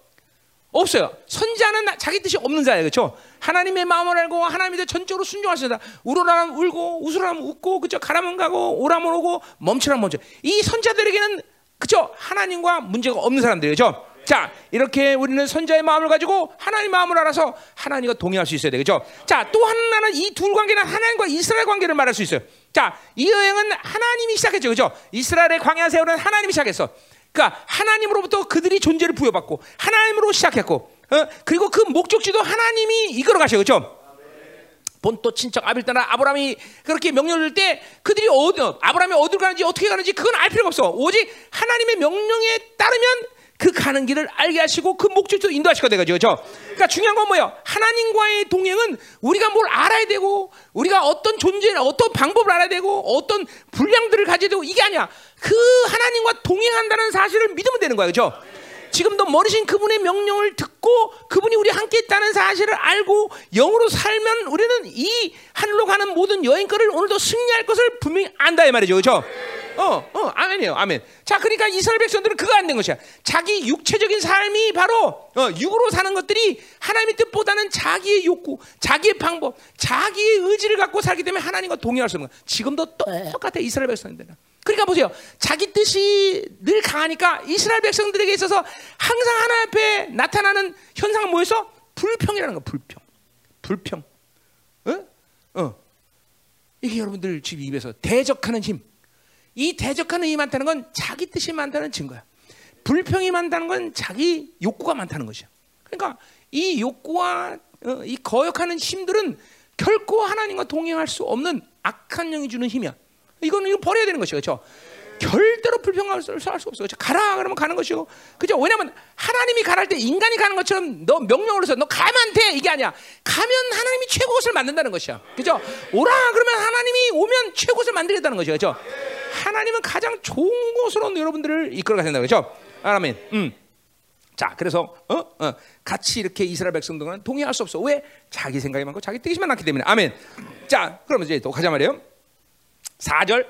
없어요. 선자는 자기 뜻이 없는 자예요. 그렇죠? 하나님의 마음을 알고 하나님에 전적으로 순종하시다. 울어라면 울고 웃으라면 웃고 그죠? 가라면 가고 오라면 오고 멈추라면 멈춰. 이 선자들에게는 그죠? 하나님과 문제가 없는 사람들이죠. 자, 이렇게 우리는 선자의 마음을 가지고 하나님 마음을 알아서 하나님과 동의할 수 있어야 되겠죠. 자, 또 하나는 이 둘 관계는 하나님과 이스라엘 관계를 말할 수 있어요. 자, 이 여행은 하나님이 시작했죠. 그죠? 이스라엘의 광야 세월은 하나님이 시작했어. 그러니까 하나님으로부터 그들이 존재를 부여받고 하나님으로 시작했고 어? 그리고 그 목적지도 하나님이 이끌어 가셔. 그죠? 본토 친척 아빌따나 아브라함이 그렇게 명령을 줄때 그들이 어디 아브라함이 어디로 가는지 어떻게 가는지 그건 알 필요가 없어. 오직 하나님의 명령에 따르면 그 가는 길을 알게 하시고 그 목적지로 인도하실 거다 그죠? 그러니까 중요한 건 뭐예요? 하나님과의 동행은 우리가 뭘 알아야 되고 우리가 어떤 존재, 어떤 방법을 알아야 되고 어떤 분량들을 가져야 되고 이게 아니야. 그 하나님과 동행한다는 사실을 믿으면 되는 거야, 그죠? 지금도 머리신 그분의 명령을 듣고 그분이 우리 함께 있다는 사실을 알고 영으로 살면 우리는 이 하늘로 가는 모든 여행거리를 오늘도 승리할 것을 분명히 안다 이 말이죠, 그렇죠? 어, 어, 아멘이에요, 아멘. 자, 그러니까 이스라엘 백성들은 그거 안 된 것이야. 자기 육체적인 삶이 바로 어, 육으로 사는 것들이 하나님의 뜻보다는 자기의 욕구, 자기의 방법, 자기의 의지를 갖고 살기 때문에 하나님과 동의할 수 없는 거야. 지금도 똑같아 이스라엘 백성들은. 그러니까 보세요. 자기 뜻이 늘 강하니까 이스라엘 백성들에게 있어서 항상 하나님 앞에 나타나는 현상은 뭐였어? 불평이라는 거, 불평. 불평. 어? 어. 이게 여러분들 집 입에서 대적하는 힘. 이 대적하는 힘이 많다는 건 자기 뜻이 많다는 증거야. 불평이 많다는 건 자기 욕구가 많다는 것이야. 그러니까 이 욕구와 어, 이 거역하는 힘들은 결코 하나님과 동행할 수 없는 악한 영이 주는 힘이야. 이거는 이거 버려야 되는 것이죠. 그렇죠? 절대로 불평할 수 없어. 그렇죠? 가라 그러면 가는 것이고. 그죠? 왜냐면 하나님이 가랄 때 인간이 가는 것처럼 너 명령을 해서 너 가면 안 돼. 이게 아니야. 가면 하나님이 최고 것을 만든다는 것이야. 그죠? 오라 그러면 하나님이 오면 최고 것을 만들겠다는 것이죠. 그죠? 하나님은 가장 좋은 곳으로 여러분들을 이끌어가야 된다 그렇죠? 아멘. 음. 자, 그래서 어? 어, 같이 이렇게 이스라엘 백성들과는 동의할 수 없어. 왜? 자기 생각이 많고 자기 뜻이 많기 때문에. 아멘. 자, 그러면 이제 또 가자 말이에요. 4절.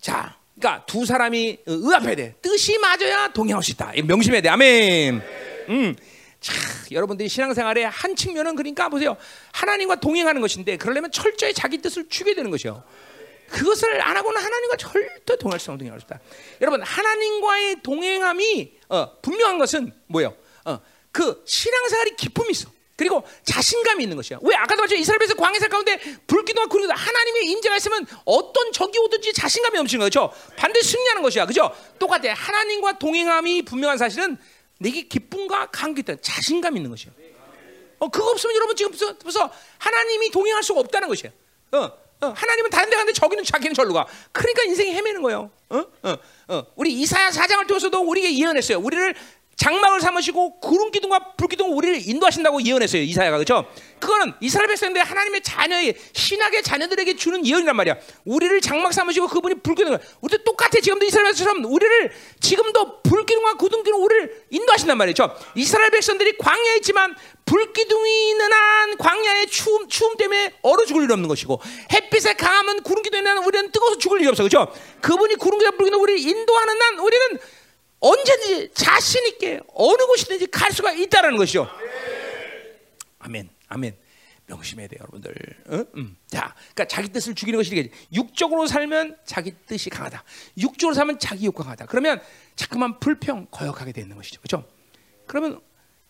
자, 그러니까 두 사람이 의합해야 돼. 뜻이 맞아야 동의할 수 있다. 명심해야 돼. 아멘. 음. 자, 여러분들이 신앙생활의 한 측면은 그러니까 보세요. 하나님과 동행하는 것인데 그러려면 철저히 자기 뜻을 주게 되는 것이요. 그것을 안 하고는 하나님과 절대 동행할 수 없는 것이다. 여러분 하나님과의 동행함이 어, 분명한 것은 뭐예요? 어, 그 신앙생활이 기쁨이 있어. 그리고 자신감이 있는 것이야. 왜 아까도 말했죠. 이스라엘에서 광해사 가운데 불기도와 구름기도 하나님의 임재가 있으면 어떤 적이 오든지 자신감이 넘치는 거죠. 반드시 승리하는 것이야. 그죠? 똑같아. 하나님과 동행함이 분명한 사실은 내게 기쁨과 감기 있다. 자신감 있는 것이야. 어, 그거 없으면 여러분 지금 벌써 하나님이 동행할 수가 없다는 것이야. 어, 어, 하나님은 다른 데 가는데 저기는 자기는 절로 가. 그러니까 인생이 헤매는 거예요. 어? 어, 어. 우리 이사야 사장을 통해서도 우리에게 예언했어요. 우리를 장막을 삼으시고 구름 기둥과 불 기둥 우리를 인도하신다고 예언했어요 이사야가 그렇죠? 그거는 이스라엘 백성들 하나님의 자녀의 신학의 자녀들에게 주는 예언이란 말이야. 우리를 장막 삼으시고 그분이 불 기둥 우리도 똑같아 지금도 이스라엘 백성처럼 우리를 지금도 불 기둥과 구름 기둥 우리를 인도하신단 말이죠. 이스라엘 백성들이 광야에 있지만 불 기둥이 있는 한 광야의 추움 추움 때문에 얼어 죽을 일 없는 것이고 햇빛에 강하면 구름 기둥에 있는 한 우리는 뜨거워서 죽을 일이 없어 그렇죠? 그분이 구름 기둥 불 기둥 우리를 인도하는 한 우리는 언제든지 자신 있게 어느 곳이든지 갈 수가 있다라는 것이죠. 아멘, 아멘. 명심해야 돼요, 여러분들. 어? 음. 자, 그러니까 자기 뜻을 죽이는 것이 되겠지. 육적으로 살면 자기 뜻이 강하다. 육적으로 살면 자기 욕구가 강하다. 그러면 자꾸만 불평, 거역하게 되는 것이죠, 그렇죠? 그러면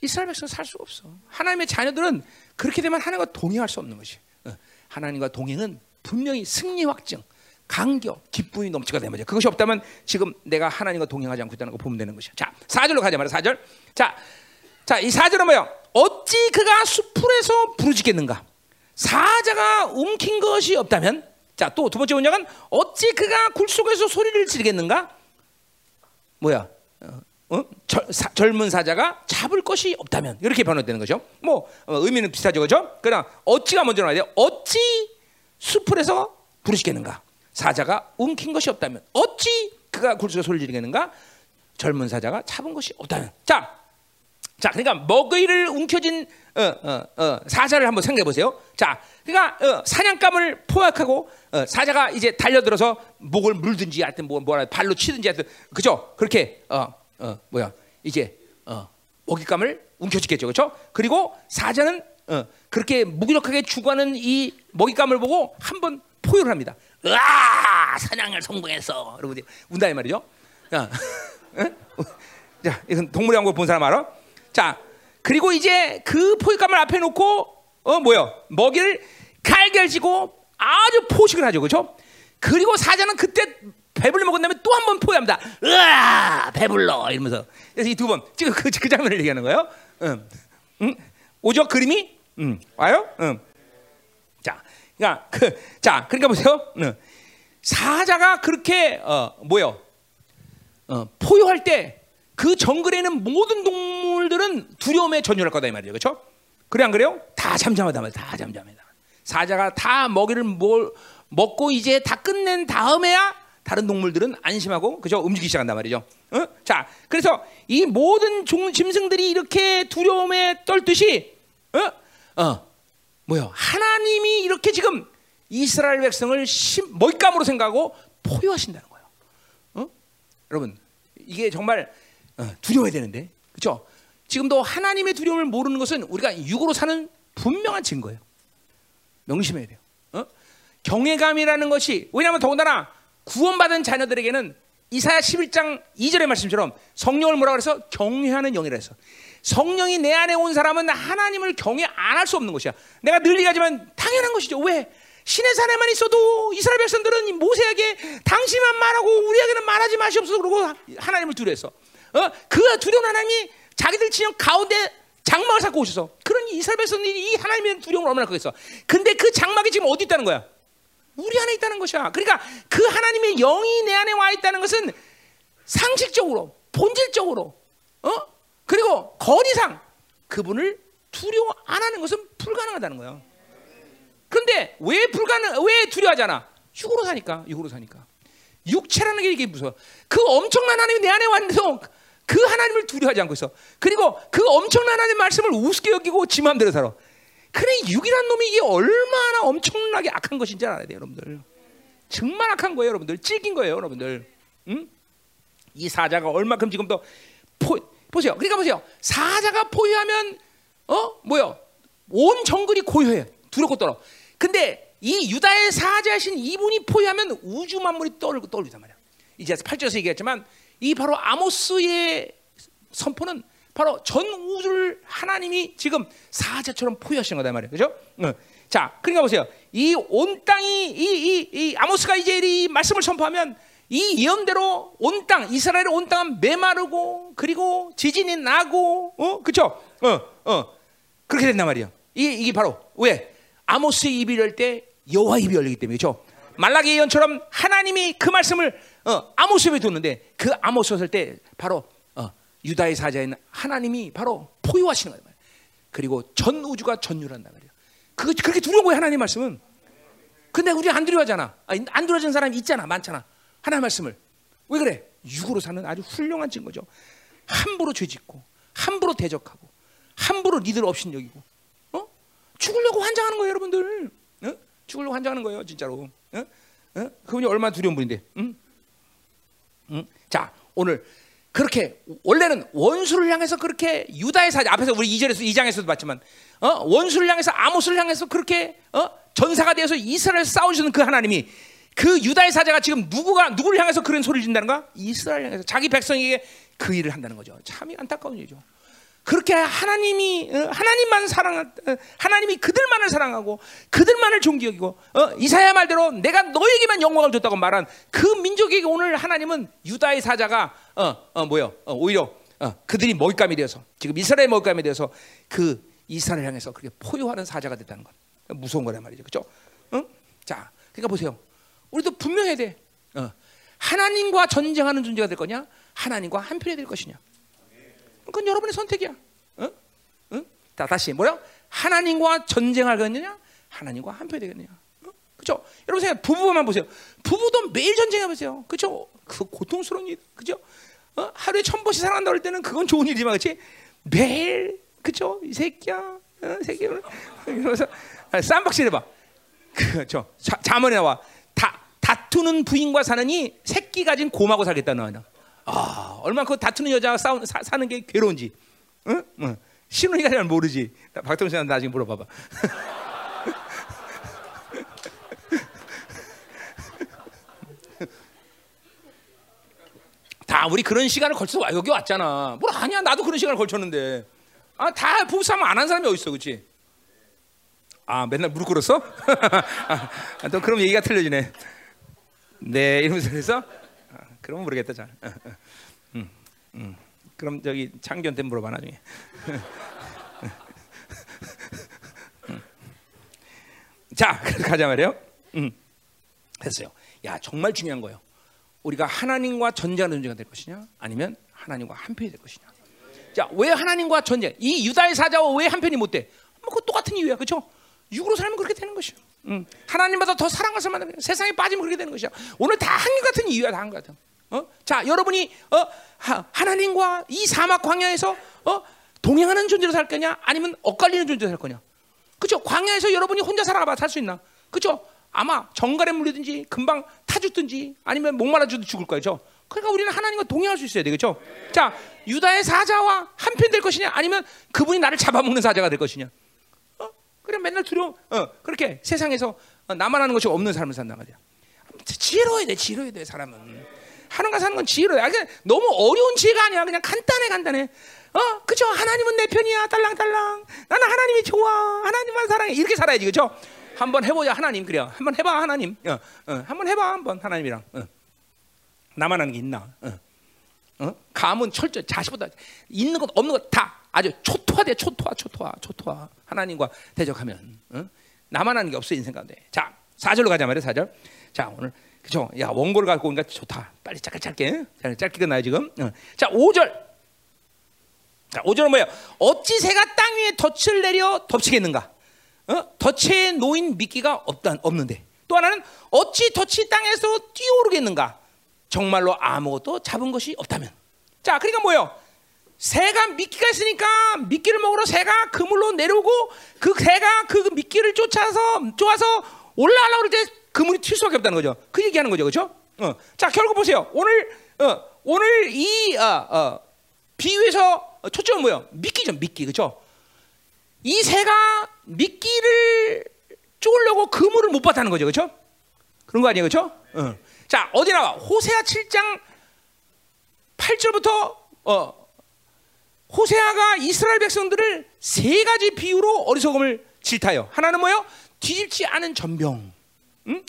이스라엘 백성 살 수가 없어. 하나님의 자녀들은 그렇게 되면 하나님과 동행할 수 없는 것이. 어. 하나님과 동행은 분명히 승리 확증. 감격, 기쁨이 넘치가 되는 거죠. 그것이 없다면 지금 내가 하나님과 동행하지 않고 있다는 거 보면 되는 것이죠. 자, 4절로 가자 말이야. 4절. 자, 자, 이 4절은 뭐야? 어찌 그가 수풀에서 부르짖겠는가? 사자가 움킨 것이 없다면 자, 또 두 번째 문장은 어찌 그가 굴 속에서 소리를 지르겠는가? 뭐야? 어, 어? 절, 사, 젊은 사자가 잡을 것이 없다면 이렇게 변화되는 거죠. 뭐 어, 의미는 비슷하죠, 그렇죠? 그러나 어찌가 먼저 나와야 돼요. 어찌 수풀에서 부르짖겠는가? 사자가 움킨 것이 없다면 어찌 그가 굴속에 소리를 지르겠는가? 젊은 사자가 잡은 것이 없다면 자, 자 그러니까 먹이를 움켜진 어, 어, 어, 사자를 한번 생각해 보세요. 자, 그러니까 어, 사냥감을 포획하고 어, 사자가 이제 달려들어서 목을 물든지 하여튼 뭐 뭐라 발로 치든지 하여튼 그죠? 그렇게 어, 어, 뭐야 이제 어, 먹잇감을 움켜쥐겠죠, 그렇죠? 그리고 사자는 어, 그렇게 무기력하게 죽어가는 이 먹잇감을 보고 한번 포효를 합니다. 으아 사냥을 성공했어. 여러분들 운다 이 말이죠. 자, 자 이건 동물의 왕국 본 사람 알아? 자 그리고 이제 그 포획감을 앞에 놓고 어 뭐요? 먹이를 갈갈지고 아주 포식을 하죠, 그렇죠? 그리고 사자는 그때 배불러 먹은 다음에 또 한 번 포획합니다. 으아 배불러 이러면서 그래서 이 두 번 지금 그, 그 장면을 얘기하는 거예요. 응, 응? 오죠 그림이? 응, 와요? 응. 그러니까 그, 자, 그러니까 보세요. 사자가 그렇게 어, 뭐요? 어, 포효할 때 그 정글에 는 모든 동물들은 두려움에 전율할 거다 이 말이죠, 그렇죠? 그래 안 그래요? 다 잠잠하다 말이야, 다 잠잠하다. 사자가 다 먹이를 뭘, 먹고 이제 다 끝낸 다음에야 다른 동물들은 안심하고 그죠 움직이기 시작한단 말이죠. 어? 자, 그래서 이 모든 종, 짐승들이 이렇게 두려움에 떨듯이 어? 어, 뭐요? 하나님이 이렇게 지금 이스라엘 백성을 먹잇감으로 생각하고 포효하신다는 거예요. 어? 여러분, 이게 정말 어, 두려워야 되는데, 그렇죠? 지금도 하나님의 두려움을 모르는 것은 우리가 육으로 사는 분명한 증거예요. 명심해야 돼요. 어? 경외감이라는 것이 왜냐하면 더군다나 구원받은 자녀들에게는 이사야 11장 2절의 말씀처럼 성령을 뭐라 그래서 경외하는 영이라 해서 성령이 내 안에 온 사람은 하나님을 경외 안 할 수 없는 것이야. 내가 늘 얘기하지만 당연한 것이죠. 왜? 신의 산에만 있어도 이스라엘 백성들은 모세에게 당신만 말하고 우리에게는 말하지 마시옵소서 그러고 하나님을 두려워했어. 어? 그 두려운 하나님이 자기들 진영 가운데 장막을 쌓고 오셔서 그러니 이스라엘 백성들이 이 하나님의 두려움을 얼마나 크겠어. 근데 그 장막이 지금 어디 있다는 거야? 우리 안에 있다는 것이야. 그러니까 그 하나님의 영이 내 안에 와 있다는 것은 상식적으로, 본질적으로, 어? 그리고 거리상 그분을 두려워 안 하는 것은 불가능하다는 거예요. 그런데 왜 불가능, 왜 두려워하잖아? 육으로 사니까, 육으로 사니까. 육체라는 게 이게 무서워. 그 엄청난 하나님이 내 안에 왔는데도 그 하나님을 두려워하지 않고 있어. 그리고 그 엄청난 하나님의 말씀을 우습게 여기고 지 마음대로 살아. 그래 육이란 놈이 이게 얼마나 엄청나게 악한 것인지 알아야 돼요, 여러분들. 정말 악한 거예요, 여러분들. 찔긴 거예요, 여러분들. 응? 이 사자가 얼마큼 지금도 포, 보세요. 그러니까 보세요. 사자가 포효하면 어 뭐요? 온 정글이 고요해. 두렵고 떨어. 근데 이 유다의 사자신 이분이 포효하면 우주 만물이 떠오르고 떠오르단 말이야. 이제 8절에서 얘기했지만 이 바로 아모스의 선포는 바로 전 우주를 하나님이 지금 사자처럼 포효하시는 거다 말이에요. 그죠? 어. 자, 그러니까 보세요. 이 온 땅이 이, 이, 이 아모스가 이제 이 말씀을 선포하면 이 예언대로 온 땅, 이스라엘의 온 땅은 메마르고 그리고 지진이 나고 어? 그죠? 어, 어. 그렇게 된단 말이에요. 이, 이게 바로 왜? 아모스의 입이 열 때 여호와 입이 열리기 때문에 그죠? 말라기 예언처럼 하나님이 그 말씀을 어, 아모스에 뒀는데 그 아모스 쓸 때 바로 어, 유다의 사자인 하나님이 바로 포효하시는 거예요. 그리고 전 우주가 전율한다 말이에요. 그 그렇게 두려운 거예요 하나님 말씀은. 근데 우리 안 두려워하잖아. 안 두려워하는 사람이 있잖아, 많잖아. 하나님 말씀을 왜 그래? 육으로 사는 아주 훌륭한 증거죠. 함부로 죄짓고, 함부로 대적하고, 함부로 니들 없인 여기고, 어? 죽으려고 환장하는 거예요, 여러분들. 어? 죽으려고 환장하는 거예요, 진짜로. 어? 어? 그분이 얼마나 두려운 분인데. 응? 응? 자, 오늘 그렇게 원래는 원수를 향해서 그렇게 유다의 사자 앞에서 우리 2절에서 2장에서도 봤지만 어? 원수를 향해서 아모스를 향해서 그렇게 어? 전사가 되어서 이스라엘 싸우시는 그 하나님이 그 유다의 사자가 지금 누구가 누구를 향해서 그런 소리를 진다는가? 이스라엘 향해서 자기 백성에게 그 일을 한다는 거죠. 참 안타까운 일이죠. 그렇게 하나님이 어, 하나님만 사랑 어, 하나님이 그들만을 사랑하고 그들만을 존귀하고 어, 이사야 말대로 내가 너에게만 영광을 줬다고 말한 그 민족에게 오늘 하나님은 유다의 사자가 어, 어 뭐요? 어, 오히려 어, 그들이 먹잇감이 되어서 지금 이스라엘 먹잇감이 되어서 그 이스라엘 향해서 그렇게 포효하는 사자가 됐다는 것 무서운 거란 말이죠, 그렇죠? 응? 자, 그러니까 보세요. 우리도 분명해야 돼. 어. 하나님과 전쟁하는 존재가 될 거냐? 하나님과 한편이 될 것이냐? 그건 여러분의 선택이야. 어? 어? 자, 다시 뭐야? 하나님과 전쟁할 거냐? 하나님과 한편이 되겠느냐? 어? 그죠? 여러분 생각 부부만 보세요. 부부도 매일 전쟁해 보세요. 그죠? 그 고통스러운 일, 그죠? 어? 하루에 천 번씩 사랑한다 할 때는 그건 좋은 일이지만, 그렇지? 매일, 그죠? 이 새끼야, 어? 새끼 그래서 쌈박질 해봐. 그죠? 자문에 나와. 다투는 부인과 사느니 새끼 가진 곰하고 살겠다는 거야. 아, 얼마나 그 다투는 여자가 싸우, 사, 사는 게 괴로운지. 응? 응. 신혼이가 잘 모르지. 박동수한테 나중에 물어봐봐. 다 우리 그런 시간을 걸쳐서 여기 왔잖아. 뭘 아니야? 나도 그런 시간을 걸쳤는데. 아, 다 부부싸움 안 한 사람이 어디 있어, 그렇지? 아, 맨날 무릎 꿇었어? 아, 또 그럼 얘기가 틀려지네. 네 이러면서 아, 그러면 모르겠다 잘. 음, 음. 그럼 저기 창규한테 물어봐 나중에. 자 가자 말이에요. 음. 됐어요. 야 정말 중요한 거예요. 우리가 하나님과 전쟁하는 존재가 될 것이냐, 아니면 하나님과 한편이 될 것이냐. 자, 왜 하나님과 전쟁? 이 유다의 사자와 왜 한편이 못 돼? 뭐 그 똑같은 이유야, 그렇죠? 육으로 살면 그렇게 되는 것이요. 음. 하나님보다 더 사랑을 만드는 세상에 빠지면 그렇게 되는 것이야. 오늘 다 한결 같은 이유야, 다 한결 같은. 어? 자, 여러분이 어? 하, 하나님과 이 사막 광야에서 어? 동행하는 존재로 살 거냐, 아니면 엇갈리는 존재로 살 거냐? 그죠? 광야에서 여러분이 혼자 살아봐 살 수 있나? 그죠? 아마 정갈에 물리든지 금방 타 죽든지 아니면 목말라 죽도 죽을 거죠. 그러니까 우리는 하나님과 동행할 수 있어야 되겠죠. 자, 유다의 사자와 한편 될 것이냐, 아니면 그분이 나를 잡아먹는 사자가 될 것이냐. 그래 맨날 두려워. 어, 그렇게 세상에서 어, 나만 하는 것이 없는 삶을 산단 말이야. 지혜로워야 돼, 지혜로워야 돼 사람은. 하는가 사는 건 지혜로야. 그냥 너무 어려운 지혜가 아니야. 그냥 간단해, 간단해. 어, 그죠? 하나님은 내 편이야, 딸랑딸랑. 나는 하나님이 좋아, 하나님만 사랑해. 이렇게 살아야지, 그죠? 한번 해보자, 하나님 그래요. 한번 해봐, 하나님. 어, 어, 한번 해봐, 한번 하나님이랑. 어. 나만 하는 게 있나? 어. 어? 감은 철저 자식보다 있는 것 없는 것 다 아주 초토화돼 초토화 초토화 초토화. 하나님과 대적하면 어? 나만 하는 게 없어 인생 가운데 자 4절로 가자 말이야 4절. 자 오늘 그죠 야 원고를 갖고 오니까 좋다. 빨리 짧게 짧게. 자, 짧게 끝나요 지금. 어. 자 5절. 자 5절은 뭐예요? 어찌 새가 땅 위에 덫을 내려 덮치겠는가? 어? 덫에 놓인 미끼가 없다, 없는데. 또 하나는 어찌 덫이 땅에서 뛰어오르겠는가? 정말로 아무것도 잡은 것이 없다면. 자, 그러니까 뭐요? 새가 미끼가 있으니까 미끼를 먹으러 새가 그물로 내려오고 그 새가 그 미끼를 쫓아서 좋아서 올라가려고 그럴 때 그물이 튈 수밖에 없다는 거죠. 그 얘기하는 거죠, 그렇죠? 어. 자, 결국 보세요. 오늘 어, 오늘 이 어, 어, 비유에서 초점은 뭐예요? 미끼죠, 미끼, 그렇죠? 이 새가 미끼를 쪼려고 그물을 못 봤다는 거죠, 그렇죠? 그런 거 아니에요, 그렇죠? 어. 자, 어디 나와? 호세아 7장 8절부터 어, 호세아가 이스라엘 백성들을 세 가지 비유로 어리석음을 질타요. 하나는 뭐요? 뒤집지 않은 전병. 응?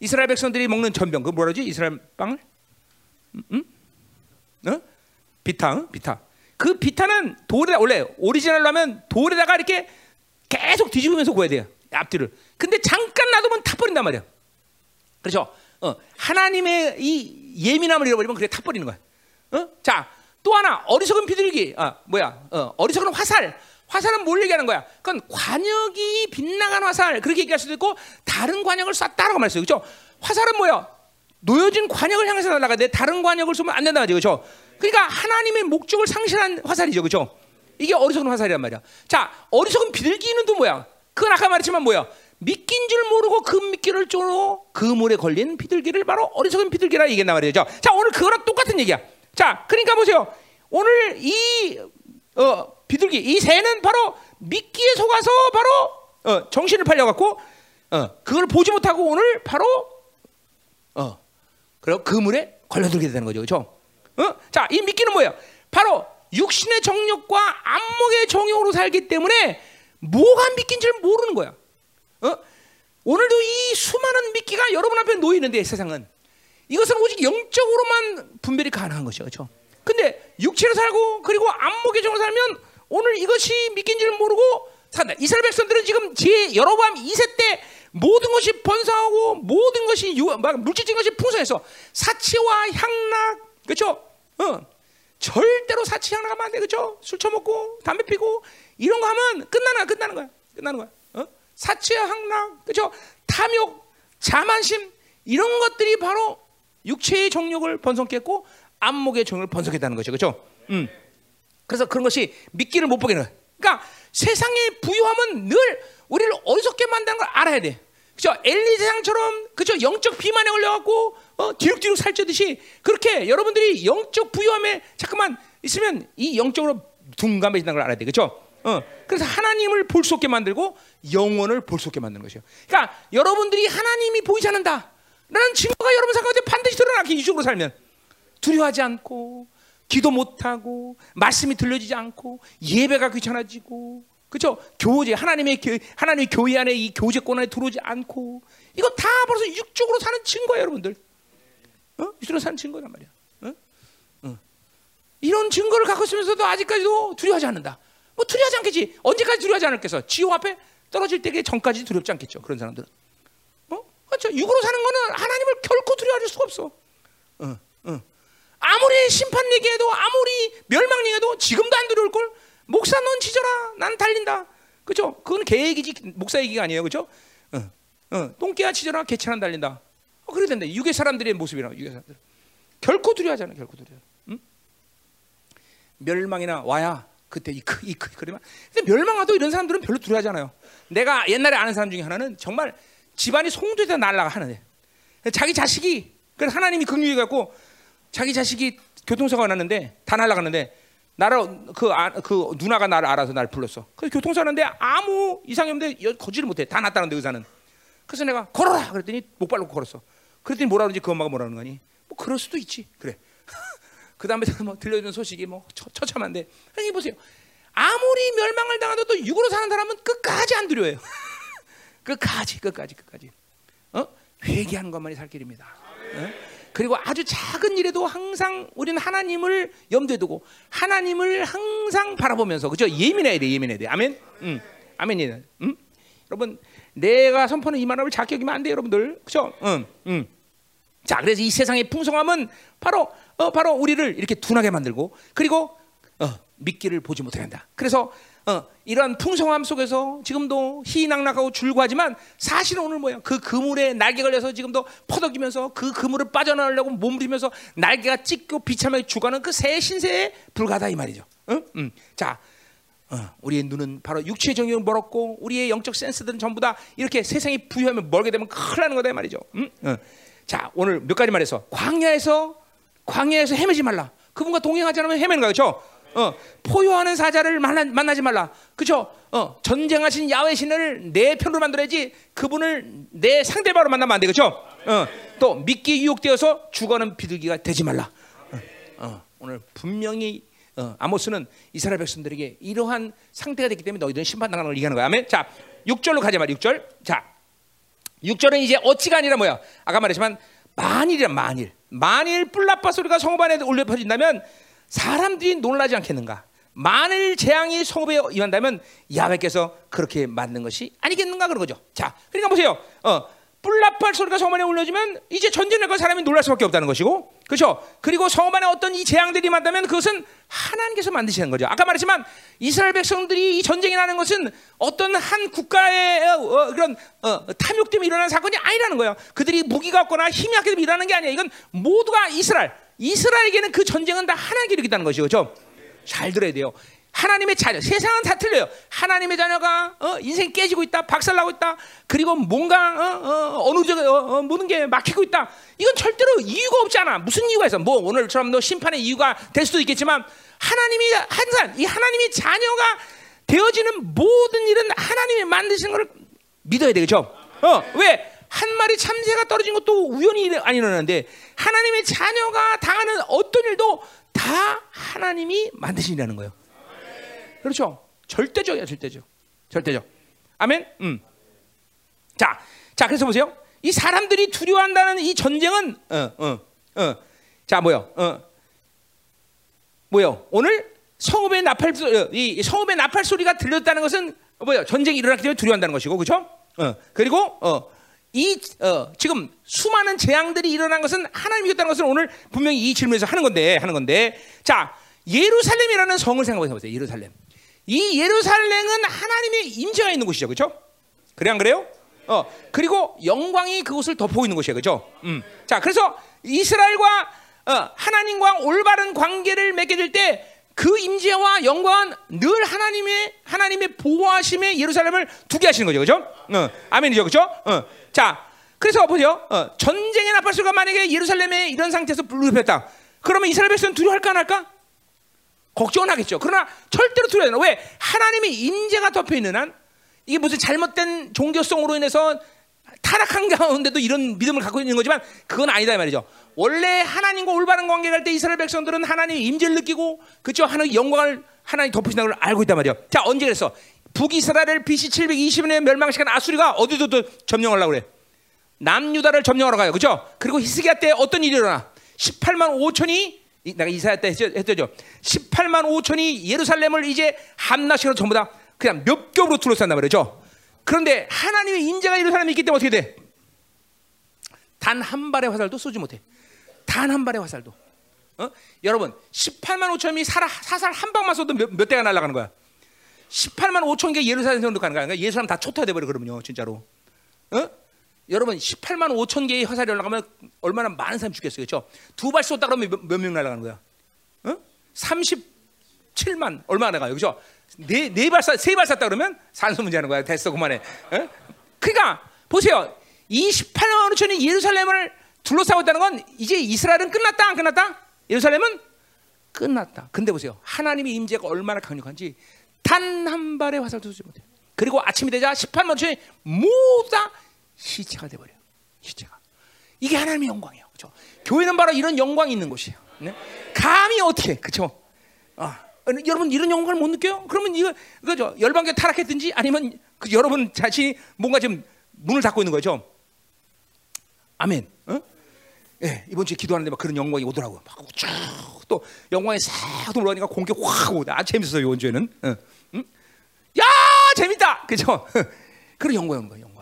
이스라엘 백성들이 먹는 전병. 그 뭐라지? 이스라엘 빵을? 응? 어? 비타, 응? 비타. 그 비타는 돌에 원래 오리지널로 하면 돌에다가 이렇게 계속 뒤집으면서 구워야 돼요. 앞뒤를. 근데 잠깐 놔두면 타 버린단 말이야. 그렇죠? 어, 하나님의 이 예민함을 잃어버리면 그게 타 버리는 거야. 어? 자, 또 하나 어리석은 비둘기. 아, 뭐야? 어, 어리석은 화살. 화살은 뭘 얘기하는 거야? 그건 관역이 빗나간 화살 그렇게 얘기할 수도 있고 다른 관역을 쐈다라고 말했어요. 그렇죠? 화살은 뭐야? 놓여진 관역을 향해서 날아가야 돼. 다른 관역을 쏘면 안 된다 그렇죠? 그러니까 하나님의 목적을 상실한 화살이죠. 그렇죠? 이게 어리석은 화살이란 말이야. 자, 어리석은 비둘기는 또 뭐야? 그건 아까 말했지만 뭐야? 미끼인 줄 모르고 그 미끼를 쪼로 그물에 걸린 비둘기를 바로 어리석은 비둘기라 얘기했단 말이죠. 자, 오늘 그거랑 똑같은 얘기야. 자, 그러니까 보세요. 오늘 이 어, 비둘기 이 새는 바로 미끼에 속아서 바로 어, 정신을 팔려갖고 어, 그걸 보지 못하고 오늘 바로 어, 그리고 그물에 걸려들게 되는 거죠, 그렇죠? 어? 자, 이 미끼는 뭐예요? 바로 육신의 정욕과 안목의 정욕으로 살기 때문에 뭐가 미끼인 줄 모르는 거야. 어? 오늘도 이 수많은 미끼가 여러분 앞에 놓여 있는데 세상은 이것은 오직 영적으로만 분별이 가능한 것이죠. 그렇죠? 근데 육체로 살고 그리고 안목의 정으로 살면 오늘 이것이 믿긴 줄 모르고 산다. 이스라엘 백성들은 지금 제 여로보암 2세 때 모든 것이 번성하고 모든 것이 유, 물질적인 것이 풍성해서 사치와 향락 그렇죠? 어. 절대로 사치 향락하면 안 돼. 그렇죠? 술 처먹고 담배 피고 이런 거 하면 끝나는 끝나는 거야. 끝나는 거야. 어? 사치와 향락 그렇죠? 탐욕, 자만심 이런 것들이 바로 육체의 정욕을 번성케 했고 안목의 정욕을 번성했다는 거죠. 그렇죠? 음. 그래서 그런 것이 믿기를 못 보게 는 그러니까 세상의 부유함은 늘 우리를 어리석게 만드는 걸 알아야 돼. 그죠? 엘리 세상처럼 그죠? 영적 비만에 걸려갖고 어, 뒤룩뒤룩 살찌듯이 그렇게 여러분들이 영적 부유함에 자꾸만 있으면 이 영적으로 둔감해진다는 걸 알아야 돼. 그죠? 어, 그래서 하나님을 볼 수 없게 만들고 영원을 볼 수 없게 만드는 것이요. 그러니까 여러분들이 하나님이 보이지 않는다. 라는 증거가 여러분 생각에 반드시 드러나게 이쪽으로 살면 두려워하지 않고 기도 못하고 말씀이 들려지지 않고 예배가 귀찮아지고 그렇죠? 교제 하나님의 교, 하나님의 교회 안에 이 교제권 안에 들어오지 않고 이거 다 벌써 육적으로 사는 증거예요, 여러분들. 어? 육적으로 사는 증거란 말이야. 어? 어. 이런 증거를 갖고 있으면서도 아직까지도 두려워하지 않는다. 뭐 두려워하지 않겠지. 언제까지 두려워하지 않을겠어? 지옥 앞에 떨어질 때에 전까지 두렵지 않겠죠. 그런 사람들은. 어? 그렇죠. 육으로 사는 거는 하나님을 결코 두려워할 수가 없어. 어, 어. 아무리 심판 얘기해도 아무리 멸망 얘기해도 지금도 안 두려울 걸. 목사 넌 지져라. 난 달린다. 그죠? 그건 계획이지 목사 얘기가 아니에요. 그죠? 어, 어, 똥개야 치져라. 개체는 달린다. 어, 그래야 된다. 육의 사람들의 모습이라. 육의 사람들. 결코 두려워하지 않아. 결코 두려워. 응? 멸망이나 와야 그때 이, 이, 이 그러면 근데 멸망하도 이런 사람들은 별로 두려워하지 않아요. 내가 옛날에 아는 사람 중에 하나는 정말 집안이 송두에다 날라가 하는데 자기 자식이 그래서 하나님이 긍휼해 갖고 자기 자식이 교통사고가 났는데 다 날아갔는데 나를 그, 아, 그 누나가 나를 알아서 나를 불렀어. 그래서 교통사고 났는데 아무 이상이 없는데 거지를 못해. 다 났다는데 의사는. 그래서 내가 걸어라 그랬더니 목발로 걸었어. 그랬더니 뭐라 그러지 그 엄마가 뭐라는 거니? 뭐 그럴 수도 있지. 그래. 그 다음에 뭐 들려주는 소식이 뭐 처, 처참한데 아니 보세요. 아무리 멸망을 당해도 또 육으로 사는 사람은 끝까지 안 두려워요. 끝까지 끝까지 끝까지. 어? 회개하는 것만이 살 길입니다. 어? 그리고 아주 작은 일에도 항상 우리는 하나님을 염두에 두고 하나님을 항상 바라보면서 그죠? 예민해야 돼, 예민해야 돼. 아멘. 음, 아멘이다. 음? 여러분, 내가 선포하는 이 말을 작게 여기면 안 돼, 여러분들. 그죠? 음, 음. 자, 그래서 이 세상의 풍성함은 바로 어, 바로 우리를 이렇게 둔하게 만들고 그리고 어, 미끼를 보지 못하게 한다. 그래서 어, 이러한 풍성함 속에서 지금도 희낙낙하고 줄고하지만 사실은 오늘 뭐야? 그 그물에 날개 걸려서 지금도 퍼덕이면서 그 그물을 빠져나오려고 몸부리면서 날개가 찢고 비참하게 죽어가는 그 새 신세에 불과하다 이 말이죠. 응? 응. 자, 어, 우리의 눈은 바로 육체의 정욕을 멀었고 우리의 영적 센스들은 전부 다 이렇게 세상이 부유하면 멀게 되면 큰일 나는 거다 이 말이죠. 응? 어. 자, 오늘 몇 가지 말해서 광야에서 광야에서 헤매지 말라. 그분과 동행하지 않으면 헤매는 거죠. 어, 포효하는 사자를 만나, 만나 지 말라. 그죠? 어, 전쟁하신 야외 신을 내 편으로 만들어야지 그분을 내 상대방으로 만나면 안 돼. 그죠? 어, 또 믿기 유혹되어서 죽어는 비둘기가 되지 말라. 어, 어, 오늘 분명히 어, 아모스는 이스라엘 백성들에게 이러한 상태가 됐기 때문에 너희들은 심판당하는 걸 얘기하는 거야. 아멘. 자, 6절로 가자 말이야. 6절. 자, 6절은 이제 어찌가 아니라 뭐야? 아까 말했지만 만일이란 만일. 만일 뿔나빠 소리가 성읍 안에 울려 퍼진다면 사람들이 놀라지 않겠는가? 만일 재앙이 성읍에 임한다면 야훼께서 그렇게 만든 것이 아니겠는가 그런 거죠. 자, 그러니까 보세요. 어, 뿔나팔 소리가 성읍 안에 울려지면 이제 전쟁을 걸 사람이 놀랄 수밖에 없다는 것이고, 그렇죠? 그리고 성읍 안에 어떤 이 재앙들이 임한다면 그것은 하나님께서 만드시는 거죠. 아까 말했지만 이스라엘 백성들이 이 전쟁이 나는 것은 어떤 한 국가의 어, 어, 그런 어, 탐욕 때문에 일어난 사건이 아니라는 거예요. 그들이 무기가 없거나 힘이 약해서 일어나는 게 아니야. 이건 모두가 이스라엘 이스라엘에게는 그 전쟁은 다 하나님께 이르겠다는 것이죠. 그렇죠? 잘 들어야 돼요. 하나님의 자녀, 세상은 다 틀려요. 하나님의 자녀가 어, 인생 깨지고 있다, 박살나고 있다, 그리고 뭔가 어, 어, 느 저, 어, 어, 모든 게 막히고 있다. 이건 절대로 이유가 없지 않아. 무슨 이유가 있어? 뭐 오늘처럼 너 심판의 이유가 될 수도 있겠지만 하나님이 항상 이 하나님의 자녀가 되어지는 모든 일은 하나님이 만드시는 걸 믿어야 되겠죠. 어, 왜? 한 마리 참새가 떨어진 것도 우연히 안 일어나는데 하나님의 자녀가 당하는 어떤 일도 다 하나님이 만드시라는 거예요. 그렇죠? 절대적이야, 절대적. 절대적. 아멘? 음. 자, 자, 그래서 보세요. 이 사람들이 두려워한다는 이 전쟁은, 어, 어, 어. 자, 뭐요? 어. 뭐요? 오늘 성읍의 나팔, 어, 이 성읍의 나팔 소리가 들렸다는 것은 뭐요? 전쟁이 일어났기 때문에 두려워한다는 것이고, 그렇죠? 어. 그리고, 어. 이 어, 지금 수많은 재앙들이 일어난 것은 하나님이 었다는 것을 오늘 분명히 이 질문에서 하는 건데 하는 건데. 자 예루살렘이라는 성을 생각해 보세요 예루살렘. 이 예루살렘은 하나님의 임재가 있는 곳이죠 그렇죠 그래 안 그래요? 어 그리고 영광이 그곳을 덮고 있는 곳이에요 그렇죠 음자 그래서 이스라엘과 어, 하나님과 올바른 관계를 맺게 될 때 그 임재와 영광은 늘 하나님의 하나님의 보호하심에 예루살렘을 두게 하시는 거죠, 그렇죠? 어, 아멘이죠, 그렇죠? 어, 자, 그래서 보세요. 어, 전쟁의 나팔수가 만약에 예루살렘에 이런 상태에서 불르폈다. 그러면 이스라엘 백성은 두려워할까 안 할까? 걱정은 하겠죠. 그러나 절대로 두려워하지 않아. 왜? 하나님의 임재가 덮여 있는 한 이게 무슨 잘못된 종교성으로 인해서 타락한 가운데도 이런 믿음을 갖고 있는 거지만 그건 아니다 말이죠. 원래 하나님과 올바른 관계 갈때 이스라엘 백성들은 하나님의 임재를 느끼고 그죠 하나님 영광을 하나님 덮으신다는 걸 알고 있단 말이죠. 자 언제 그랬어? 북이스라엘을 BC 720년에 멸망시킨 아수리가 어디도 또 점령하려고 그래. 남유다를 점령하러 가요. 그죠? 그리고 히스기야 때 어떤 일이 일어나? 18만 5천이 내가 이사야 때 했죠. 18만 5천이 예루살렘을 이제 함나시로 전부 다 그냥 몇 겹으로 둘러싼단 말이죠. 그런데 하나님의 인재가 예루살렘에 있기 때문에 어떻게 돼? 단 한 발의 화살도 쏘지 못해. 단 한 발의 화살도. 어? 여러분, 18만 5천이 사살 한 방만 쏘도 몇, 몇 대가 날아가는 거야. 18만 5천 개 예루살렘 정도 가는 거야. 그러니까 예루살렘 다 초토화돼 버려 그러면요, 진짜로. 어? 여러분 18만 5천 개의 화살이 올라가면 얼마나 많은 사람이 죽겠어요, 그렇죠? 두발 쏘다 그러면 몇명 날아가는 거야? 어? 37만 얼마나 나가요, 그렇죠? 네네발 쐈, 세발 쐈다 그러면 산소 문제 하는 거야. 됐어, 그만해. 어? 그러니까 보세요, 이 18만 5천이 예루살렘을 둘러싸고 있다는 건 이제 이스라엘은 끝났다, 안 끝났다? 예루살렘은 끝났다. 근데 보세요, 하나님의 임재가 얼마나 강력한지 단 한 발의 화살도 쏘지 못해. 그리고 아침이 되자 18만 천이 모두 다 시체가 돼버려. 시체가. 이게 하나님의 영광이에요. 그렇죠? 교회는 바로 이런 영광이 있는 곳이에요. 네? 감히 어떻게, 그렇죠? 아, 여러분 이런 영광을 못 느껴요? 그러면 이거 그죠? 열방교 타락했든지 아니면 그 여러분 자신이 뭔가 좀 문을 닫고 있는 거죠. 아멘. 어? 예, 이번 주에 기도하는데 막 그런 영광이 오더라고요. 막쭉또 영광이 싹 올라오니까 공기 확 오다. 아 재밌었어요 이번 주에는. 어, 응? 야 재밌다, 그죠? 그런 영광인 거예요, 영광.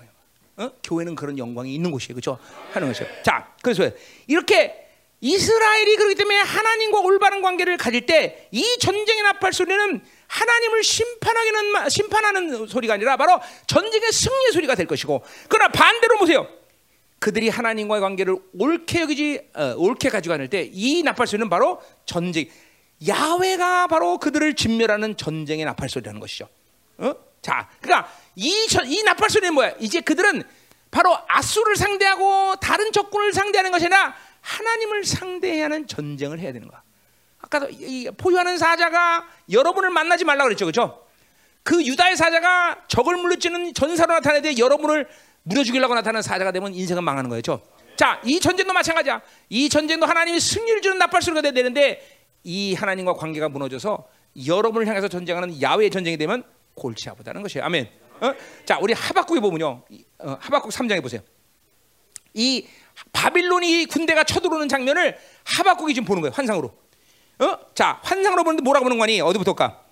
어? 교회는 그런 영광이 있는 곳이에요, 그죠? 하는 것이요. 자, 그래서 이렇게 이스라엘이 그렇기 때문에 하나님과 올바른 관계를 가질 때 이 전쟁의 나팔 소리는 하나님을 심판하기는 마- 심판하는 소리가 아니라 바로 전쟁의 승리의 소리가 될 것이고 그러나 반대로 보세요. 그들이 하나님과의 관계를 옳게 여기지 어, 옳게 않을 때이 나팔 소리는 바로 전쟁 야훼가 바로 그들을 진멸하는 전쟁의 나팔 소리라는 것이죠. 어? 자, 그러니까 이, 전- 이 나팔 소리는 뭐야? 이제 그들은 바로 아수를 상대하고 다른 적군을 상대하는 것이 아니라 하나님을 상대해야 하는 전쟁을 해야 되는 거야. 아까도 이- 이 포효하는 사자가 여러분을 만나지 말라 그랬죠, 그렇죠? 그 유다의 사자가 적을 물리치는 전사로 나타내되 여러분을 물어 죽이려고 나타나는 사자가 되면 인생은 망하는 거죠. 자, 이 전쟁도 마찬가지야. 이 전쟁도 하나님이 승리를 주는 나팔 소리가 돼야 되는데 이 하나님과 관계가 무너져서 여러분을 향해서 전쟁하는 야외의 전쟁이 되면 골치 아프다는 것이에요. 아멘. 어? 자, 우리 하박국에 보면요. 이, 어, 하박국 3장에 보세요. 이 바빌론이 군대가 쳐들어오는 장면을 하박국이 지금 보는 거예요. 환상으로. 어? 자, 환상으로 보는데 뭐라고 보는 거니? 어디부터일까?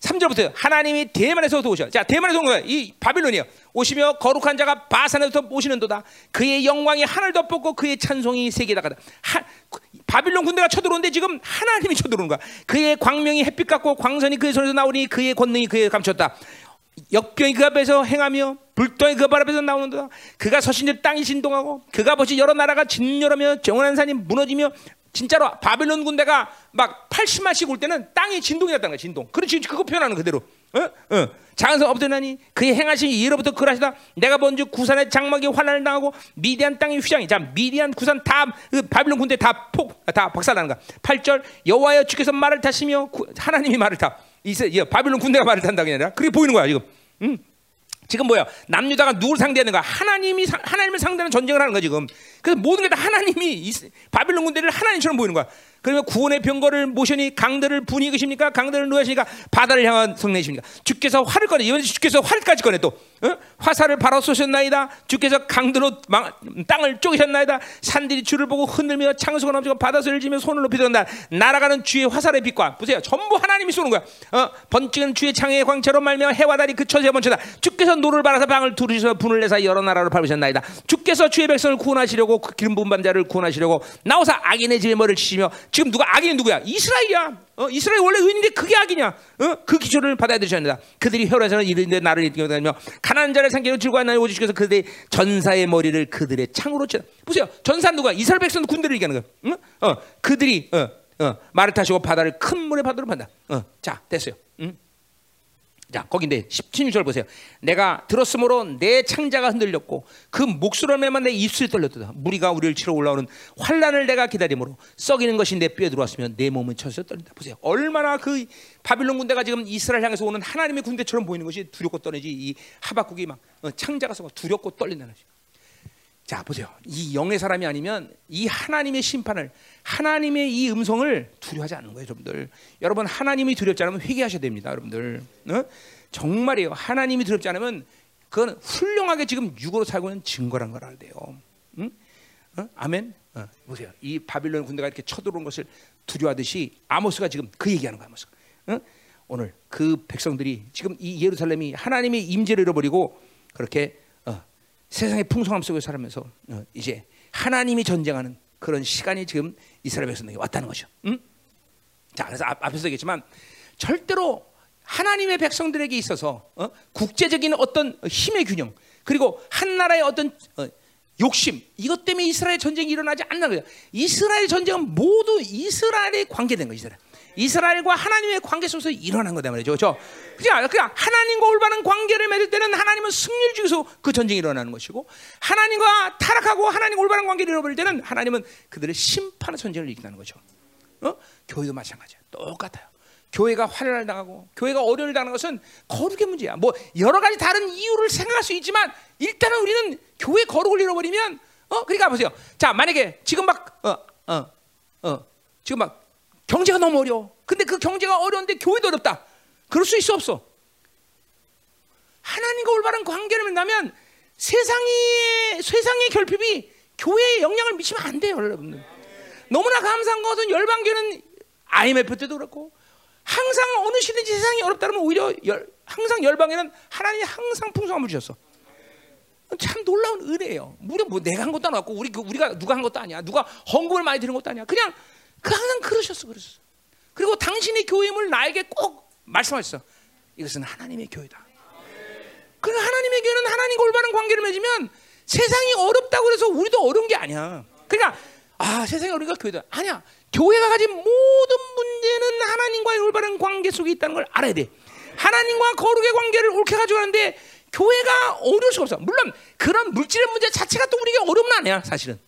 3절부터 하나님이 대만에서 오셔. 자, 대만에서 온 거야. 이 바빌론이요. 오시며 거룩한 자가 바산에부터 오시는 도다. 그의 영광이 하늘 덮었고 그의 찬송이 세계에 다가다. 하, 바빌론 군대가 쳐들어오는데 지금 하나님이 쳐들어오는 거야. 그의 광명이 햇빛 같고 광선이 그의 손에서 나오니 그의 권능이 그에 감췄다. 역병이 그 앞에서 행하며 불덩이 그 발 앞에서 나오는도다. 그가 서신데 땅이 진동하고 그가 버시 여러 나라가 진열하며 정원한 산이 무너지며 진짜로 바빌론 군대가 막 80만씩 올 때는 땅이 진동이 났다는 거야 진동. 그렇지 그거 표현하는 그대로. 어? 어. 장성 없더나니 그의 행하신 이로부터 그라시다. 내가 먼저 구산의 장막이 환란을 당하고 미디안 땅이 휘장이. 자 미디안 구산 다 그 바빌론 군대 다폭다 박살나는 거야. 8절 여호와여 주께서 말을 타시며 구- 하나님이 말을 타. 이세 이 바빌론 군대가 말을 아니라 그게 보이는 거야 지금. 음. 지금 뭐야? 남유다가 누구를 상대하는 가? 하나님이 상- 하나님을 상대하는 전쟁을 하는 거야 지금. 그래서 모든 게 다 하나님이 이- 바빌론 군대를 하나님처럼 보이는 거야. 그러면 구원의 병거를 모셔니 강들을 분이 이기십니까? 강들을 누하시니까 바다를 향한 성내십니까? 주께서 활을 꺼내 이번에 주께서 활까지 꺼내 또 어? 화살을 바로 쏘셨나이다. 주께서 강들로 망- 땅을 쪼개셨나이다. 산들이 주를 보고 흔들며 창수가 넘치고 바다 소리를 지며 손을 높이 들었다. 날아가는 주의 화살의 빛과 보세요. 전부 하나님이 쏘는 거야. 어? 번쩍은 주의 창의 광채로 말며 해와 달이 그 처지에 번쳐다. 주께서 노를 발아서 방을 두르셔서 분을 내사 여러 나라로 밟으셨나이다. 주께서 주의 백성을 구원하시려고 그 기름 부은 자를 구원하시려고 나오사 악인의 머리를 치시며 지금 누가 악인이 누구야? 이스라엘이야. 어? 이스라엘 원래 의인인데 그게 악이냐? 어? 그 기초를 받아야 되셨습니다. 그들이 혈에서는 이르는데 나를 이끌며 가난한 자를 상기로 들고 왔나니 오직 주께서 그들의 전사의 머리를 그들의 창으로 쳐. 보세요. 전사 누가? 이스라엘 백성도 군대를 얘기하는 거야. 응? 어, 그들이 어, 어, 말을 타시고 바다를 큰 물의 바다로 판다. 어, 자, 됐어요. 응? 자, 거긴데 16절 보세요. 내가 들었으므로 내 창자가 흔들렸고 그 목소리만 내 입술이 떨렸다. 무리가 우리를 치러 올라오는 환란을 내가 기다림으로 썩이는 것이 내 뼈에 들어왔으면 내 몸은 쳐서 떨린다. 보세요. 얼마나 그 바빌론 군대가 지금 이스라엘 향해서 오는 하나님의 군대처럼 보이는 것이 두렵고 떨리지. 이 하박국이 막 어, 창자가 썩어 두렵고 떨린다는 것이. 자 보세요. 이 영의 사람이 아니면 이 하나님의 심판을 하나님의 이 음성을 두려워하지 않는 거예요, 여러분들. 여러분 하나님이 두렵지 않으면 회개하셔야 됩니다, 여러분들. 어? 정말이에요. 하나님이 두렵지 않으면 그건 훌륭하게 지금 육으로 살고 있는 증거란 걸 돼요. 응? 어? 아멘. 어, 보세요. 이 바빌론 군대가 이렇게 쳐들어온 것을 두려워하듯이 아모스가 지금 그 얘기하는 거야, 아모스. 어? 오늘 그 백성들이 지금 이 예루살렘이 하나님의 임재를 잃어버리고 그렇게 어, 세상의 풍성함 속에 살면서 어, 이제 하나님이 전쟁하는 그런 시간이 지금 이스라엘 백성에게 왔다는 거죠. 응? 자, 그래서 앞, 앞에서 얘기했지만 절대로 하나님의 백성들에게 있어서 어? 국제적인 어떤 힘의 균형 그리고 한 나라의 어떤 어, 욕심 이것 때문에 이스라엘 전쟁이 일어나지 않는 거예요. 이스라엘 전쟁은 모두 이스라엘에 관계된 거예요. 이스라엘. 이스라엘과 하나님의 관계 속에서 일어난 거다 말이죠. 그렇죠? 그냥 그냥 하나님과 올바른 관계를 맺을 때는 하나님은 승리를 주기서 그 전쟁이 일어나는 것이고 하나님과 타락하고 하나님 올바른 관계를 잃어버릴 때는 하나님은 그들의 심판의 전쟁을 일으키는 거죠. 어? 교회도 마찬가지야. 똑같아요. 교회가 환란을 당하고 교회가 어려움을 당하는 것은 거룩의 문제야. 뭐 여러 가지 다른 이유를 생각할 수 있지만 일단은 우리는 교회 거룩을 잃어버리면 어 그러니까 보세요. 자 만약에 지금 막 어 어 어 지금 막 경제가 너무 어려워. 근데 그 경제가 어려운데 교회도 어렵다. 그럴 수 있어 없어? 하나님과 올바른 관계를 맺다면 세상의 세상의 결핍이 교회에 영향을 미치면 안 돼요, 여러분들. 너무나 감사한 것은 열방교는 IMF 때도 그렇고 항상 어느 시든지 세상이 어렵다 그러면 오히려 열, 항상 열방에는 하나님이 항상 풍성함을 주셨어. 참 놀라운 은혜예요. 우리 뭐 내가 한 것도 아니고 우리 그 우리가 누가 한 것도 아니야. 누가 헌금을 많이 드는 것도 아니야. 그냥 그 항상 그러셨어, 그러셨어. 그리고 당신의 교회임을 나에게 꼭 말씀하셨어. 이것은 하나님의 교회다. 그 하나님의 교회는 하나님과 올바른 관계를 맺으면 세상이 어렵다고 그래서 우리도 어려운 게 아니야. 그러니까 아 세상이 어려니까 교회다. 아니야. 교회가 가진 모든 문제는 하나님과의 올바른 관계 속에 있다는 걸 알아야 돼. 하나님과 거룩의 관계를 옳게 가져가는데 교회가 어려울 수가 없어. 물론 그런 물질의 문제 자체가 또 우리가 어려운 아니야, 사실은.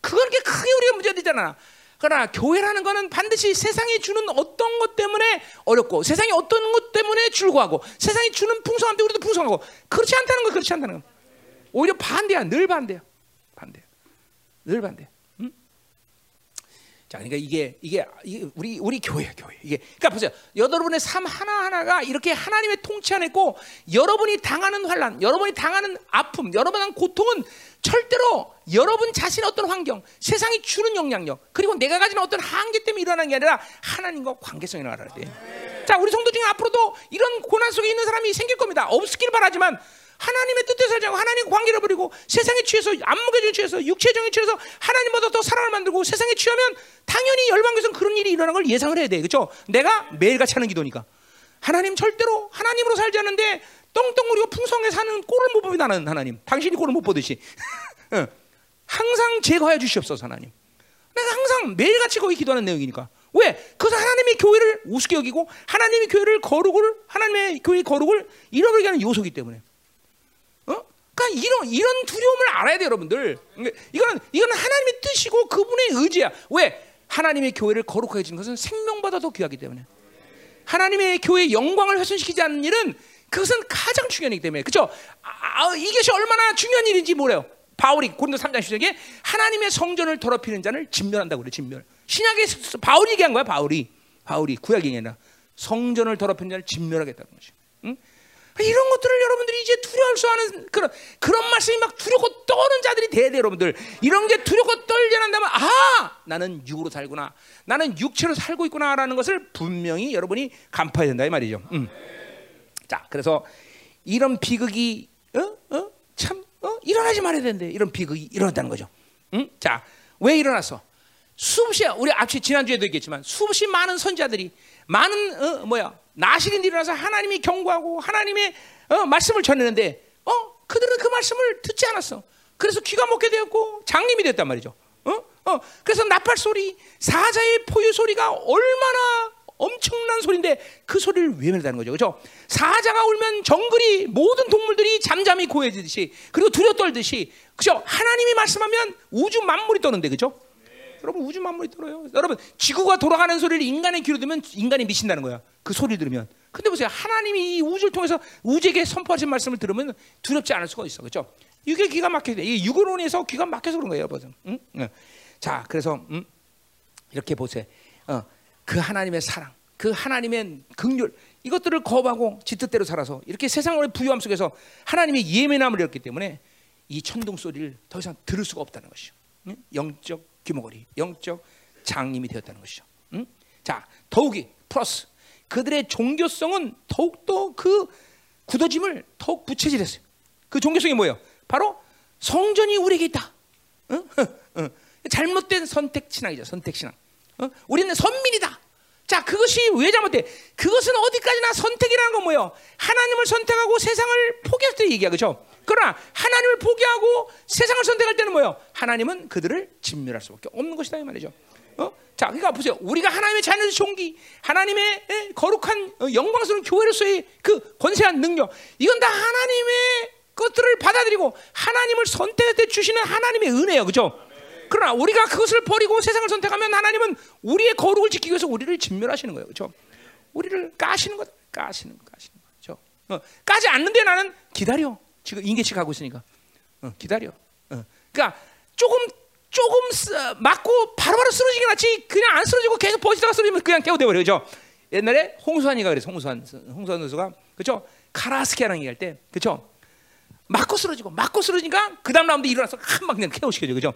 그건 게 크게 우리가 문제가 되잖아. 그러나 교회라는 거는 반드시 세상이 주는 어떤 것 때문에 어렵고 세상이 어떤 것 때문에 즐거워하고 세상이 주는 풍성한데 우리도 풍성하고 그렇지 않다는 거 그렇지 않다는 거. 오히려 반대야, 늘 반대야. 반대. 늘 반대. 자, 그러니까 이게 이게, 이게 우리 우리 교회 교회 이게 그러니까 보세요. 여러분의 삶 하나 하나가 이렇게 하나님의 통치 안에 있고 여러분이 당하는 환란, 여러분이 당하는 아픔, 여러분의 고통은 절대로 여러분 자신의 어떤 환경, 세상이 주는 영향력, 그리고 내가 가진 어떤 한계 때문에 일어나는 게 아니라 하나님과 관계성이 알아야 돼. 자, 우리 성도 중에 앞으로도 이런 고난 속에 있는 사람이 생길 겁니다. 없길 바라지만 하나님의 뜻대로 살지 않고 하나님 관계를 버리고 세상에 취해서 안목에 취해서 정에 취해서 하나님보다 더 사랑을 만들고 세상에 취하면 당연히 열방에서 그런 일이 일어나는 걸 예상을 해야 돼. 그렇죠? 내가 매일같이 하는 기도니까. 하나님 절대로 하나님으로 살지 않는데 떵떵거리고 풍성하게 사는 꼴을 못 봅니다. 나는 하나님. 당신이 꼴을 못 보듯이. 항상 제거해 주시옵소서 하나님. 내가 항상 매일같이 거기 기도하는 내용이니까. 왜? 그것은 하나님의 교회를 우습게 여기고 하나님의 교회를 거룩을 하나님의 교회의 거룩을 잃어버리게 하는 요소이기 때문에. 그러니까 이런 이런 두려움을 알아야 돼 여러분들. 이거는 이거는 하나님의 뜻이고 그분의 의지야. 왜? 하나님의 교회를 거룩하게 지는 것은 생명보다 더 귀하기 때문에. 하나님의 교회의 영광을 훼손시키지 않는 일은 그것은 가장 중요한 일이기 때문에. 그렇죠? 아, 이것이 얼마나 중요한 일인지 뭐래요? 바울이 고린도 3장 10절에 하나님의 성전을 더럽히는 자를 진멸한다고 그래. 진멸. 신약에 바울이 얘기한 거야, 바울이. 바울이 구약이 아니라 성전을 더럽히는 자를 진멸하겠다는 거지. 응? 이런 것들을 여러분들이 이제 두려울 수 하는 그런 그런 말씀이 막 두렵고 떠는 자들이 돼야 돼 여러분들 이런 게 두렵고 떨려 한다면 아 나는 육으로 살구나 나는 육체로 살고 있구나라는 것을 분명히 여러분이 간파해야 된다 이 말이죠. 음. 자 그래서 이런 비극이 어? 어? 참 어? 일어나지 말아야 되는데 이런 비극이 일어났다는 거죠. 음? 자왜 일어났어? 수없이 우리 앞에 지난주에도 얘기했지만 수없이 많은 선자들이 많은 어, 뭐야 나시린이 일어나서 하나님이 경고하고 하나님의 어, 말씀을 전했는데 어 그들은 그 말씀을 듣지 않았어. 그래서 귀가 먹게 되었고 장님이 됐단 말이죠. 어? 어. 그래서 나팔 소리, 사자의 포유 소리가 얼마나 엄청난 소리인데 그 소리를 외면한다는 거죠. 그렇죠? 사자가 울면 정글이 모든 동물들이 잠잠히 고해지듯이 그리고 두려 떨듯이 그죠? 하나님이 말씀하면 우주 만물이 떠는데 그죠? 여러분 우주 만물이 떨어요. 여러분 지구가 돌아가는 소리를 인간의 귀로 들으면 인간이 미친다는 거야. 그 소리 들으면. 근데 보세요. 하나님이 이 우주를 통해서 우주에게 선포하신 말씀을 들으면 두렵지 않을 수가 있어. 그렇죠? 이게 기가 막히게 돼. 이 육으론에서 기가 막혀서 그런 거예요, 여러분. 응? 응. 자, 그래서 음, 이렇게 보세요. 어, 그 하나님의 사랑, 그 하나님의 긍휼 이것들을 거부하고 지 뜻대로 살아서 이렇게 세상의 부유함 속에서 하나님의 예민함을 잃었기 때문에 이 천둥 소리를 더 이상 들을 수가 없다는 것이죠. 응? 영적 귀머거리, 영적 장님이 되었다는 것이죠. 응? 자, 더욱이 플러스 그들의 종교성은 더욱더 그 굳어짐을 더욱 부채질했어요. 그 종교성이 뭐예요? 바로 성전이 우리에게 있다. 응? 응. 잘못된 선택 신앙이죠. 선택 신앙. 어? 우리는 선민이다. 자, 그것이 왜 잘못돼? 그것은 어디까지나 선택이라는 건 뭐예요? 하나님을 선택하고 세상을 포기할 때 얘기야, 그렇죠? 그러나 하나님을 포기하고 세상을 선택할 때는 뭐예요? 하나님은 그들을 진멸할 수밖에 없는 것이다 이 말이죠. 어? 자, 그러니까 보세요. 우리가 하나님의 자녀의 종기, 하나님의 에, 거룩한 어, 영광스러운 교회로서의 그 권세한 능력, 이건 다 하나님의 것들을 받아들이고 하나님을 선택할 때 주시는 하나님의 은혜예요, 그렇죠? 그러나 우리가 그것을 버리고 세상을 선택하면 하나님은 우리의 거룩을 지키기 위해서 우리를 진멸하시는 거예요, 그렇죠? 우리를 까시는 것, 까시는 것, 까시는 거죠. 어, 까지 않는데 나는 기다려. 지금 인계치 하고 있으니까 어, 기다려. 어. 그러니까 조금 조금 쓰, 맞고 바로바로 쓰러지긴 낫지 그냥 안 쓰러지고 계속 버티다가 쓰러지면 그냥 깨어돼 버려 그죠? 옛날에 홍수환이가 그래서 홍수환 홍수환 선수가 그죠? 카라스키아랑 얘기할 때 그죠? 맞고 쓰러지고 맞고 쓰러지니까 그 다음 라운드 일어나서 한 방 그냥 케어 시켜줘 그죠?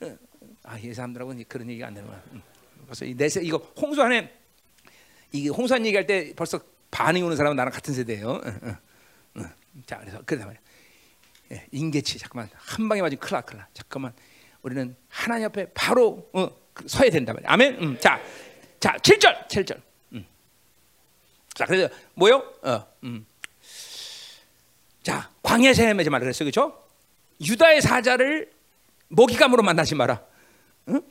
어. 아이 사람들하고는 그런 얘기가 안 되는 거야. 응. 벌써 내 이거 홍수환의 이게 홍수환 얘기할 때 벌써 반응이 오는 사람은 나랑 같은 세대예요. 응, 응, 자 그래서 그러단 말이야. 예, 인계치 잠깐만 한 방에 나 큰일 나 잠깐만 우리는 하나님 앞에 바로 어, 그 서야 된다 말이야 아멘 음, 자, 자 7절 7절 음. 자 그래서 뭐요? 어, 음. 자 광야에서 헤매지 말라 그랬어 그렇죠? 유다의 사자를 먹이감으로 만나지 마라 응?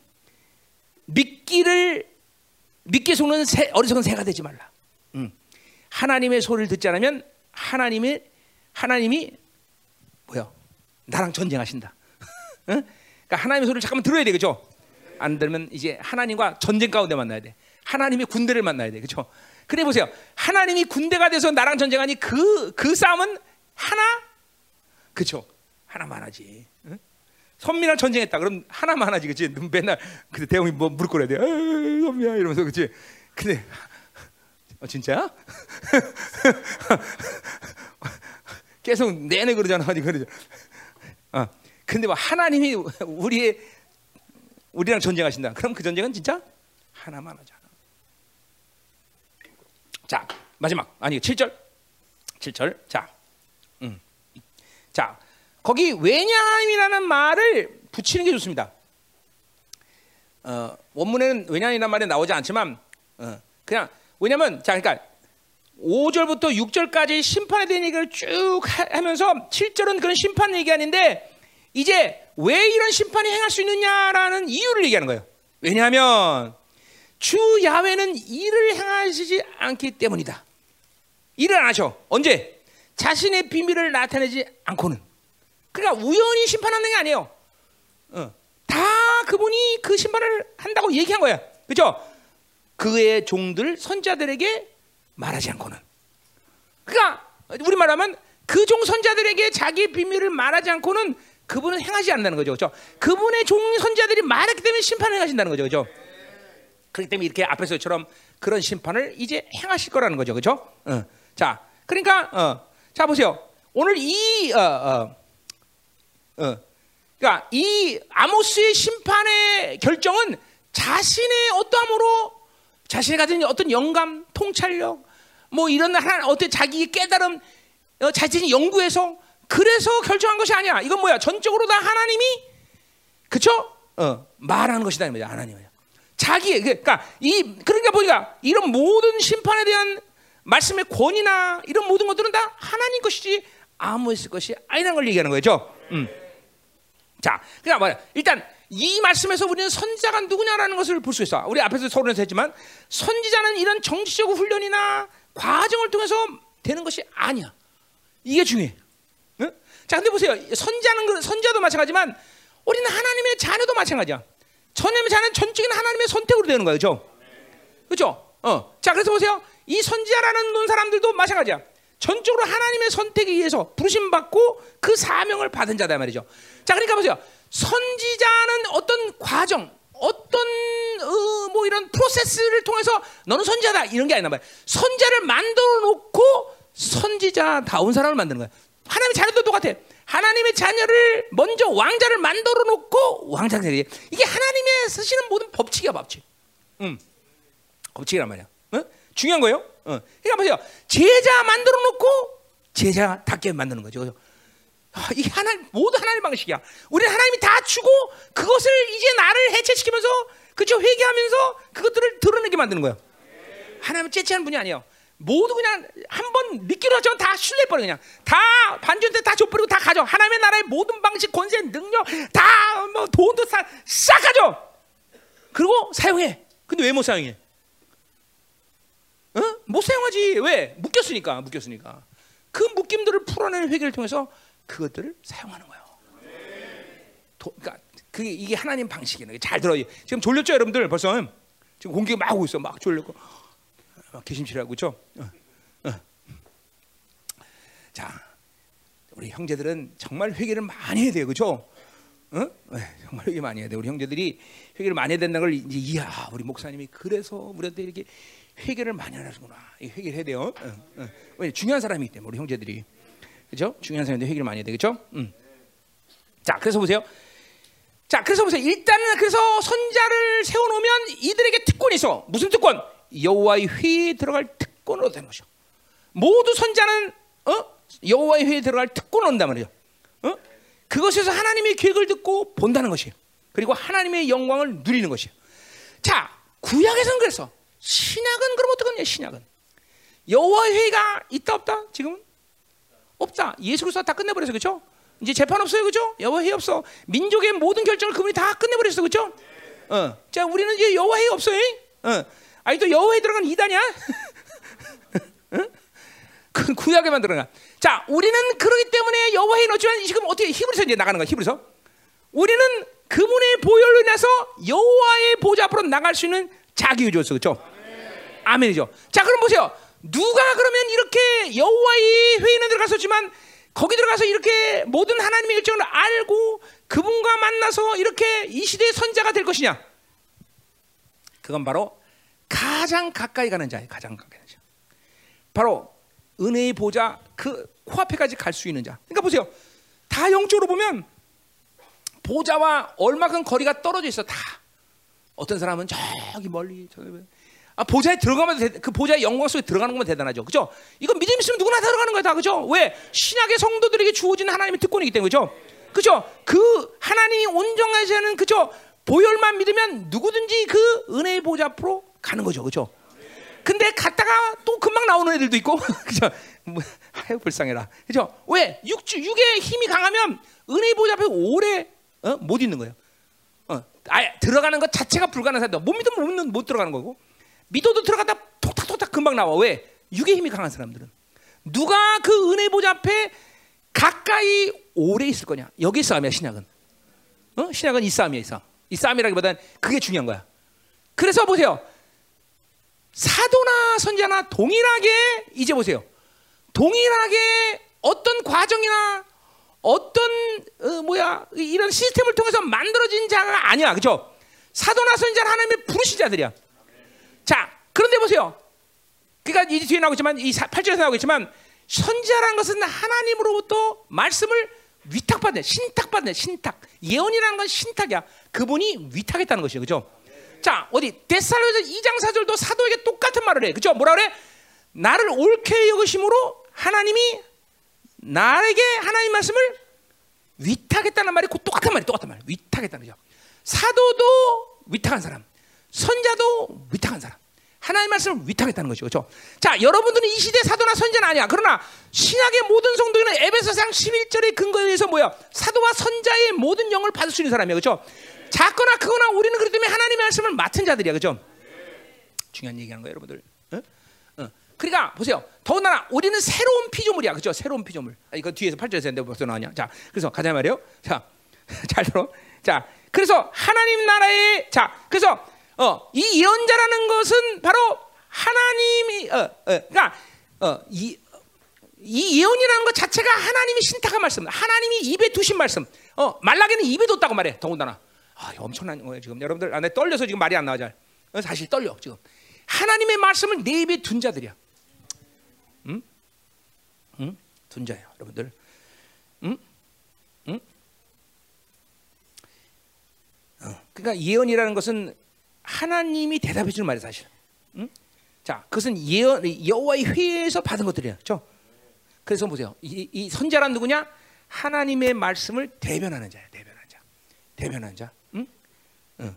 미끼를 미끼 속는 새, 어리석은 새가 되지 말라 응. 하나님의 소리를 듣지 않으면 하나님이 하나님이 뭐야? 나랑 전쟁하신다. 응? 그러니까 하나님의 소리를 잠깐만 들어야 돼, 그죠? 안 들으면 이제 하나님과 전쟁 가운데 만나야 돼. 하나님의 군대를 만나야 돼, 그죠? 그래 보세요. 하나님이 군대가 돼서 나랑 전쟁하니 그그 싸움은 하나, 그죠? 하나만 하지. 응? 선미랑 전쟁했다. 그럼 하나만 하지, 그치? 맨날 근데 대웅이 뭐 무릎 꿇어야 돼. 선미야 이러면서, 그치? 근데 어, 진짜? 계속 내내 그러잖아. 아니 그러죠. 어. 근데 뭐 하나님이 우리의 우리랑 전쟁하신다. 그럼 그 전쟁은 진짜 하나만 하잖아. 자, 마지막. 아니, 7절. 7절. 자. 음. 자. 거기 왜냐함이라는 말을 붙이는 게 좋습니다. 어, 원문에는 왜냐함이라는 말이 나오지 않지만 어, 그냥 왜냐면 자 그러니까 5절부터 6절까지 심판에 대한 얘기를 쭉 하면서 7절은 그런 심판 얘기 아닌데 이제 왜 이런 심판이 행할 수 있느냐라는 이유를 얘기하는 거예요. 왜냐하면 주 야훼는 일을 행하시지 않기 때문이다. 일을 안 하셔. 언제? 자신의 비밀을 나타내지 않고는. 그러니까 우연히 심판하는 게 아니에요. 어. 다 그분이 그 심판을 한다고 얘기한 거야. 그죠? 그의 종들 선자들에게 말하지 않고는. 그러니까 우리 말하면 그 종 선자들에게 자기 비밀을 말하지 않고는 그분은 행하지 않는다는 거죠. 그렇죠? 그분의 종 선자들이 말했기 때문에 심판을 행하신다는 거죠. 그렇죠? 그렇기 때문에 이렇게 앞에서처럼 그런 심판을 이제 행하실 거라는 거죠. 그렇죠? 어. 자, 그러니까 어. 자 보세요. 오늘 이 어, 어, 어. 그러니까 이 아모스의 심판의 결정은 자신의 어떠함으로 자신이 가진 어떤 영감, 통찰력, 뭐 이런 하나 어떤 자기 깨달음, 어, 자신이 연구해서 그래서 결정한 것이 아니야. 이건 뭐야? 전적으로 다 하나님이 그쵸? 어, 말하는 것이다 이거야. 하나님이야. 자기 그러니까 이 그러니까 보니까 이런 모든 심판에 대한 말씀의 권위나 이런 모든 것들은 다 하나님 것이지 아무 있을 것이 아니라는 걸 얘기하는 거죠. 음. 자, 그러니까 뭐야? 일단 이 말씀에서 우리는 선지자가 누구냐라는 것을 볼 수 있어. 우리 앞에서 서론에서 했지만 선지자는 이런 정치적 훈련이나 과정을 통해서 되는 것이 아니야. 이게 중요해. 응? 자, 근데 보세요. 선자는 선자도 마찬가지만 우리는 하나님의 자녀도 마찬가지야. 전님의 자녀는 전적인 하나님의 선택으로 되는 거예요, 그렇죠? 그렇죠? 어. 자, 그래서 보세요. 이 선지자라는 사람들도 마찬가지야. 전적으로 하나님의 선택에 의해서 부르심 받고 그 사명을 받은 자다 말이죠. 자, 그러니까 보세요. 선지자는 어떤 과정, 어떤 어, 뭐 이런 프로세스를 통해서 너는 선지자다 이런 게 아니란 말이야. 선자를 만들어 놓고 선지자다운 사람을 만드는 거야. 하나님의 자녀도 똑같아. 하나님의 자녀를 먼저 왕자를 만들어 놓고 왕자가 되게 이게 하나님의 쓰시는 모든 법칙이야 법칙. 음, 법칙이란 말이야. 어? 중요한 거예요. 어. 그러니까 보세요. 제자 만들어 놓고 제자답게 만드는 거죠. 아, 이 하나님 모두 하나님 방식이야. 우리 하나님이 다 주고 그것을 이제 나를 해체시키면서 그죠 회개하면서 그것들을 드러내게 만드는 거예요. 하나님은 째째하는 분이 아니에요. 모두 그냥 한 번 믿기로 하죠. 다 신뢰버려 그냥 다 반전대 다 줘버리고 다 가져. 하나님의 나라의 모든 방식, 권세, 능력 다 뭐 돈도 싹, 싹 가져. 그리고 사용해. 근데 왜 못 사용해? 어? 못 사용하지. 왜? 묶였으니까. 묶였으니까. 그 묶임들을 풀어내는 회개를 통해서 그것들을 사용하는 거예요. 도, 그러니까 그게 이게 하나님 방식이에요. 잘 들어요. 지금 졸렸죠, 여러분들? 벌써 지금 공기 막 오고 있어. 막 졸렸고 막 개심치라고 그렇죠? 어, 어. 자, 우리 형제들은 정말 회개를 많이 해야 돼요, 그렇죠? 어? 정말 회개 많이 해야 돼. 우리 형제들이 회개를 많이 해야 된다는 걸 이제 이야, 우리 목사님이 그래서 우리한테 이렇게 회개를 많이 하는구나. 회개를 해야 돼요. 어, 어. 왜 중요한 사람이기 때문에 우리 형제들이. 그죠? 중요한 사람인데 회개를 많이 해야 되겠죠? 음. 자, 그래서 보세요. 자, 그래서 보세요. 일단은 그래서 선자를 세워놓으면 이들에게 특권이 있어. 무슨 특권? 여호와의 회에 들어갈 특권으로 되는 것이죠. 모두 선자는 어? 여호와의 회에 들어갈 특권을 얻는단 말이죠. 어? 그것에서 하나님의 계획을 듣고 본다는 것이에요. 그리고 하나님의 영광을 누리는 것이에요. 자, 구약에서는 그래서 신약은 그럼 어떡하냐? 신약은 여호와의 회의가 있다 없다? 지금 없다. 예수 그리스도 다 끝내버려서 그렇죠? 이제 재판 없어요, 그렇죠? 여호와 회의 없어. 민족의 모든 결정을 그분이 다 끝내버렸어, 그렇죠? 어, 자, 우리는 이제 여호와 회의 없어요. 어, 아니 또 여호와에 들어간 이단이야? 응? 그 구약에만 들어가. 자, 우리는 그러기 때문에 여호와에 넣지만 지금 어떻게 히브리서 이제 나가는 거야, 히브리서? 우리는 그분의 보혈로 인해서 여호와의 보좌 앞으로 나갈 수 있는 자기 유조였어, 그렇죠? 아멘이죠. 자, 그럼 보세요. 누가 그러면 이렇게 여호와의 회의는 들어갔었지만 거기 들어가서 이렇게 모든 하나님의 일정을 알고 그분과 만나서 이렇게 이 시대의 선자가 될 것이냐? 그건 바로 가장 가까이 가는 자예요. 가장 가까이 가는 자. 바로 은혜의 보좌 그 코앞에까지 갈 수 있는 자. 그러니까 보세요. 다 영적으로 보면 보좌와 얼마큼 거리가 떨어져 있어 다. 어떤 사람은 저기 멀리 저기 아, 보좌에 들어가면 대, 그 보좌의 영광 속에 들어가는 것만 대단하죠. 그죠? 이건 믿음 있으면 누구나 들어가는 거야, 다. 그죠? 왜? 신약의 성도들에게 주어진 하나님의 특권이기 때문에. 그죠? 그죠? 그 하나님이 않은 그죠? 보혈만 믿으면 누구든지 그 은혜의 보좌 앞으로 가는 거죠. 그죠? 근데 갔다가 또 금방 나오는 애들도 있고. 그죠? 뭐, 아유, 불쌍해라. 그죠? 왜? 육, 육의 힘이 강하면 은혜의 보좌 앞에 오래 어? 못 있는 거예요. 어, 아예 들어가는 것 자체가 사람들. 못 믿으면 못, 못 들어가는 거고. 믿어도 들어갔다 톡탁톡탁 금방 나와. 왜? 육의 힘이 강한 사람들은 누가 그 은혜 보좌 앞에 가까이 오래 있을 거냐? 여기 싸움이야 신약은. 어? 신약은 이 싸움이야 이 싸움. 이 싸움이라기보다는 그게 중요한 거야. 그래서 보세요. 사도나 선자나 동일하게 이제 보세요. 동일하게 어떤 과정이나 어떤 어, 뭐야 이런 시스템을 통해서 만들어진 자가 아니야, 그렇죠? 사도나 선자는 하나님의 부르신 자들이야. 자, 그런데 보세요. 그러니까 이 뒤에 나오겠지만 이 8절에서 나오겠지만 선지자라는 것은 하나님으로부터 말씀을 위탁받는 신탁받는 신탁. 예언이라는 건 신탁이야. 그분이 위탁했다는 것이에요. 그죠? 자, 어디 데살로에서 2장 4절도 사도에게 똑같은 말을 해. 그죠? 뭐라 그래? 나를 옳게 여기심으로 하나님이 나에게 하나님 말씀을 위탁했다는 말이 똑같은 말이 똑같은 말. 위탁했다는 거죠. 사도도 위탁한 사람. 선자도 위탁한 사람. 하나님 말씀을 위탁했다는 거죠. 그렇죠? 자, 여러분들은 이 시대 사도나 선자는 아니야. 그러나 신약의 모든 성도는 에베소상 11절의 근거에 의해서 뭐야? 사도와 선자의 모든 영을 받을 수 있는 사람이야. 그렇죠? 작거나 크거나 우리는 그렇기 때문에 하나님의 말씀을 맡은 자들이야. 그렇죠? 중요한 얘기하는 거예요, 여러분들. 그러니까 보세요. 더군다나 우리는 새로운 피조물이야. 그렇죠? 새로운 피조물. 아, 이거 뒤에서 8절에서 했는데 벌써 나왔냐? 자, 그래서 가자 말이에요. 자, 잘 들어. 자, 그래서 하나님 나라의 자, 그래서 어, 이 예언자라는 것은 바로 하나님이 어, 어, 그러니까 어, 이, 이 예언이라는 것 자체가 하나님이 신탁한 말씀, 하나님이 입에 두신 말씀. 어, 말라기는 입에 뒀다고 말해. 더군다나. 아, 엄청난 거예요 지금 여러분들. 아, 내 떨려서 지금 말이 안 나와 잘. 어, 사실 떨려 지금. 하나님의 말씀을 내 입에 둔 자들이야. 응? 응? 둔 자야, 여러분들. 응? 응? 어, 그러니까 예언이라는 것은 하나님이 대답해 주는 말이야 사실. 응? 자, 그것은 예언 여호와의 회에서 받은 것들이야, 그렇죠? 그래서 보세요. 이, 이 선자란 누구냐? 하나님의 말씀을 대변하는 자야, 대변하는 자, 대변하는 자. 응? 응.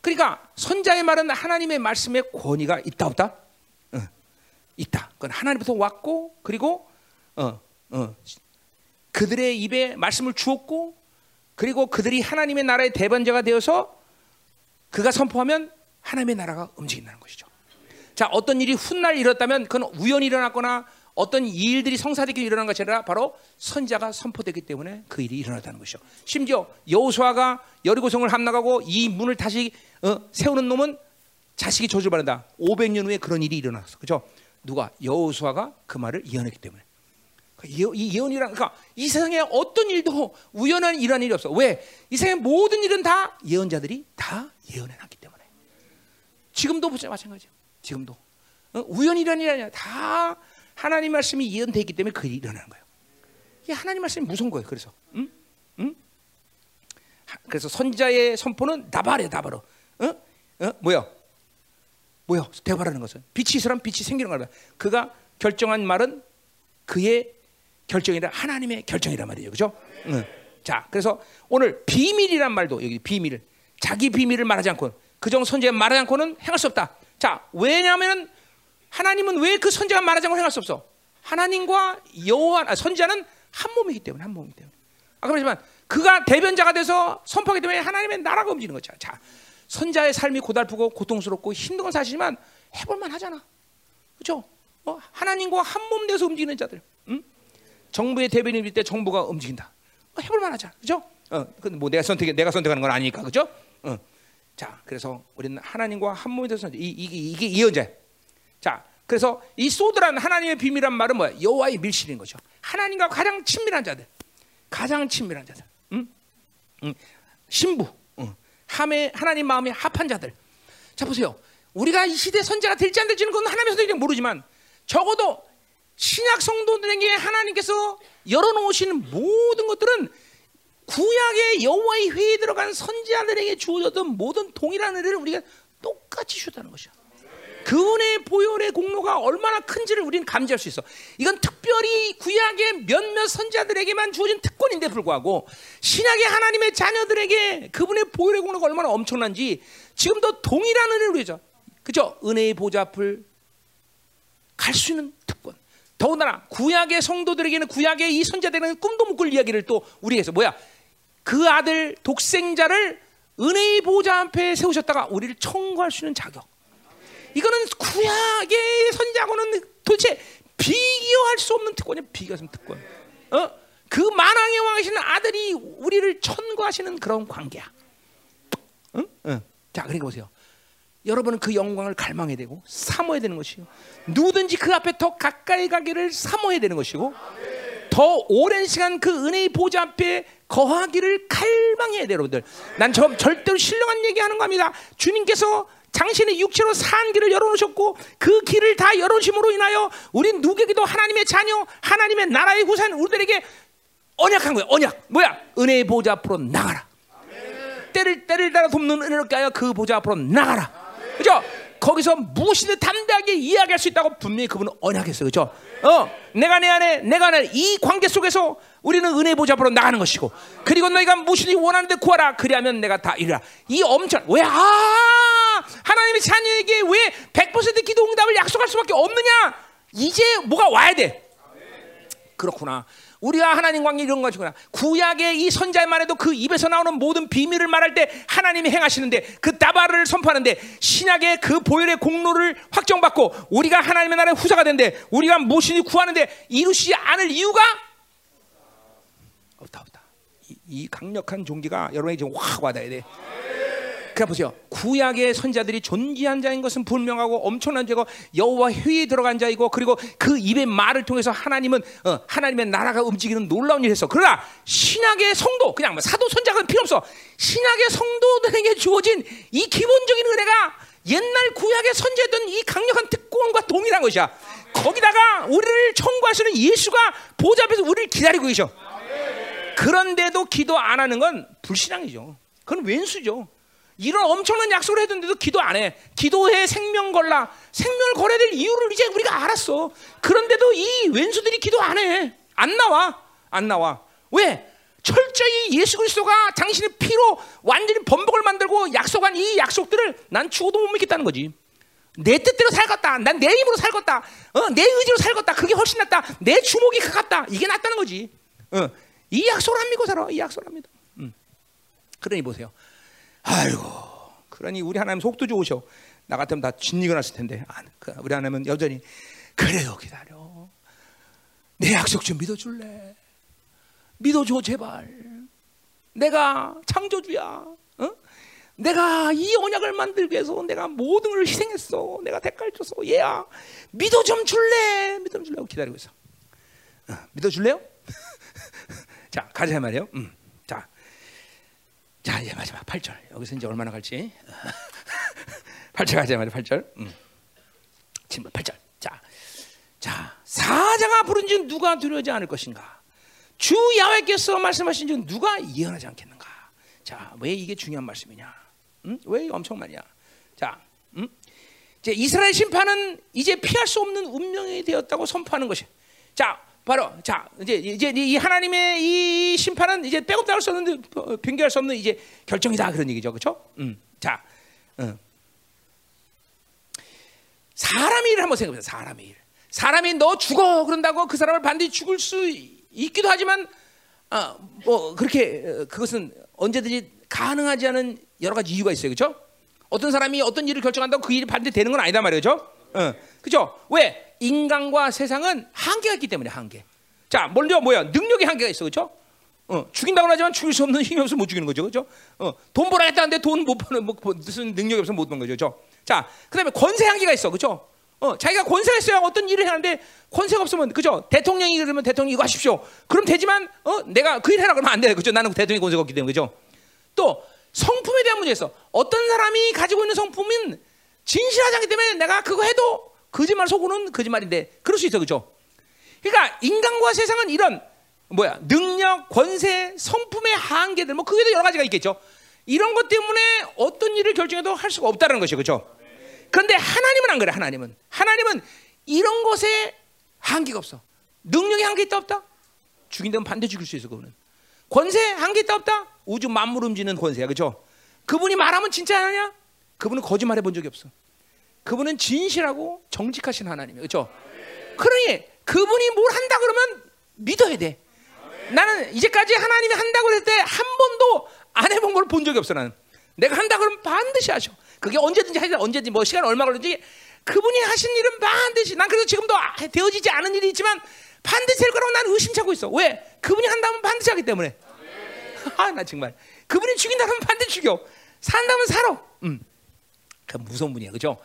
그러니까 선자의 말은 하나님의 말씀의 권위가 있다 없다? 응. 있다. 그건 하나님부터 왔고 그리고 어, 어, 그들의 입에 말씀을 주었고 그리고 그들이 하나님의 나라의 대변자가 되어서 그가 선포하면 하나님의 나라가 움직인다는 것이죠. 자, 어떤 일이 훗날 일었다면 그건 우연히 일어났거나 어떤 일들이 성사되기 일어난 것이 아니라 바로 선자가 선포되기 때문에 그 일이 일어났다는 것이죠. 심지어 여호수아가 여리고성을 함락하고 이 문을 다시 어, 세우는 놈은 자식이 저주받는다. 500년 후에 그런 일이 일어났어. 그죠? 누가 여호수아가 그 말을 예언했기 때문에. 그러니까 이 예언이란 그러니까 이 세상에 어떤 일도 우연한 일한 일이 없어. 왜? 이 세상의 모든 일은 다 예언자들이 다 예언해 놨기 때문에. 지금도 보자 마찬가지야. 지금도 어? 우연이란 일이 아니야. 다 하나님 말씀이 예언되어 있기 때문에 그 일이 일어나는 거예요. 이 하나님 말씀이 무서운 거예요. 그래서, 응? 응? 그래서 선자의 선포는 나발이야, 나발어. 어? 어? 뭐야? 뭐야? 대발하는 것은 빛이 있으면 빛이 생기는 거다. 그가 결정한 말은 그의 결정이라 하나님의 결정이란 말이에요. 그죠? 응. 자, 그래서 오늘 비밀이란 말도 여기 비밀. 자기 비밀을 말하지 않고 그정 선제가 말하지 않고는 행할 수 없다. 자, 왜냐하면 하나님은 왜 그 선제가 말하지 않고 행할 수 없어? 하나님과 여호와 아, 선지자는 한 몸이기 때문에 한 몸이기 때문에. 아까 말했지만 그가 대변자가 돼서 선포하기 때문에 하나님의 나라가 움직이는 거죠. 자, 선자의 삶이 고달프고 고통스럽고 힘든 건 사실이지만 해볼만 하잖아. 그렇죠? 어, 하나님과 한 몸 돼서 움직이는 자들. 응? 정부의 대변인일 때 정부가 움직인다. 어, 해볼 만 하잖아. 그렇죠? 어, 뭐 내가 선택 내가 선택하는 건 아니니까. 그렇죠? 어. 자, 그래서 우리는 하나님과 한 몸이 돼서 이, 이게 이게 이언자. 자, 그래서 이 소드란 하나님의 비밀이란 말은 뭐야? 여호와의 밀실인 거죠. 하나님과 가장 친밀한 자들, 가장 친밀한 자들, 응? 응. 신부, 응. 함에 하나님 마음에 합한 자들. 자 보세요. 우리가 이 시대 선자가 될지 안 될지는 그건 하나님의 선택이 모르지만 적어도 신약 성도들에게 하나님께서 열어놓으시는 모든 것들은 구약의 여호와의 회에 들어간 선지자들에게 주어졌던 모든 동일한 은혜를 우리가 똑같이 주었다는 것이야. 그 은혜의 보혈의 공로가 얼마나 큰지를 우리는 감지할 수 있어. 이건 특별히 구약의 몇몇 선자들에게만 주어진 특권인데 불구하고 신약의 하나님의 자녀들에게 그분의 보혈의 공로가 얼마나 엄청난지 지금도 동일한 은혜를 우리죠. 그죠? 은혜의 보좌 앞을 갈 수 있는 특권. 더군다나 구약의 성도들에게는 구약의 이 선자들에게는 꿈도 못 꿀 이야기를 또 우리에서 뭐야? 그 아들 독생자를 은혜의 보좌 앞에 세우셨다가 우리를 청구할 수 있는 자격. 이거는 구약의 선자고는 도대체 비교할 수 없는 특권이야. 비교할 특권. 어? 그 만왕의 왕이시는 아들이 우리를 천구하시는 그런 관계야. 응? 응. 자, 그러니까 보세요. 여러분은 그 영광을 갈망해야 되고 사모해야 되는 것이요. 누구든지 그 앞에 더 가까이 가기를 사모해야 되는 것이고 더 오랜 시간 그 은혜의 보좌 앞에 거하기를 갈망해야 돼요, 여러분들. 난 저, 절대로 신령한 얘기하는 겁니다. 주님께서 당신의 육체로 산 길을 열어놓으셨고 그 길을 다 열어주심으로 인하여 우린 누구에게도 하나님의 자녀, 하나님의 나라의 구산 우리들에게 언약한 거야. 언약. 뭐야? 은혜의 보좌 앞으로 나가라. 때를 때를 따라 돕는 은혜를 까여 그 보좌 앞으로 나가라. 그죠? 거기서 무엇이든 담대하게 이야기할 수 있다고 분명히 그분은 언약했어요. 그죠? 어, 내가 내 안에, 내가 내이 관계 속에서 우리는 은혜 보좌 앞으로 나가는 것이고, 그리고 너희가 무엇이든 원하는데 구하라. 그리하면 내가 다 이루라. 이 엄청, 왜, 아, 하나님의 자녀에게 왜 100% 기도 응답을 약속할 수 밖에 없느냐? 이제 뭐가 와야 돼. 그렇구나. 우리가 하나님 관계 이런 것이구나. 구약의 이 선자만 해도 그 입에서 나오는 모든 비밀을 말할 때 하나님이 행하시는데 그 다바를 선포하는데 신약의 그 보혈의 공로를 확정받고 우리가 하나님의 나라의 후사가 된데 우리가 무엇이니 구하는데 이루시지 않을 이유가 없다 없다. 이, 이 강력한 종기가 여러분에게 지금 확 와닿아야 돼. 그래 보세요. 구약의 선자들이 존귀한 자인 것은 분명하고 엄청난 자고 여호와 회에 들어간 자이고 그리고 그 입의 말을 통해서 하나님은 어, 하나님의 나라가 움직이는 놀라운 일을 했어. 그러나 신약의 성도 그냥 뭐 사도 선자가 필요 없어. 신약의 성도들에게 주어진 이 기본적인 은혜가 옛날 구약에 선제했던 이 강력한 특권과 동일한 것이야. 거기다가 우리를 청구하시는 예수가 보좌 앞에서 우리를 기다리고 계셔. 그런데도 기도 안 하는 건 불신앙이죠. 그건 왼수죠. 이런 엄청난 약속을 했는데도 기도 안 해. 기도해 생명 걸라. 생명을 걸어야 될 이유를 이제 우리가 알았어. 그런데도 이 왼수들이 기도 안 해. 안 나와. 안 나와. 왜? 철저히 예수 그리스도가 당신의 피로 완전히 번복을 만들고 약속한 이 약속들을 난 죽어도 못 믿겠다는 거지. 내 뜻대로 살겠다. 난 내 힘으로 살겠다. 어, 내 의지로 살겠다. 그게 훨씬 낫다. 내 주목이 가깝다. 이게 낫다는 거지. 어, 이 약속을 안 믿고 살아. 이 약속을 안 믿어. 음. 그러니 보세요. 아이고, 그러니 우리 하나님 속도 좋으셔. 나 같으면 다 진리가 났을 텐데. 아, 그 우리 하나님은 여전히 그래요 기다려. 내 약속 좀 믿어줄래? 믿어줘 제발. 내가 창조주야. 어? 내가 이 언약을 만들기 위해서 내가 모든 걸 희생했어. 내가 대가를 줬어. 얘야, 믿어 좀 줄래? 믿어 좀 줄래? 기다리고 있어. 어, 믿어 줄래요? 자, 가자 말이에요. 음. 자, 자 이제 마지막 8절. 여기서 이제 얼마나 갈지. 8절 가자 말이에요. 8절. 음. 8절. 자, 자, 사자가 부른지 누가 두려워하지 않을 것인가? 주 야훼께서 말씀하신 지 누가 예언하지 않겠는가? 자, 왜 이게 중요한 말씀이냐? 음? 왜 엄청 많냐? 자, 음? 이제 이스라엘 심판은 이제 피할 수 없는 운명이 되었다고 선포하는 것이. 자, 바로 자 이제 이제 이 하나님의 이 심판은 이제 빼고 나갈 수 없는 어, 변경할 수 없는 이제 결정이다 그런 얘기죠, 그렇죠? 음, 자, 음. 사람의 일을 한번 생각해보세요. 사람의 일. 사람이 너 죽어 그런다고 그 사람을 반드시 죽을 수 있기도 하지만 아, 뭐 그렇게 어, 그것은 언제든지 가능하지 않은 여러 가지 이유가 있어요, 그렇죠? 어떤 사람이 어떤 일을 결정한다고 그 일이 반드시 되는 건 아니다 말이죠, 어, 그렇죠? 왜 인간과 세상은 한계가 있기 때문에 한계. 자, 먼저 뭐야? 능력의 한계가 있어, 그렇죠? 어, 죽인다고 하지만 죽일 수 없는 힘이 없으면 못 죽이는 거죠, 그렇죠? 어, 돈 벌어야겠다는데 돈 못 버는 뭐, 무슨 능력이 없으면 못 버는 거죠, 그렇죠? 자, 그다음에 권세 한계가 있어, 그렇죠? 어, 자기가 권세가 있어야 어떤 일을 하는데 권세가 없으면 그죠? 대통령이 그러면 대통령 이거 하십시오. 그럼 되지만 어, 내가 그 일 해라 그러면 안 돼. 그죠? 나는 대통령 권세가 없기 때문에 그죠? 또 성품에 대한 문제 있어. 어떤 사람이 가지고 있는 성품은 진실하지 않기 때문에 내가 그거 해도 거짓말 속으로는 거짓말인데 그럴 수 있어. 그죠? 그러니까 인간과 세상은 이런 뭐야? 능력, 권세, 성품의 한계들 뭐 그게도 여러 가지가 있겠죠. 이런 것 때문에 어떤 일을 결정해도 할 수가 없다는 것이죠. 그죠? 그런데 하나님은 안 그래. 하나님은 하나님은 이런 것에 한계가 없어. 능력이 한계 있다 없다? 죽인다면 반대 죽일 수 있어 그거는. 권세 한계 있다 없다? 우주 만물 움직이는 권세야 그죠? 그분이 말하면 진짜 하냐? 그분은 거짓말해 본 적이 없어. 그분은 진실하고 정직하신 하나님이에요. 그죠? 그러니 그분이 뭘 한다 그러면 믿어야 돼. 나는 이제까지 하나님이 한다고 했을 때 한 번도 안 해본 걸 본 적이 없어 나는. 내가 한다 그러면 반드시 하셔. 그게 언제든지 하지 언제든지 뭐 시간 얼마 걸리지 그분이 하신 일은 반드시 난 그래서 지금도 되어지지 않은 일이 있지만 반드시 될 거라고 나는 의심차고 있어. 왜? 그분이 한다면 반드시 하기 때문에. 아, 나 정말. 그분이 죽인다면 반드시 죽여. 산다면 살아. 음. 그 무서운 분이야. 그죠?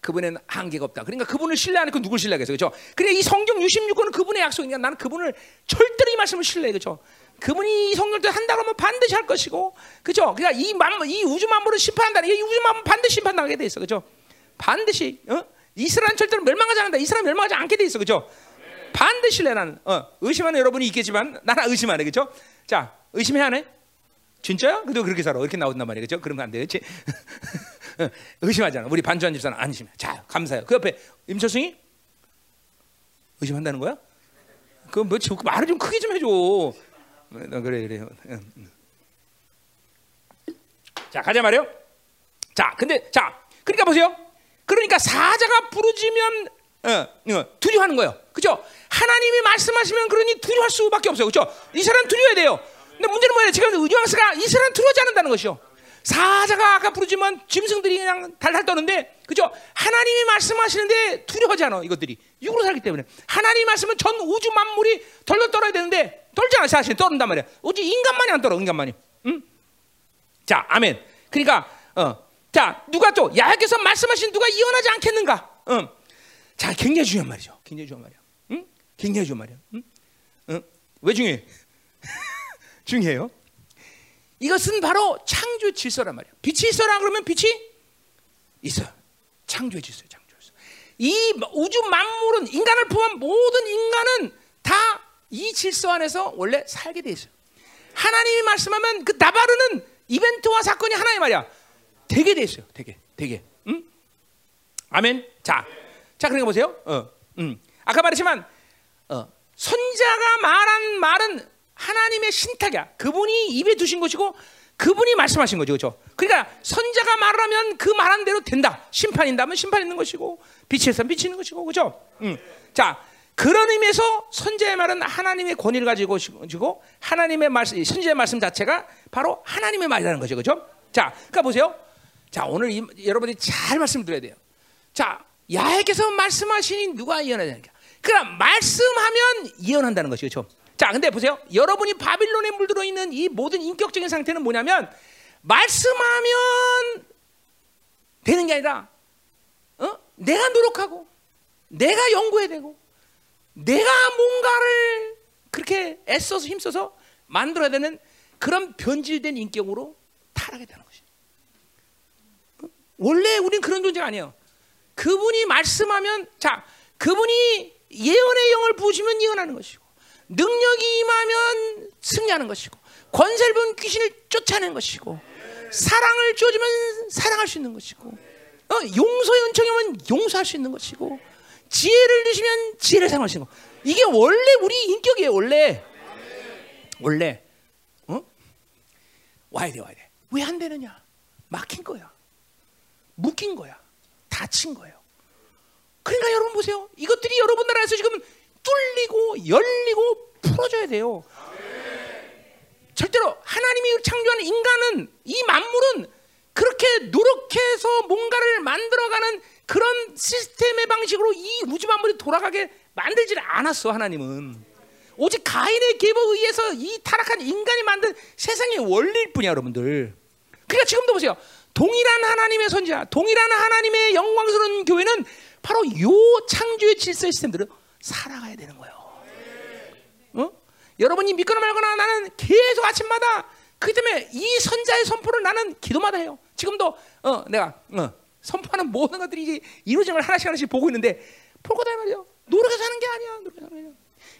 그분에는 한계가 없다. 그러니까 그분을 신뢰하는 그 누굴 신뢰하겠어. 그죠? 그래 이 성경 66권은 그분의 약속이니까 나는 그분을 절대로 이 말씀을 신뢰해. 그죠? 그분이 이 성경을 한다고 하면 반드시 할 것이고, 그죠? 그러니까 이 만, 이 우주 만물을 심판한다는 이 우주 만물 반드시 심판당하게 돼 있어, 그죠? 반드시, 어? 이스라엘 절대로 멸망하지 않는다. 이스라엘 멸망하지 않게 돼 있어, 그죠? 반드시 내 나는, 어, 의심하는 여러분이 있겠지만 나는 의심 안 해, 그죠? 자, 의심해야 하네. 진짜야? 그래도 그렇게 살아. 이렇게 나온단 말이야, 그죠? 그러면 안 돼, 그렇지? 의심하잖아. 우리 반주한 집사는 안 의심해. 자, 감사해요. 그 옆에 임철승이 의심한다는 거야? 그뭐 말을 좀 크게 좀 해줘. 어, 그래 그래. 자 가자 말이요. 자 근데 자 그러니까 보세요. 그러니까 사자가 부르지면 어, 어, 두려워하는 거예요. 그죠? 하나님이 말씀하시면 그러니 두려워할 수밖에 없어요. 그죠? 이 사람 두려워야 돼요. 근데 문제는 뭐예요? 지금 의왕스가 이 사람 두려워하지 않는다는 것이요. 사자가 아까 부르지만 짐승들이 그냥 달달 떠는데 그죠? 하나님이 말씀하시는데 두려워하지 않아 이것들이 육으로 살기 때문에 하나님이 말씀은 전 우주 만물이 덜덜 떨어야 되는데 떨잖아 사실 떠른단 말이야 오직 인간만이 안 떨어 인간만이 응? 자 아멘 그러니까 어. 자 누가 또 야훼께서 말씀하신 누가 이혼하지 않겠는가 응. 자 굉장히 중요한 말이죠 굉장히 중요한 말이야 응? 굉장히 중요한 말이야 응? 응? 왜 중요해 중요해요 이것은 바로 창조 질서란 말이야. 빛이 있어라 그러면 빛이 있어. 창조의 질서야, 창조 질서. 이 우주 만물은 인간을 포함한 모든 인간은 다 이 질서 안에서 원래 살게 돼 있어요. 하나님이 말씀하면 그 나바르는 이벤트와 사건이 하나의 말이야. 되게 돼 있어요. 되게, 되게. 응? 아멘. 자, 자, 그러니까 보세요. 어, 음. 아까 말했지만 어, 선자가 말한 말은 하나님의 신탁이야. 그분이 입에 두신 것이고 그분이 말씀하신 거죠. 그렇죠? 그러니까 선자가 말하면 그 말한 대로 된다. 심판인다면 심판 있는 것이고 빛에서 있는 것이고 그렇죠? 음. 자, 그런 의미에서 선자의 말은 하나님의 권위를 가지고 지고 하나님의 말씀 선자의 말씀 자체가 바로 하나님의 말이라는 거죠. 그렇죠? 자, 그러니까 보세요. 자, 오늘 이, 여러분이 잘 말씀 드려야 돼요. 자, 야훼께서 말씀하시니 누가 예언하냐? 그러니까 말씀하면 예언한다는 것이죠. 그렇죠? 자, 근데 보세요. 여러분이 바빌론에 물들어 있는 이 모든 인격적인 상태는 뭐냐면 말씀하면 되는 게 아니라 어? 내가 노력하고 내가 연구해야 되고 내가 뭔가를 그렇게 애써서 힘써서 만들어야 되는 그런 변질된 인격으로 타락했다는 것이. 어? 원래 우리는 그런 존재가 아니에요. 그분이 말씀하면 자, 그분이 예언의 영을 부으시면 예언하는 것이고 능력이 임하면 승리하는 것이고 권세를 본 귀신을 쫓아내는 것이고 사랑을 주어주면 사랑할 수 있는 것이고 어, 용서의 은총이 면 용서할 수 있는 것이고 지혜를 주시면 지혜를 사용하시는 거. 이게 원래 우리 인격이에요. 원래 원래 어? 와야 돼 와야 돼. 왜 안 되느냐? 막힌 거야. 묶인 거야. 다친 거예요. 그러니까 여러분 보세요. 이것들이 여러분 나라에서 지금 뚫리고 열리고 풀어져야 돼요. 절대로 하나님이 창조한 인간은 이 만물은 그렇게 노력해서 뭔가를 만들어가는 그런 시스템의 방식으로 이 우주 만물이 돌아가게 만들지를 않았어 하나님은. 오직 가인의 계보에 의해서 이 타락한 인간이 만든 세상의 원리일 뿐이야 여러분들. 그러니까 지금도 보세요. 동일한 하나님의 선지자 동일한 하나님의 영광스러운 교회는 바로 요 창조의 질서 시스템들을 살아가야 되는 거예요 어? 여러분이 믿거나 말거나 나는 계속 아침마다 그 때문에 이 선자의 선포를 나는 기도마다 해요. 지금도 어, 내가 어, 선포하는 모든 것들이 이루어짐을 하나씩 하나씩 보고 있는데 볼거다 말이요. 노력해서 하는 게 아니야. 노력해서 하는 게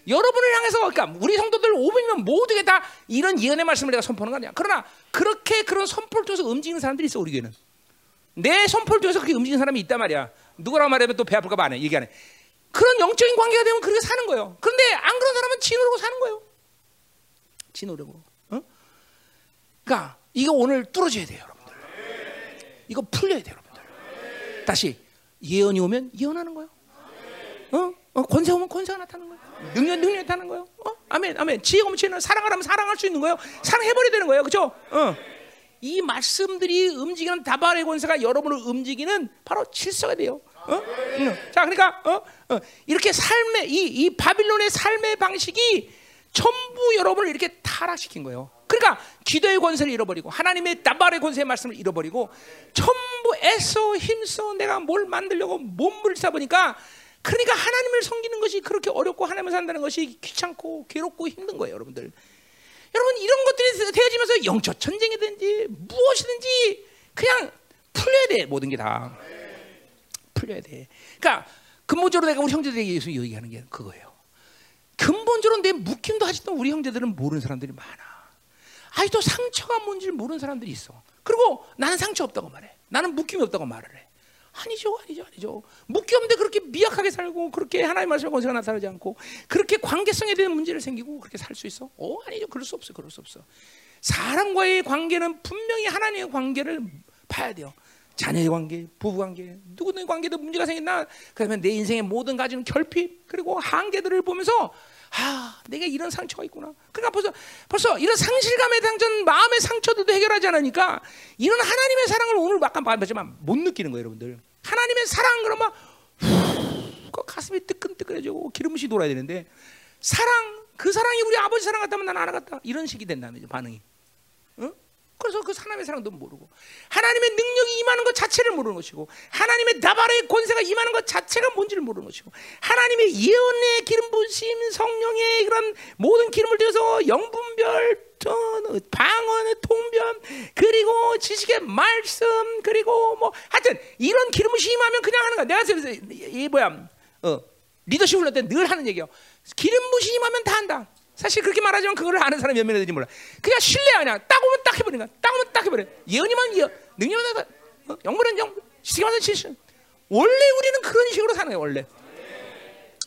여러분을 향해서 그러니까 우리 성도들 500명 모두게 다 이런 예언의 말씀을 내가 선포하는 거 아니야. 그러나 그렇게 그런 선포를 통해서 움직이는 사람들이 있어 우리 교회는. 내 선포를 통해서 그렇게 움직이는 사람이 있단 말이야. 누구라고 말하면 또 배 아플까 봐 안 해. 얘기 안 해. 그런 영적인 관계가 되면 그렇게 사는 거예요. 그런데 안 그런 사람은 지노력으로 사는 거예요. 지노력으로. 어? 그러니까 이거 오늘 뚫어져야 돼요, 여러분들. 이거 풀려야 돼요, 여러분들. 다시 예언이 오면 예언하는 거예요. 어? 어? 권세 오면 권세가 나타나는 거예요. 능력 능력 나타나는 거예요. 어? 아멘, 아멘. 지혜 오면 지혜는 사랑하라면 사랑할 수 있는 거예요. 사랑해버려야 되는 거예요, 그렇죠? 어. 이 말씀들이 움직이는 다발의 권세가 여러분을 움직이는 바로 질서가 돼요. 어? 응. 자, 그러니까 어? 어. 이렇게 삶의 이, 이 바빌론의 삶의 방식이 전부 여러분을 이렇게 타락시킨 거예요. 그러니까 기도의 권세를 잃어버리고 하나님의 다발의 권세의 말씀을 잃어버리고 전부 애써 힘써 내가 뭘 만들려고 몸을 싸보니까 그러니까 하나님을 섬기는 것이 그렇게 어렵고 하나님을 산다는 것이 귀찮고 괴롭고 힘든 거예요, 여러분들. 여러분 이런 것들이 되어지면서 영적 전쟁이든지 무엇이든지 그냥 풀려야 돼 모든 게 다 풀려야 돼. 그러니까 근본적으로 내가 우리 형제들에게 예수 얘기하는 게 그거예요. 근본적으로 내 묶임도 아직도 우리 형제들은 모르는 사람들이 많아. 아직도 상처가 뭔지를 모르는 사람들이 있어. 그리고 나는 상처 없다고 말해. 나는 묶임이 없다고 말을 해. 아니죠, 아니죠, 아니죠. 묶이 없는데 그렇게 미약하게 살고 그렇게 하나님 말씀에 권세가 나타나지 않고 그렇게 관계성에 대한 문제를 생기고 그렇게 살 수 있어? 어, 아니죠. 그럴 수 없어, 그럴 수 없어. 사람과의 관계는 분명히 하나님의 관계를 봐야 돼요. 자녀의 관계, 부부 관계, 누구든 관계도 문제가 생긴다. 그러면 내 인생의 모든 가지는 결핍 그리고 한계들을 보면서 아, 내가 이런 상처가 있구나. 그러니까 벌써 벌써 이런 상실감에 당전 마음의 상처들도 해결하지 않으니까 이런 하나님의 사랑을 오늘 아까 말했지만 못 느끼는 거예요, 여러분들. 하나님의 사랑 그러면 후, 가슴이 뜨끈뜨끈해지고 기름이 돌아야 되는데 사랑 그 사랑이 우리 아버지 사랑 같다면 난 안 하겠다 이런 식이 된다면 반응이. 응? 그래서 그 하나님의 사랑도 모르고 하나님의 능력이 임하는 것 자체를 모르는 것이고 하나님의 나발의 권세가 임하는 것 자체가 뭔지를 모르는 것이고 하나님의 예언의 기름 부심 성령의 그런 모든 기름을 떼어서 영분별 방언의 통변 그리고 지식의 말씀 그리고 뭐 하여튼 이런 기름을 심하면 그냥 하는 거야. 내가 그래서 이 뭐야? 어, 리더십 훈련 때 늘 하는 얘기요. 기름 부심 임하면 다 한다 사실 그렇게 말하지만 그걸 아는 사람이 몇 명이 되지 몰라. 그냥 신뢰야 그냥 딱 오면 딱 해버리는 거야. 딱 오면 딱 해버려. 예언이면 예언, 능력은 어? 영문은 영, 시기만 실신. 원래 우리는 그런 식으로 사는 거야 원래.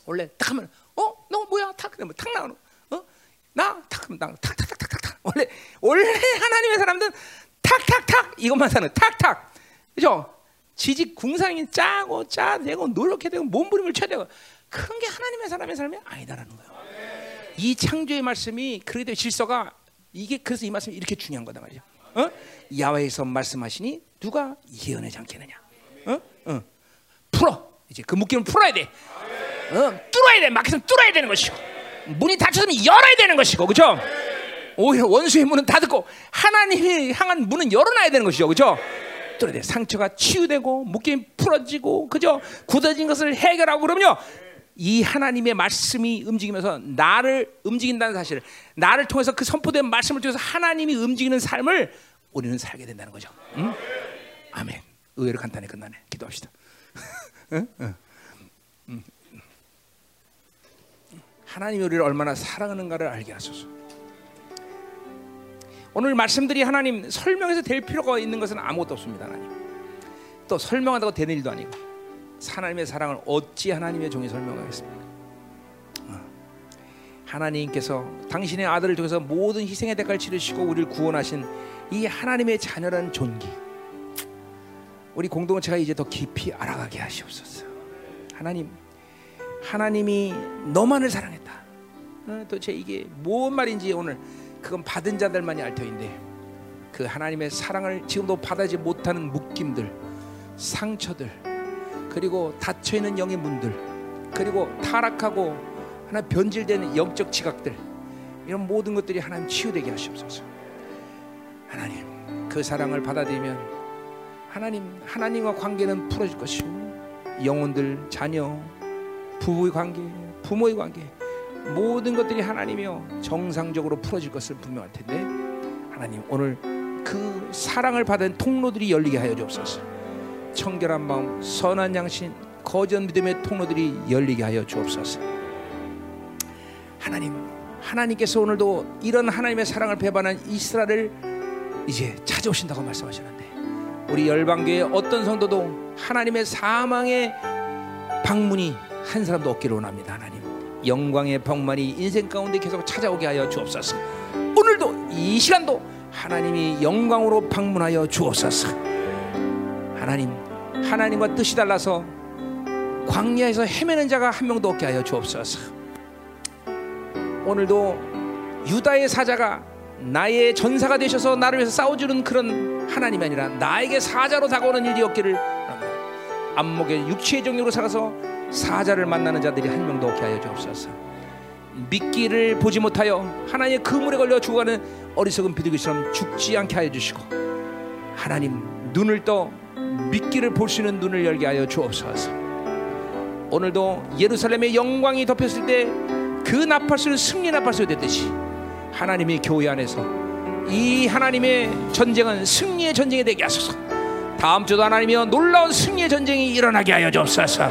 원래 딱 하면 어 너 뭐야 탁 그러면 탁 나오는 어 나탁 하면 탁탁탁탁탁 원래 원래 하나님의 사람들은 탁탁탁 이것만 사는 탁탁 그죠? 지직 궁상이 짜고 짜내고 노력해야 되고 몸부림을 쳐야 되고 그런 게 하나님의 사람의 삶이 아니다라는 거예요. 이 창조의 말씀이 그래도 질서가 이게 그래서 이 말씀이 이렇게 중요한 거다 말이죠. 어? 야외에서 말씀하시니 누가 예언하지 않겠느냐? 어? 어. 풀어 이제 그 묶임을 풀어야 돼. 어? 뚫어야 돼. 막혀서 뚫어야 되는 것이고 문이 닫혔으면 열어야 되는 것이고 그죠? 오히려 원수의 문은 닫고 하나님이 향한 문은 열어놔야 되는 것이죠, 그죠? 뚫어야 돼. 상처가 치유되고 묶임이 풀어지고 그죠? 굳어진 것을 해결하고 그러면요. 이 하나님의 말씀이 움직이면서 나를 움직인다는 사실을 나를 통해서 그 선포된 말씀을 통해서 하나님이 움직이는 삶을 우리는 살게 된다는 거죠. 응? 아멘. 의외로 간단히 끝나네. 기도합시다. 하나님이 우리를 얼마나 사랑하는가를 알게 하소서. 오늘 말씀들이 하나님 설명해서 될 필요가 있는 것은 아무것도 없습니다. 하나님. 또 설명한다고 되는 일도 아니고 하나님의 사랑을 어찌 하나님의 종이 설명하겠습니까? 어. 하나님께서 당신의 아들을 통해서 모든 희생의 대가를 치르시고 우리를 구원하신 이 하나님의 자녀라는 존귀 우리 공동체가 이제 더 깊이 알아가게 하시옵소서 하나님 하나님이 너만을 사랑했다 어, 도대체 이게 뭔 말인지 오늘 그건 받은 자들만이 알 터인데 그 하나님의 사랑을 지금도 받아지 못하는 묶임들 상처들 그리고 닫혀 있는 영의 문들 그리고 타락하고 하나 변질되는 영적 지각들 이런 모든 것들이 하나님 치유되게 하시옵소서. 하나님 그 사랑을 받아들이면 하나님 하나님과 관계는 풀어질 것이고 영혼들 자녀 부부의 관계 부모의 관계 모든 것들이 하나님이여 정상적으로 풀어질 것을 분명할 텐데 하나님 오늘 그 사랑을 받은 통로들이 열리게 하여 주옵소서. 청결한 마음, 선한 양심, 거짓 믿음의 통로들이 열리게 하여 주옵소서. 하나님, 하나님께서 오늘도 이런 하나님의 사랑을 배반한 이스라엘을 이제 찾아오신다고 말씀하시는데 우리 열방교의 어떤 성도도 하나님의 사망의 방문이 한 사람도 없기를 원합니다. 하나님, 영광의 방문이 인생 가운데 계속 찾아오게 하여 주옵소서. 오늘도 이 시간도 하나님이 영광으로 방문하여 주옵소서. 하나님, 하나님과 뜻이 달라서 광야에서 헤매는 자가 한 명도 없게 하여 주옵소서. 오늘도 유다의 사자가 나의 전사가 되셔서 나를 위해서 싸워주는 그런 하나님이 아니라 나에게 사자로 다가오는 일이 없기를 안목의 육체의 정력으로 살아서 사자를 만나는 자들이 한 명도 없게 하여 주옵소서. 미끼를 보지 못하여 하나님의 그물에 걸려 죽어가는 어리석은 비둘기처럼 죽지 않게 하여 주시고 하나님 눈을 떠 수 있는 눈을 열게 하여 주옵소서. 오늘도 예루살렘의 영광이 덮였을 때 그 나팔수는 승리 나팔수 됐듯이 하나님의 교회 안에서 이 하나님의 전쟁은 승리의 전쟁이 되게 하소서. 다음 주도 하나님이여 놀라운 승리의 전쟁이 일어나게 하여 주옵소서.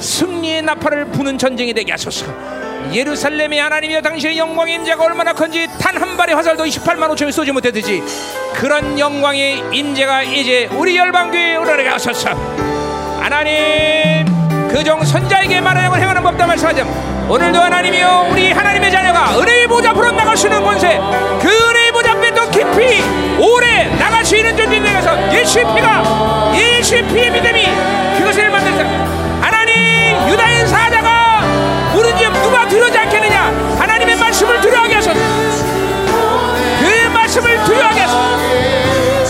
승리의 나팔을 부는 전쟁이 되게 하소서. 예루살렘의 하나님이여 당신의 영광의 임재가 얼마나 큰지 단 한 발의 화살도 28만 5천을 쏘지 못했듯이 그런 영광의 임재가 이제 우리 열방교회에 오르게 하소서. 하나님 그종 선자에게 말하는 행하는 법다 말씀하자 오늘도 하나님이여 우리 하나님의 자녀가 은혜의 보좌 앞으로 나갈 수 있는 권세 그 은혜의 보좌 앞에 더 깊이 오래 나갈 수 있는 존재에 대해서 예수의 피가 예수의 피의 믿음이 그것을 만들자 하나님 유다인 사자가 누가 들어오지 않겠느냐? 하나님의 말씀을 들어하게 하소서. 그 말씀을 들어하게 하소서.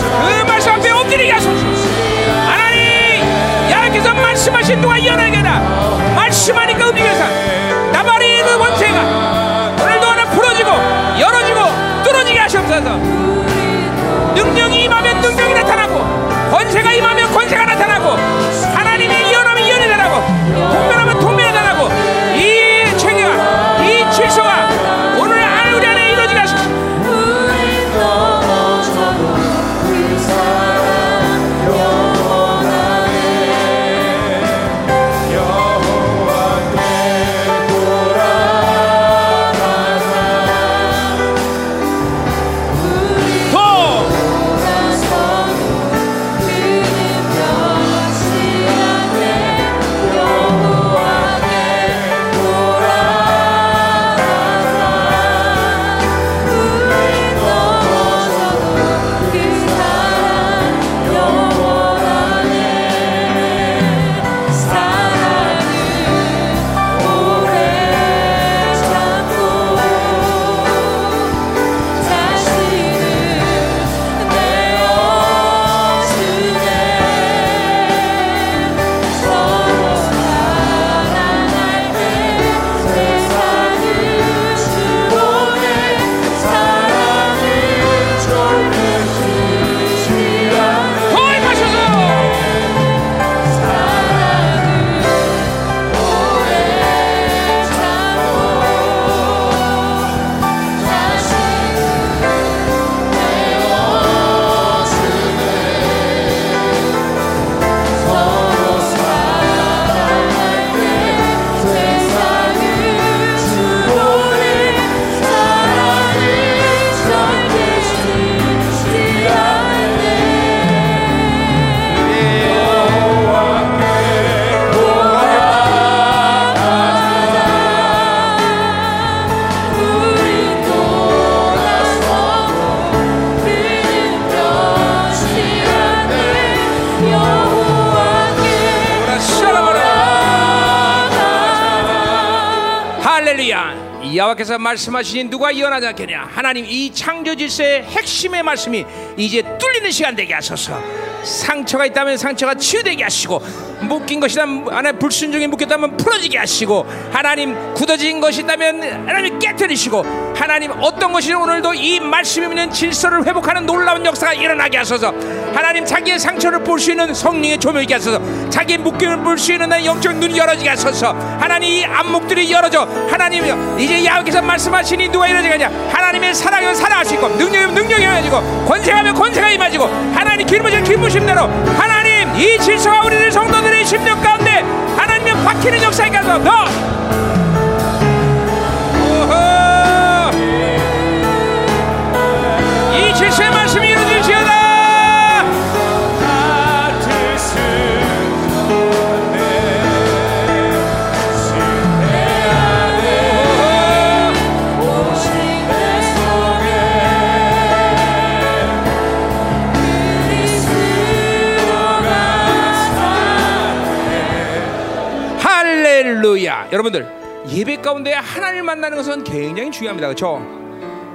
그 말씀 앞에 엎드리게 하소서. 하나님 야께서 말씀하신 동안 이어나게 다 말씀하니까 움직여서 나발이 그 원체가. 오늘도 하나 풀어지고 열어지고 뚫어지게 하시옵소서. 능력이 임하면 능력이 나타나고 권세가 임하면 권세가 나타나고 하나님의 이어나면 이어이 나타나고. 통면하 말씀하시니 누가 이어나지 않겠냐? 하나님 이 창조 질서의 핵심의 말씀이 이제 뚫리는 시간 되게 하소서. 상처가 있다면 상처가 치유되게 하시고 묶인 것이다 안에 불순종이 묶였다면 풀어지게 하시고 하나님 굳어진 것이 있다면 하나님 깨뜨리시고 하나님 어떤 것이 오늘도 이 말씀이 있는 질서를 회복하는 놀라운 역사가 일어나게 하소서. 하나님 자기의 상처를 볼 수 있는 성령의 조명이 하소서. 자기의 묶임을 볼 수 있는 영적 눈이 열어지게 하소서 하나님 이 안목들이 열어져 하나님 이제 야훼께서 말씀하시니 누가 이러지겠냐? 하나님의 사랑은 사랑하시고 능력이면 능력이 임하지고 권세하면 권세가 임하지고 하나님 기름부신 기름부심대로 하나님 이 질서가 우리들 성도들의 심령 가운데 하나님의 박히는 역사에 가서 너 이 질서의 말씀이 이루어질지어 할렐루야. 여러분들 예배 가운데 하나님을 만나는 것은 굉장히 중요합니다. 그렇죠?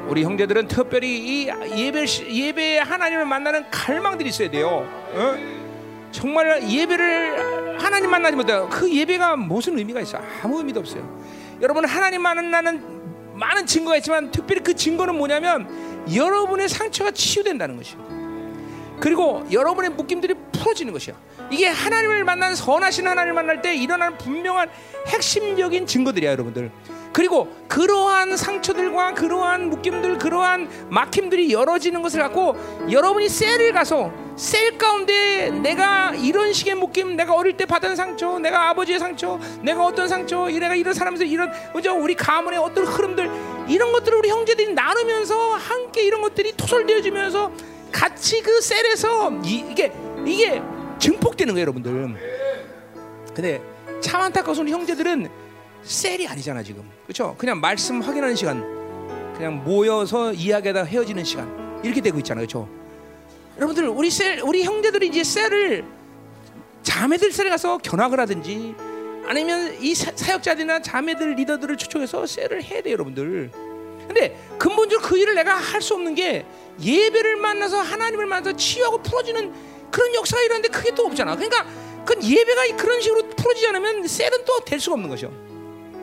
우리 형제들은 특별히 이 예배 예배에 하나님을 만나는 갈망들이 있어야 돼요. 어? 정말 예배를 하나님 만나지 못해요. 그 예배가 무슨 의미가 있어? 아무 의미도 없어요. 여러분 하나님 만나는 많은 증거가 있지만 특별히 그 증거는 뭐냐면 여러분의 상처가 치유된다는 것이에요. 그리고 여러분의 묶임들이 풀어지는 것이야. 이게 하나님을 만난 선하신 하나님을 만날 때 일어나는 분명한 핵심적인 증거들이야, 여러분들. 그리고 그러한 상처들과 그러한 묶임들, 그러한 막힘들이 열어지는 것을 갖고 여러분이 셀을 가서 셀 가운데 내가 이런 식의 묶임, 내가 어릴 때 받은 상처, 내가 아버지의 상처, 내가 어떤 상처, 내가 이런 사람에서 이런 그죠? 우리 가문의 어떤 흐름들 이런 것들을 우리 형제들이 나누면서 함께 이런 것들이 토설되어지면서 같이 그 셀에서 이, 이게 이게 증폭되는 거예요, 여러분들. 근데 참 우리 형제들은 셀이 아니잖아 지금, 그렇죠? 그냥 말씀 확인하는 시간, 그냥 모여서 이야기하다 헤어지는 시간 이렇게 되고 있잖아요, 그렇죠? 여러분들 우리 셀, 우리 형제들이 이제 셀을 자매들 셀에 가서 견학을 하든지 아니면 이 사, 사역자들이나 자매들 리더들을 초청해서 셀을 해야 돼요, 여러분들. 근데 근본적으로 그 일을 내가 할 수 없는 게 예배를 만나서 하나님을 만나서 치유하고 풀어지는 그런 역사가 일어나는데 그게 또 없잖아. 그러니까 그 예배가 그런 식으로 풀어지지 않으면 셀은 또 될 수가 없는 것이요.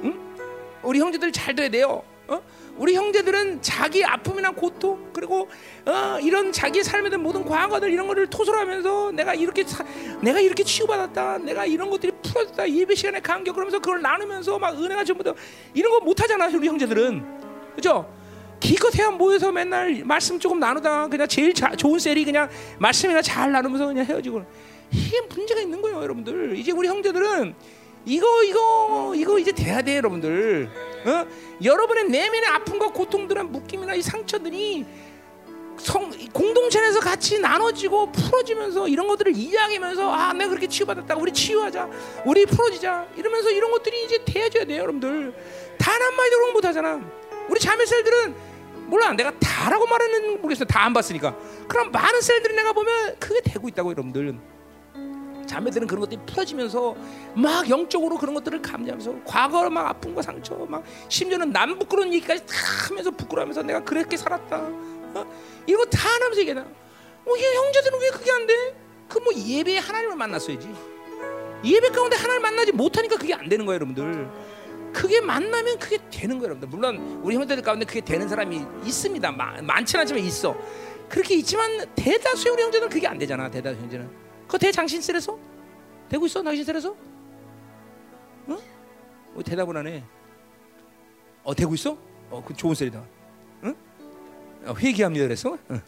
응? 우리 형제들 잘 돼야 돼요. 어? 우리 형제들은 자기 아픔이나 고통 그리고 어, 이런 자기 삶에 대한 모든 과거들 이런 거를 토설하면서 내가 이렇게 사, 내가 이렇게 치유받았다 내가 이런 것들이 풀어졌다 예배 시간에 감격 그러면서 그걸 나누면서 막 은혜가 전부 다 이런 거 못하잖아 우리 형제들은 그죠? 기껏해야 모여서 맨날 말씀 조금 나누다 그냥 제일 자, 좋은 셀이 그냥 말씀이나 잘 나누면서 그냥 헤어지고 이게 문제가 있는 거예요, 여러분들. 이제 우리 형제들은 이거 이거 이거 이제 돼야 돼, 여러분들. 어? 여러분의 내면의 아픔과 고통들과 묶임이나 이 상처들이 성, 공동체 에서 같이 나눠지고 풀어지면서 이런 것들을 이야기하면서 아 내가 그렇게 치유받았다 우리 치유하자 우리 풀어지자 이러면서 이런 것들이 이제 돼야줘야 돼요 여러분들 단 한마디도 못하잖아 우리 자매 셀들은 몰라 내가 다라고 말하는 모르겠어 다 안 봤으니까. 그럼 많은 셀들이 내가 보면 그게 되고 있다고 여러분들. 자매들은 그런 것들이 풀어지면서 막 영적으로 그런 것들을 감지하면서 과거 막 아픔과 상처 막 심지어는 남 부끄러운 얘기까지 다 하면서 부끄러워하면서 내가 그렇게 살았다. 어? 이거 다 하면서 얘기해 어, 형제들은 왜 그게 안 돼? 그 뭐 예배에 하나님을 만났어야지. 예배 가운데 하나님을 만나지 못하니까 그게 안 되는 거예요 여러분들 그게 만나면 그게 되는 거예요, 여러분들. 물론 우리 형제들 가운데 그게 되는 사람이 있습니다. 많지는 않지만 있어. 그렇게 있지만 대다수의 우리 형제들은 그게 안 되잖아. 대다수 형제는. 그거 대장신셀에서 되고 있어? 당신셀에서? 어? 어? 대답을 안 해. 어 되고 있어? 어, 그 좋은 셀이다. 응? 어, 회개합니다. 그래서. 응.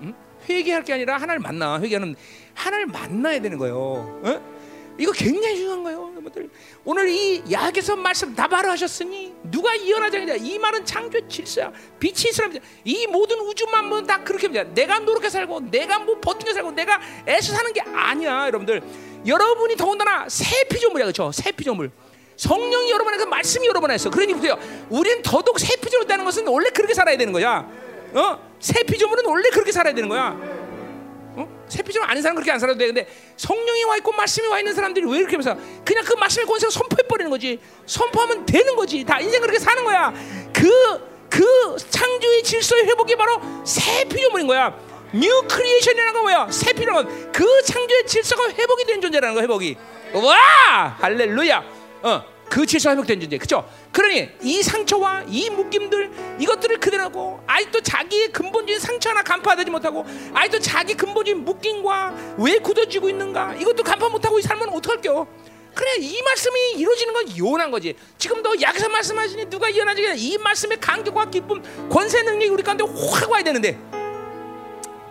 응? 회개할 게 아니라 하나를 만나. 회개하는 하나를 만나야 되는 거예요. 응? 이거 굉장히 중요한 거예요, 여러분들. 오늘 이 야에서 말씀 나바로 하셨으니 누가 이어나자냐? 이 말은 창조 질서야. 빛이 있으랍니다. 이 모든 우주 만물은 다 그렇게 합니다. 내가 노력해 살고, 내가 뭐 버티며 살고, 내가 애써 사는 게 아니야, 여러분들. 여러분이 더군다나 새 피조물이야, 그렇죠? 새 피조물. 성령이 여러분 안에서 말씀이 여러분 안에서 그러니 보세요. 우리는 더더욱 새 피조물이라는 것은 원래 그렇게 살아야 되는 거야. 어? 새 피조물은 원래 그렇게 살아야 되는 거야. 어? 새 피조물 아닌 사람 그렇게 안 살아도 돼. 근데 성령이 와 있고 말씀이 와 있는 사람들이 왜 이렇게 하면서 그냥 그 말씀의 권세를 선포해 버리는 거지. 선포하면 되는 거지. 다 인생 그렇게 사는 거야. 그 그 창조의 질서의 회복이 바로 새 피조물인 거야. new creation이라는 건 뭐야? 새 피조물. 그 창조의 질서가 회복이 된 존재라는 거 회복이. 와! 할렐루야. 어. 그 질서가 회복된 존재, 그렇죠? 그러니 이 상처와 이 묶임들 이것들을 그대로 하고 아직도 자기의 근본적인 상처 하나 간파하지 못하고 아직도 자기 근본적인 묶임과 왜 굳어지고 있는가 이것도 간파 못하고 살면 어떡할게요? 그래 이 말씀이 이루어지는 건 요원한 거지. 지금도 약에서 말씀하시니 누가 이어나지? 이 말씀의 강격과 기쁨, 권세 능력이 우리 가운데 확 와야 되는데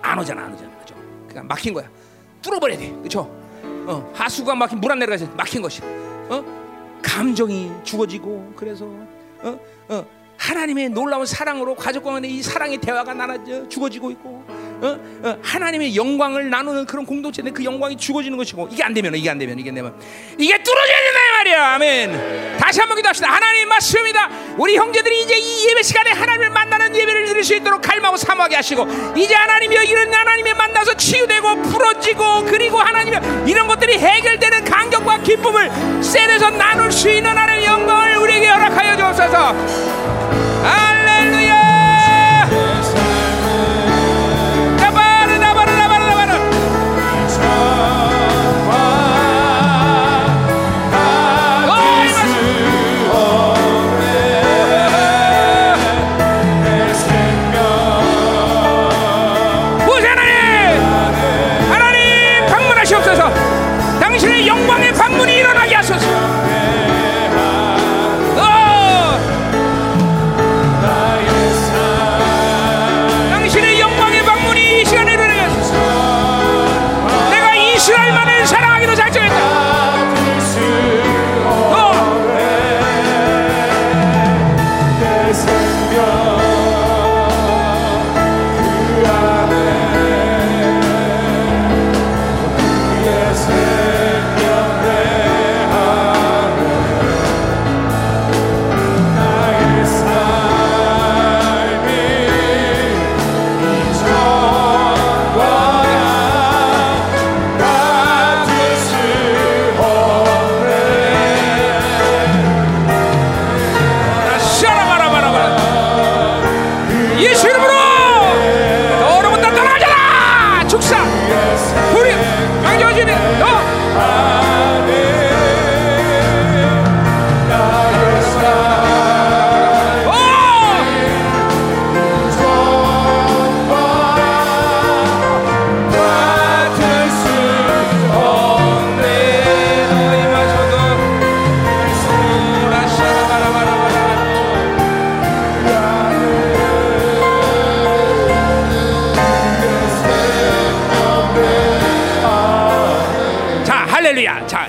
안 오잖아, 안 오잖아, 그죠? 그러니까 막힌 거야. 뚫어버려야 돼, 그렇죠? 어, 하수가 막힌 물 안 내려가서 막힌 것이. 어? 감정이 죽어지고 그래서 어? 어, 하나님의 놀라운 사랑으로 가족과 간의 이 사랑의 대화가 나눠져 죽어지고 있고 어? 어, 하나님의 영광을 나누는 그런 공동체인데 그 영광이 죽어지는 것이고 이게 안 되면 이게 안 되면 이게 안 되면. 이게 뚫어져야 된다 이 말이야. 아멘. 다시 한번 기도합시다. 하나님 말씀입니다. 우리 형제들이 이제 이 예배 시간에 하나님을 만나는 예배를 드릴 수 있도록 갈망하고 사모하게 하시고 이제 하나님이여 이런 하나님의 만나서 치유되고 풀어지고 그리고 하나님이여 이런 것들이 해결되는 감격과 기쁨을 셀에서 나눌 수 있는 하나님의 영광을 우리에게 허락하여 주옵소서 할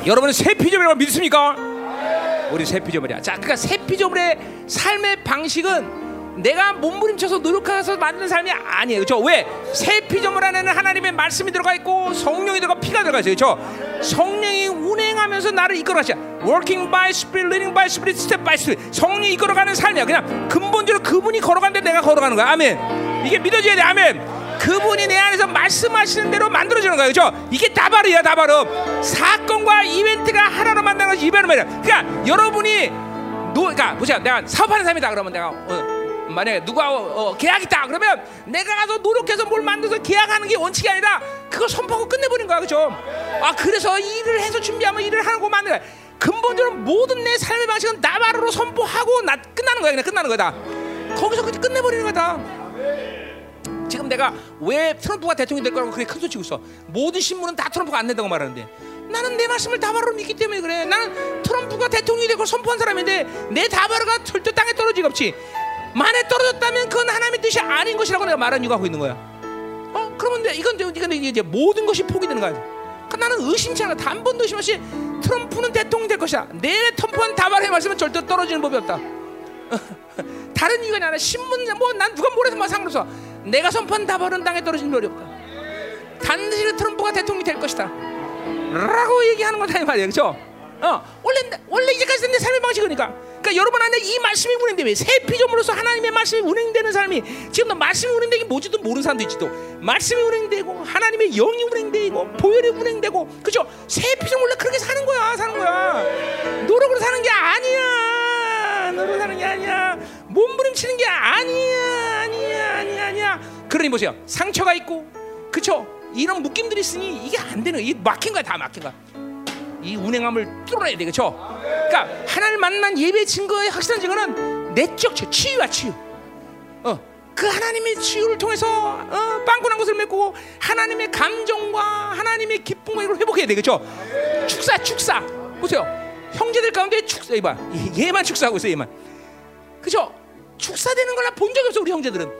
여러분은 새 피조물이라고 믿습니까? 우리 새 피조물이야. 자 그러니까 새 피조물의 삶의 방식은 내가 몸부림쳐서 노력해서 만든 삶이 아니에요. 그렇죠? 왜? 새 피조물 안에는 하나님의 말씀이 들어가 있고 성령이 들어가 피가 들어가 있어요. 그렇죠? 성령이 운행하면서 나를 이끌어 가시야 working by spirit, leading by spirit, step by step 성령이 이끌어가는 삶이야. 그냥 근본적으로 그분이 걸어가는데 내가 걸어가는 거야. 아멘. 이게 믿어져야 돼. 아멘 그분이 내 안에서 말씀하시는 대로 만들어지는 거예요, 그렇죠? 이게 다바르야, 다바르. 사건과 이벤트가 하나로 만나는 것이 이벤트 말이야. 그러니까 여러분이 노, 그러니까 보세요, 내가 사업하는 사람이다 그러면 내가 어, 만약에 누가 어, 어, 계약 있다 그러면 내가 가서 노력해서 뭘 만들어서 계약하는 게 원칙이 아니라 그걸 선포하고 끝내버린 거야, 그렇죠? 아 그래서 일을 해서 준비하면 일을 하고 만드는 거야. 근본적으로 모든 내 삶의 방식은 나바르로 선포하고 나 끝나는 거야, 그냥 끝나는 거다. 거기서 끝내버리는 거다. 지금 내가 왜 트럼프가 대통령이 될 거라고 그렇게 큰 소리 치고 있어? 모든 신문은 다 트럼프가 안 된다고 말하는데 나는 내 말씀을 다바로 믿기 때문에 그래. 나는 트럼프가 대통령이 되고 선포한 사람인데 내 다바로가 절대 땅에 떨어지가 없지. 만에 떨어졌다면 그건 하나님의 뜻이 아닌 것이라고 내가 말한 이유가 하고 있는 거야. 어? 그러면 이건 이건 이제 모든 것이 포기되는 거야. 그러니까 나는 의심치 않아. 단 번도 의심 없이 트럼프는 대통령 될 것이야. 내 선포한 다바로의 말씀은 절대 떨어지는 법이 없다. 다른 이유가 아니라 신문 뭐난 누가 뭐래도 막 상관없어. 내가 선포한 다바로는 땅에 떨어지는 법이 없다. 반드시 트럼프가 대통령이 될 것이다. 라고 얘기하는 거다 이 말이야, 그렇죠? 어, 원래 원래 이제까지 내 삶의 방식이니까 그러니까 여러분 안에 이 말씀이 운행되면 새 피조물로서 하나님의 말씀이 운행되는 사람이 지금도 말씀이 운행되기 뭔지도 모르는 사람도 있지도 말씀이 운행되고 하나님의 영이 운행되고 보혈이 운행되고 그죠? 새 피조물로 그렇게 사는 거야 사는 거야 노력으로 사는 게 아니야 노력으로 사는 게 아니야 몸부림치는 게 아니야 아니야 아니야 아니야 그러니 보세요 상처가 있고 그쵸? 이런 묶임들이 있으니 이게 안 되는. 이 막힌 거야 다 막힌 거야 이 운행함을 뚫어내야 돼, 그렇죠? 그러니까 하나님 만난 예배 증거의 확실한 증거는 내적 치유, 치유야 치유. 어, 그 하나님의 치유를 통해서 어, 빵꾸난 것을 메꾸고 하나님의 감정과 하나님의 기쁨과 이걸 회복해야 돼, 그렇죠? 축사, 축사. 보세요, 형제들 가운데 축사, 이봐, 얘만 축사하고 있어, 얘만. 그렇죠? 축사되는 걸본 적이 없어, 우리 형제들은.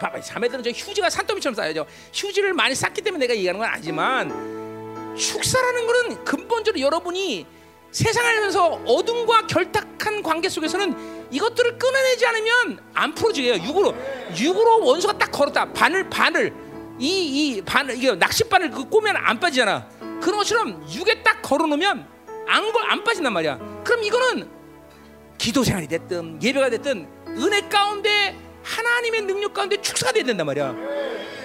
봐봐, 자매들은 저 휴지가 산더미처럼 쌓여져. 휴지를 많이 쌓기 때문에 내가 얘기하는 건 아니지만. 축사라는 것은 근본적으로 여러분이 세상을 살면서 어둠과 결탁한 관계 속에서는 이것들을 끊어내지 않으면 안 풀어져요. 육으로 육으로 원수가 딱 걸었다. 바늘 바늘 이 이 바늘 이게 낚싯바늘 그 꼬면 안 빠지잖아. 그런 것처럼 육에 딱 걸어놓으면 안안 안 빠진단 말이야. 그럼 이거는 기도 생활이 됐든 예배가 됐든 은혜 가운데 하나님의 능력 가운데 축사가 돼야 된단 말이야.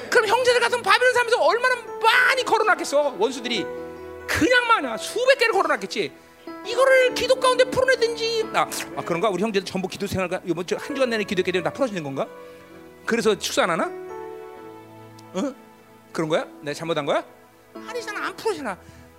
그럼 형제들 같은 바벨론 살면서 얼마나 많이 걸어놨겠어 원수들이 그냥 많아 수백 개를 걸어놨겠지 이거를 기도 가운데 풀어내든지 아, 아 그런가 우리 형제들 전부 기도 생활 이번 주 한 주간 내내 기도했기 때문에 다 풀어지는 건가? 그래서 축사 안 하나? 어? 그런 거야? 내가 잘못한 거야? 아니잖아 안 풀어지나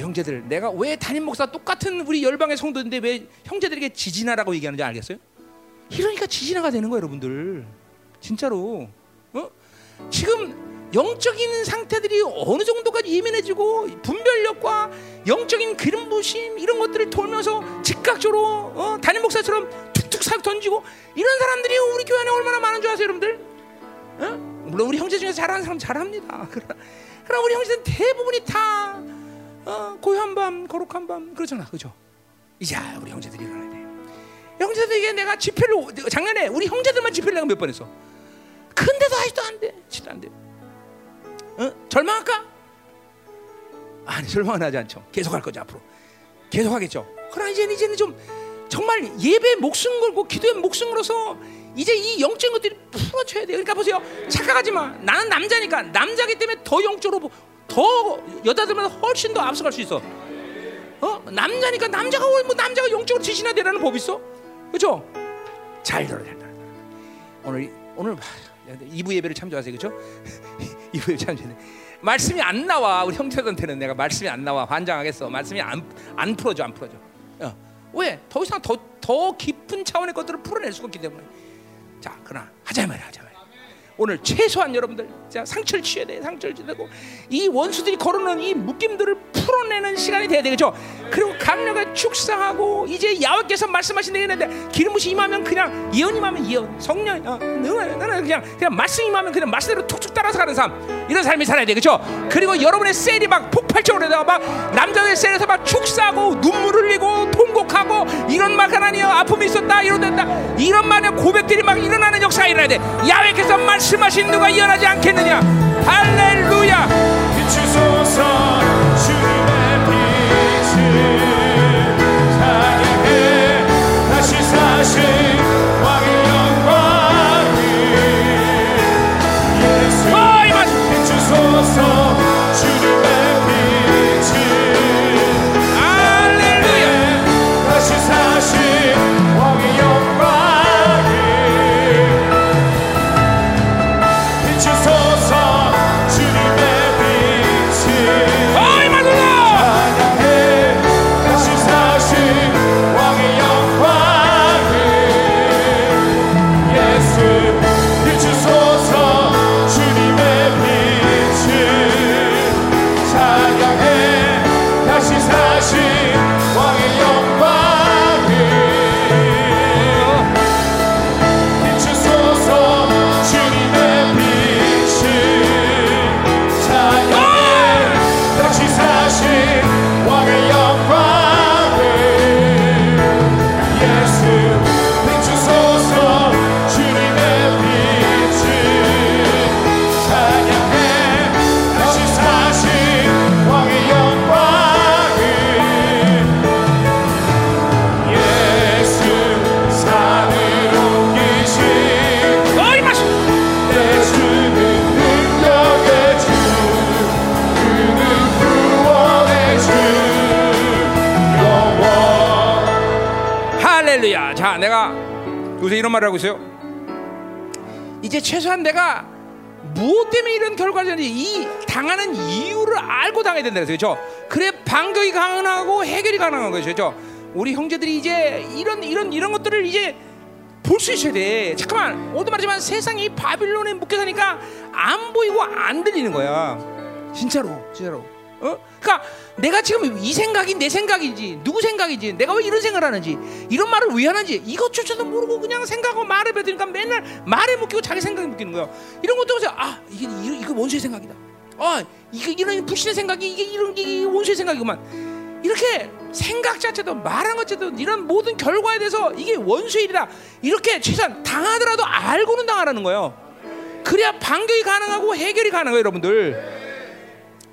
형제들 내가 왜 단임 목사 똑같은 우리 열방의 성도인데 왜 형제들에게 지지나라고 얘기하는지 알겠어요? 이러니까 지지나가 되는 거예요, 여러분들. 진짜로. 어? 지금 영적인 상태들이 어느 정도까지 예민해지고 분별력과 영적인 기름 부심 이런 것들을 돌면서 즉각적으로 어? 단임 목사처럼 툭툭 싹 던지고 이런 사람들이 우리 교회 안에 얼마나 많은 줄 아세요, 여러분들? 어? 물론 우리 형제 중에 잘하는 사람 잘합니다. 그러나, 우리 형제들 대부분이 다 어, 고요한 밤, 거룩한 밤 그러잖아, 그죠? 이제 우리 형제들이 일어나야 돼. 형제들에게 내가 집회를 작년에 우리 형제들만 집회를 내가 몇 번 했어. 근데도 아직도 안 돼. 진짜 안 돼. 어? 절망할까? 아니 절망은 하지 않죠. 계속할 거죠 앞으로. 계속하겠죠. 그러나 이제는 이제는 좀 정말 예배 목숨 걸고 기도에 목숨 걸어서 이제 이 영적인 것들이 풀어줘야 돼. 그러니까 보세요. 착각하지 마. 나는 남자니까 남자기 때문에 더 영적으로 더 여자들보다 훨씬 더 앞서갈 수 있어. 어? 남자니까 남자가 뭐 남자가 영적으로 지신해야 되라는 법 있어? 그렇죠? 잘 들어, 잘 들어. 오늘 오늘 2부 예배를 참조하세요, 그렇죠? 2부 예배 참조해. 말씀이 안 나와 우리 형제들한테는 내가 말씀이 안 나와 환장하겠어. 말씀이 안 안 풀어져, 안 풀어져. 어. 왜? 더 이상 더 더 깊은 차원의 것들을 풀어낼 수가 없기 때문에. 자, 그러나 하자 말이야, 하자. 오늘 최소한 여러분들 자, 상처를 취해야 돼, 상처를 취하고 이 원수들이 걸어놓은 이 묶임들을 풀어내는 시간이 돼야 되겠죠. 그리고 감력을 축사하고 이제 야외께서 말씀하신 되겠는데 기름 부시 임하면 그냥 예언 임하면 예언, 성령 어, 너는 너는 그냥 그냥 말씀 임하면 그냥 말씀대로 툭툭 따라서 가는 삶 이런 삶이 살아야 되겠죠. 그리고 여러분의 셀이 막 폭발적으로 막 남자의 셀에서 막 축사하고 눈물 흘리고 통곡하고 이런 막 하나님 아픔이 있었다 이런 된다 이런 말의 고백들이 막 일어나는 역사가 일어나야 돼. 야외께서 말씀 하신 누가 이어나지 않겠느냐? 할렐루야. 비추소서 주님의 빛을 찬양해 다시 사신 말을 하고 있어요. 이제 최소한 내가 무엇 때문에 이런 결과를 이 당하는 이유를 알고 당해야 된다 그래서 그렇죠? 그래 반격이 가능하고 해결이 가능한 거죠. 그렇죠? 우리 형제들이 이제 이런 이런 이런 것들을 이제 볼 수 있어야 돼. 잠깐만, 오도 말하지만 세상이 바빌론에 묶여 사니까 안 보이고 안 들리는 거야. 진짜로, 진짜로. 어? 그러니까 내가 지금 이 생각이 내 생각이지 누구 생각이지 내가 왜 이런 생각을 하는지 이런 말을 왜 하는지 이것조차도 모르고 그냥 생각하고 말을 배드니까 맨날 말에 묶이고 자기 생각에 묶이는 거야 이런 것도 보세요 아 이게 이거 원수의 생각이다. 아 이게 이런 불신의 생각이 이게 이런 게 원수의 생각이구만. 이렇게 생각 자체도 말한 것 자체도 이런 모든 결과에 대해서 이게 원수의 일이다. 이렇게 최소한 당하더라도 알고는 당하라는 거예요. 그래야 반격이 가능하고 해결이 가능해요 여러분들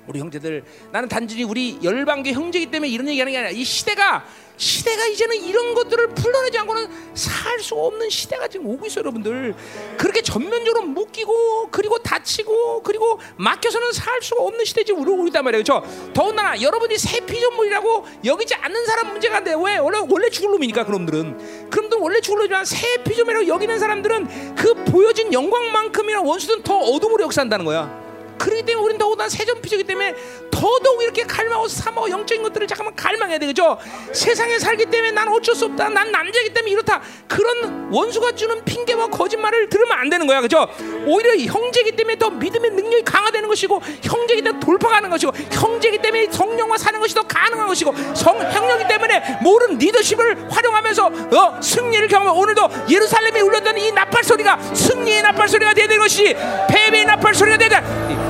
우리 형제들. 나는 단순히 우리 열방교 형제이기 때문에 이런 얘기하는 게 아니라 이 시대가 시대가 이제는 이런 것들을 풀어내지 않고는 살 수 없는 시대가 지금 오고 있어요 여러분들. 그렇게 전면적으로 묶이고 그리고 다치고 그리고 막혀서는 살 수가 없는 시대 지금 우리 있단 말이에요. 그렇죠? 더군다나 여러분이 새 피조물이라고 여기지 않는 사람 문제가 안 돼. 왜? 원래 원래 죽을 놈이니까 그놈들은. 그놈들 원래 죽을 놈이지만 새 피조물이라고 여기는 사람들은 그 보여진 영광만큼이나 원수든 더 어둠으로 역사한다는 거야 그렇기 때문에 우리는 더욱더 세전 피조기 때문에 더더욱 이렇게 갈망하고 사모하고 영적인 것들을 잠깐만 갈망해야 되겠죠. 세상에 살기 때문에 난 어쩔 수 없다. 난 남자이기 때문에 이렇다. 그런 원수가 주는 핑계와 거짓말을 들으면 안 되는 거야, 그죠? 오히려 형제이기 때문에 더 믿음의 능력이 강화되는 것이고 형제이기 때문에 돌파가는 것이고 형제이기 때문에 성령과 사는 것이 더 가능한 것이고 성 형령이기 때문에 모든 리더십을 활용하면서 어, 승리를 경험하고 오늘도 예루살렘에 울렸던 이 나팔 소리가 승리의 나팔 소리가 되는 것이 패배의 나팔 소리가 되야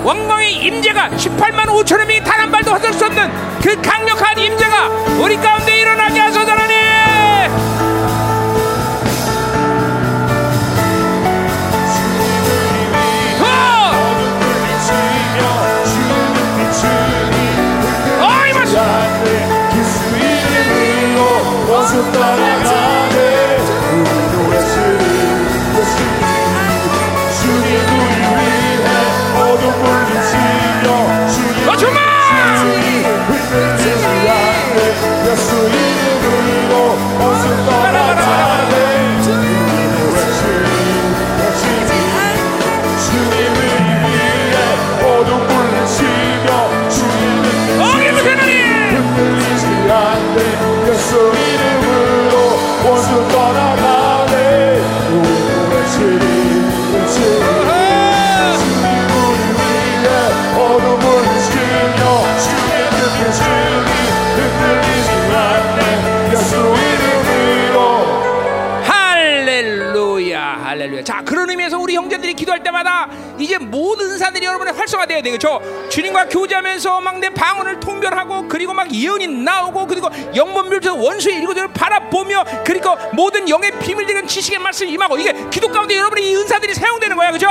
돼. 왕광의 임재가 18만 5천여 명이 단 한 발도 허들 수 없는 그 강력한 임재가 우리 가운데 일어나게 하소서 하나님 어! 어이 돼야 되겠죠 주님과 교제하면서 막 내 방언을 통변하고 그리고 막 예언이 나오고 그리고 영문별에서 원수의 일구들을 바라보며 그리고 모든 영의 비밀들은 지식의 말씀이 임하고 이게 기도 가운데 여러분의 이 은사들이 사용되는 거야 그죠?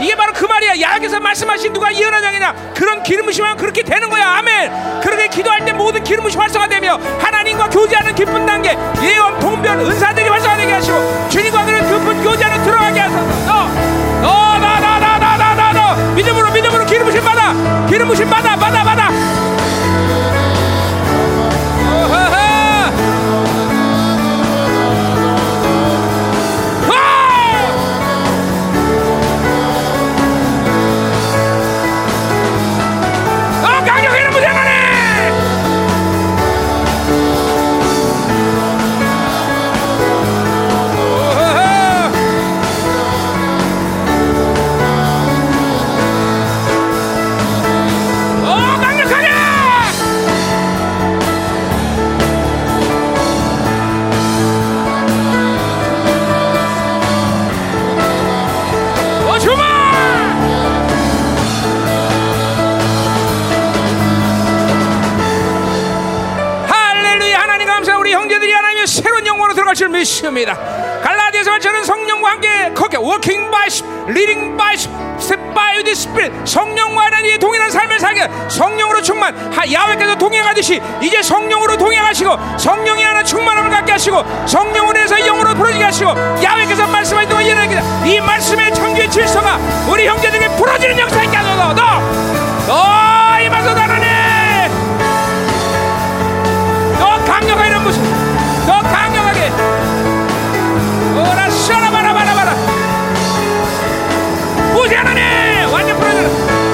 이게 바로 그 말이야. 야학에서 말씀하신 누가 예언하냐냐? 그런 기름 부심하면 그렇게 되는 거야. 아멘. 그렇게 기도할 때 모든 기름 부심 활성화되며 하나님과 교제하는 기쁜 단계 예언 통변 은사들이 활성화되게 하시고 주님과 그런 기쁜 교제하는 들어가게 하소서. 너너나나나나나나 믿음으로 믿음으로 기름 부심 받아 기름 부심 받아 받아 받아 믿습니다. 갈라디아서 말처럼 성령과 함께 거기에 워킹 바이 리딩 바이 스텝 바이 디 스피릿 성령과 하나님의 동일한 삶을 살게 성령으로 충만. 하- 야훼께서 동행하듯이 이제 성령으로 동행하시고 성령이 하나 충만함을 갖게 하시고 성령으로 해서 영으로 풀어지게 하시고 야훼께서 말씀하신 동안 일어나게 이 말씀의 청주의 질서가 우리 형제들에게 풀어지는 역사 있게 하소서 너 너 이마서. 나 시원하바라바라바라 우지 하나님! 완전 풀어주라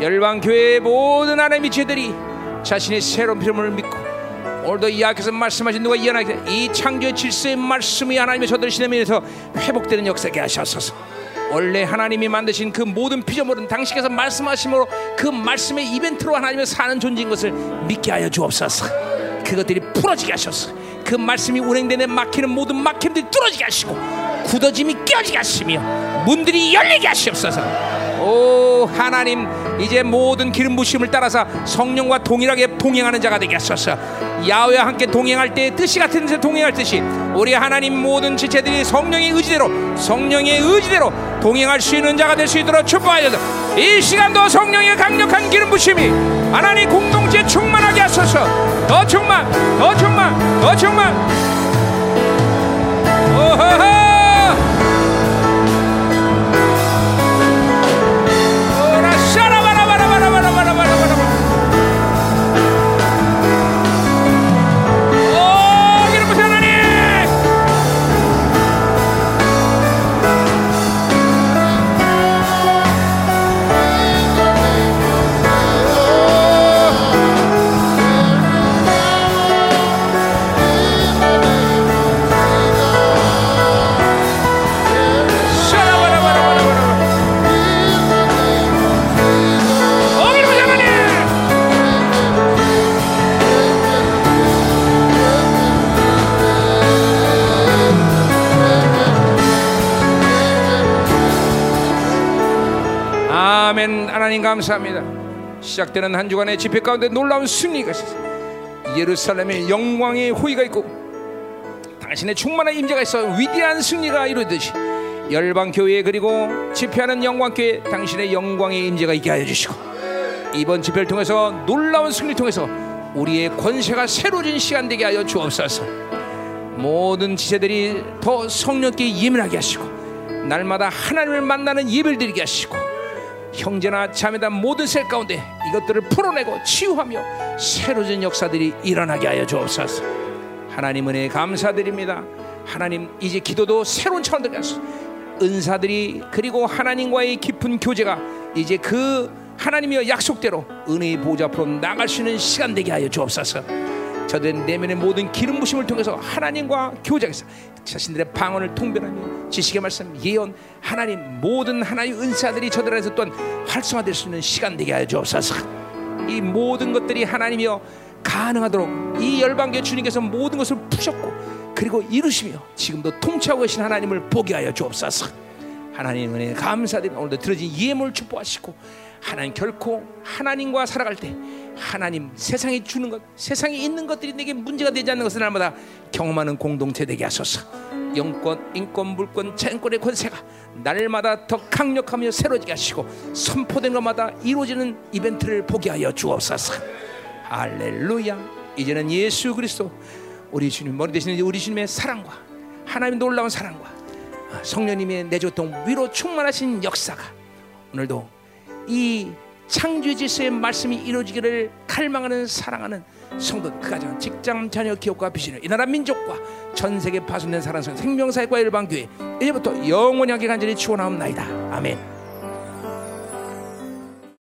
열방 교회의 모든 하나님의 죄들이 자신의 새로운 피름을 믿고 오늘도 이 앞에서 말씀하신 누가 이해하게 이 창조의 질서의 말씀이 하나님의 저들 신뢰면에서 회복되는 역사게 하셔서 원래 하나님이 만드신 그 모든 피조물은 당신께서 말씀하심으로 그 말씀의 이벤트로 하나님의 사는 존재인 것을 믿게 하여 주옵소서. 그것들이 풀어지게 하셔서 그 말씀이 운행되는 막히는 모든 막힘들이 뚫어지게 하시고 굳어짐이 깨어지게 하시며 문들이 열리게 하시옵소서. 오 하나님 이제 모든 기름 부심을 따라서 성령과 동일하게 동행하는 자가 되게 하소서. 야외와 함께 동행할 때 뜻이 같은 데 동행할 듯이 우리 하나님 모든 지체들이 성령의 의지대로 성령의 의지대로 동행할 수 있는 자가 될 수 있도록 축복하여서 이 시간도 성령의 강력한 기름 부심이 하나님 공동체 충만하게 하소서. 더 충만, 더 충만, 더 충만. 오호호! 하나님 감사합니다. 시작되는 한 주간의 집회 가운데 놀라운 승리가 있어서 예루살렘에 영광의 호의가 있고 당신의 충만한 임재가 있어 위대한 승리가 이루어지듯이 열방 교회 그리고 집회하는 영광 교회 당신의 영광의 임재가 있게 하여 주시고 이번 집회를 통해서 놀라운 승리를 통해서 우리의 권세가 새로진 시간 되게 하여 주옵소서. 모든 지체들이 더 성령께 예민하게 하시고 날마다 하나님을 만나는 예배를 드리게 하시고 형제나 자매다 모든 셀 가운데 이것들을 풀어내고 치유하며 새로진 역사들이 일어나게 하여 주옵소서. 하나님 은혜 감사드립니다. 하나님 이제 기도도 새로운 차원으로 가서 은사들이 그리고 하나님과의 깊은 교제가 이제 그 하나님의 약속대로 은혜의 보좌 앞으로 나갈 수 있는 시간 되게 하여 주옵소서. 저들 내면의 모든 기름 부심을 통해서 하나님과 교제해서 자신들의 방언을 통변하며 지식의 말씀 예언 하나님 모든 하나님의 은사들이 저들 안에서 또한 활성화될 수 있는 시간 되게 하여 주옵소서. 이 모든 것들이 하나님이여 가능하도록 이 열방계 주님께서 모든 것을 푸셨고 그리고 이루시며 지금도 통치하고 계신 하나님을 보게 하여 주옵소서. 하나님 은혜 감사드립니다. 오늘도 들어진 예물 축복하시고 하나님 결코 하나님과 살아갈 때 하나님 세상에 주는 것 세상에 있는 것들이 내게 문제가 되지 않는 것을 날마다 경험하는 공동체 되게 하소서. 영권 인권 물권 자연권의 권세가 날마다 더 강력하며 새로지게 하시고 선포된 것마다 이루어지는 이벤트를 보게 하여 주옵소서. 할렐루야. 이제는 예수 그리스도 우리 주님 머리 대신 우리 주님의 사랑과 하나님 놀라운 사랑과 아, 성령님의 내조통 위로 충만하신 역사가 오늘도 이 창조의 질서의 말씀이 이루어지기를 갈망하는 사랑하는 성도 그 가정 직장 자녀 기업과 비전을 이 나라 민족과 전 세계 파손된 사랑성 생명사회과 일반교회 이제부터 영원히 하게 간절히 추원하옵나이다. 아멘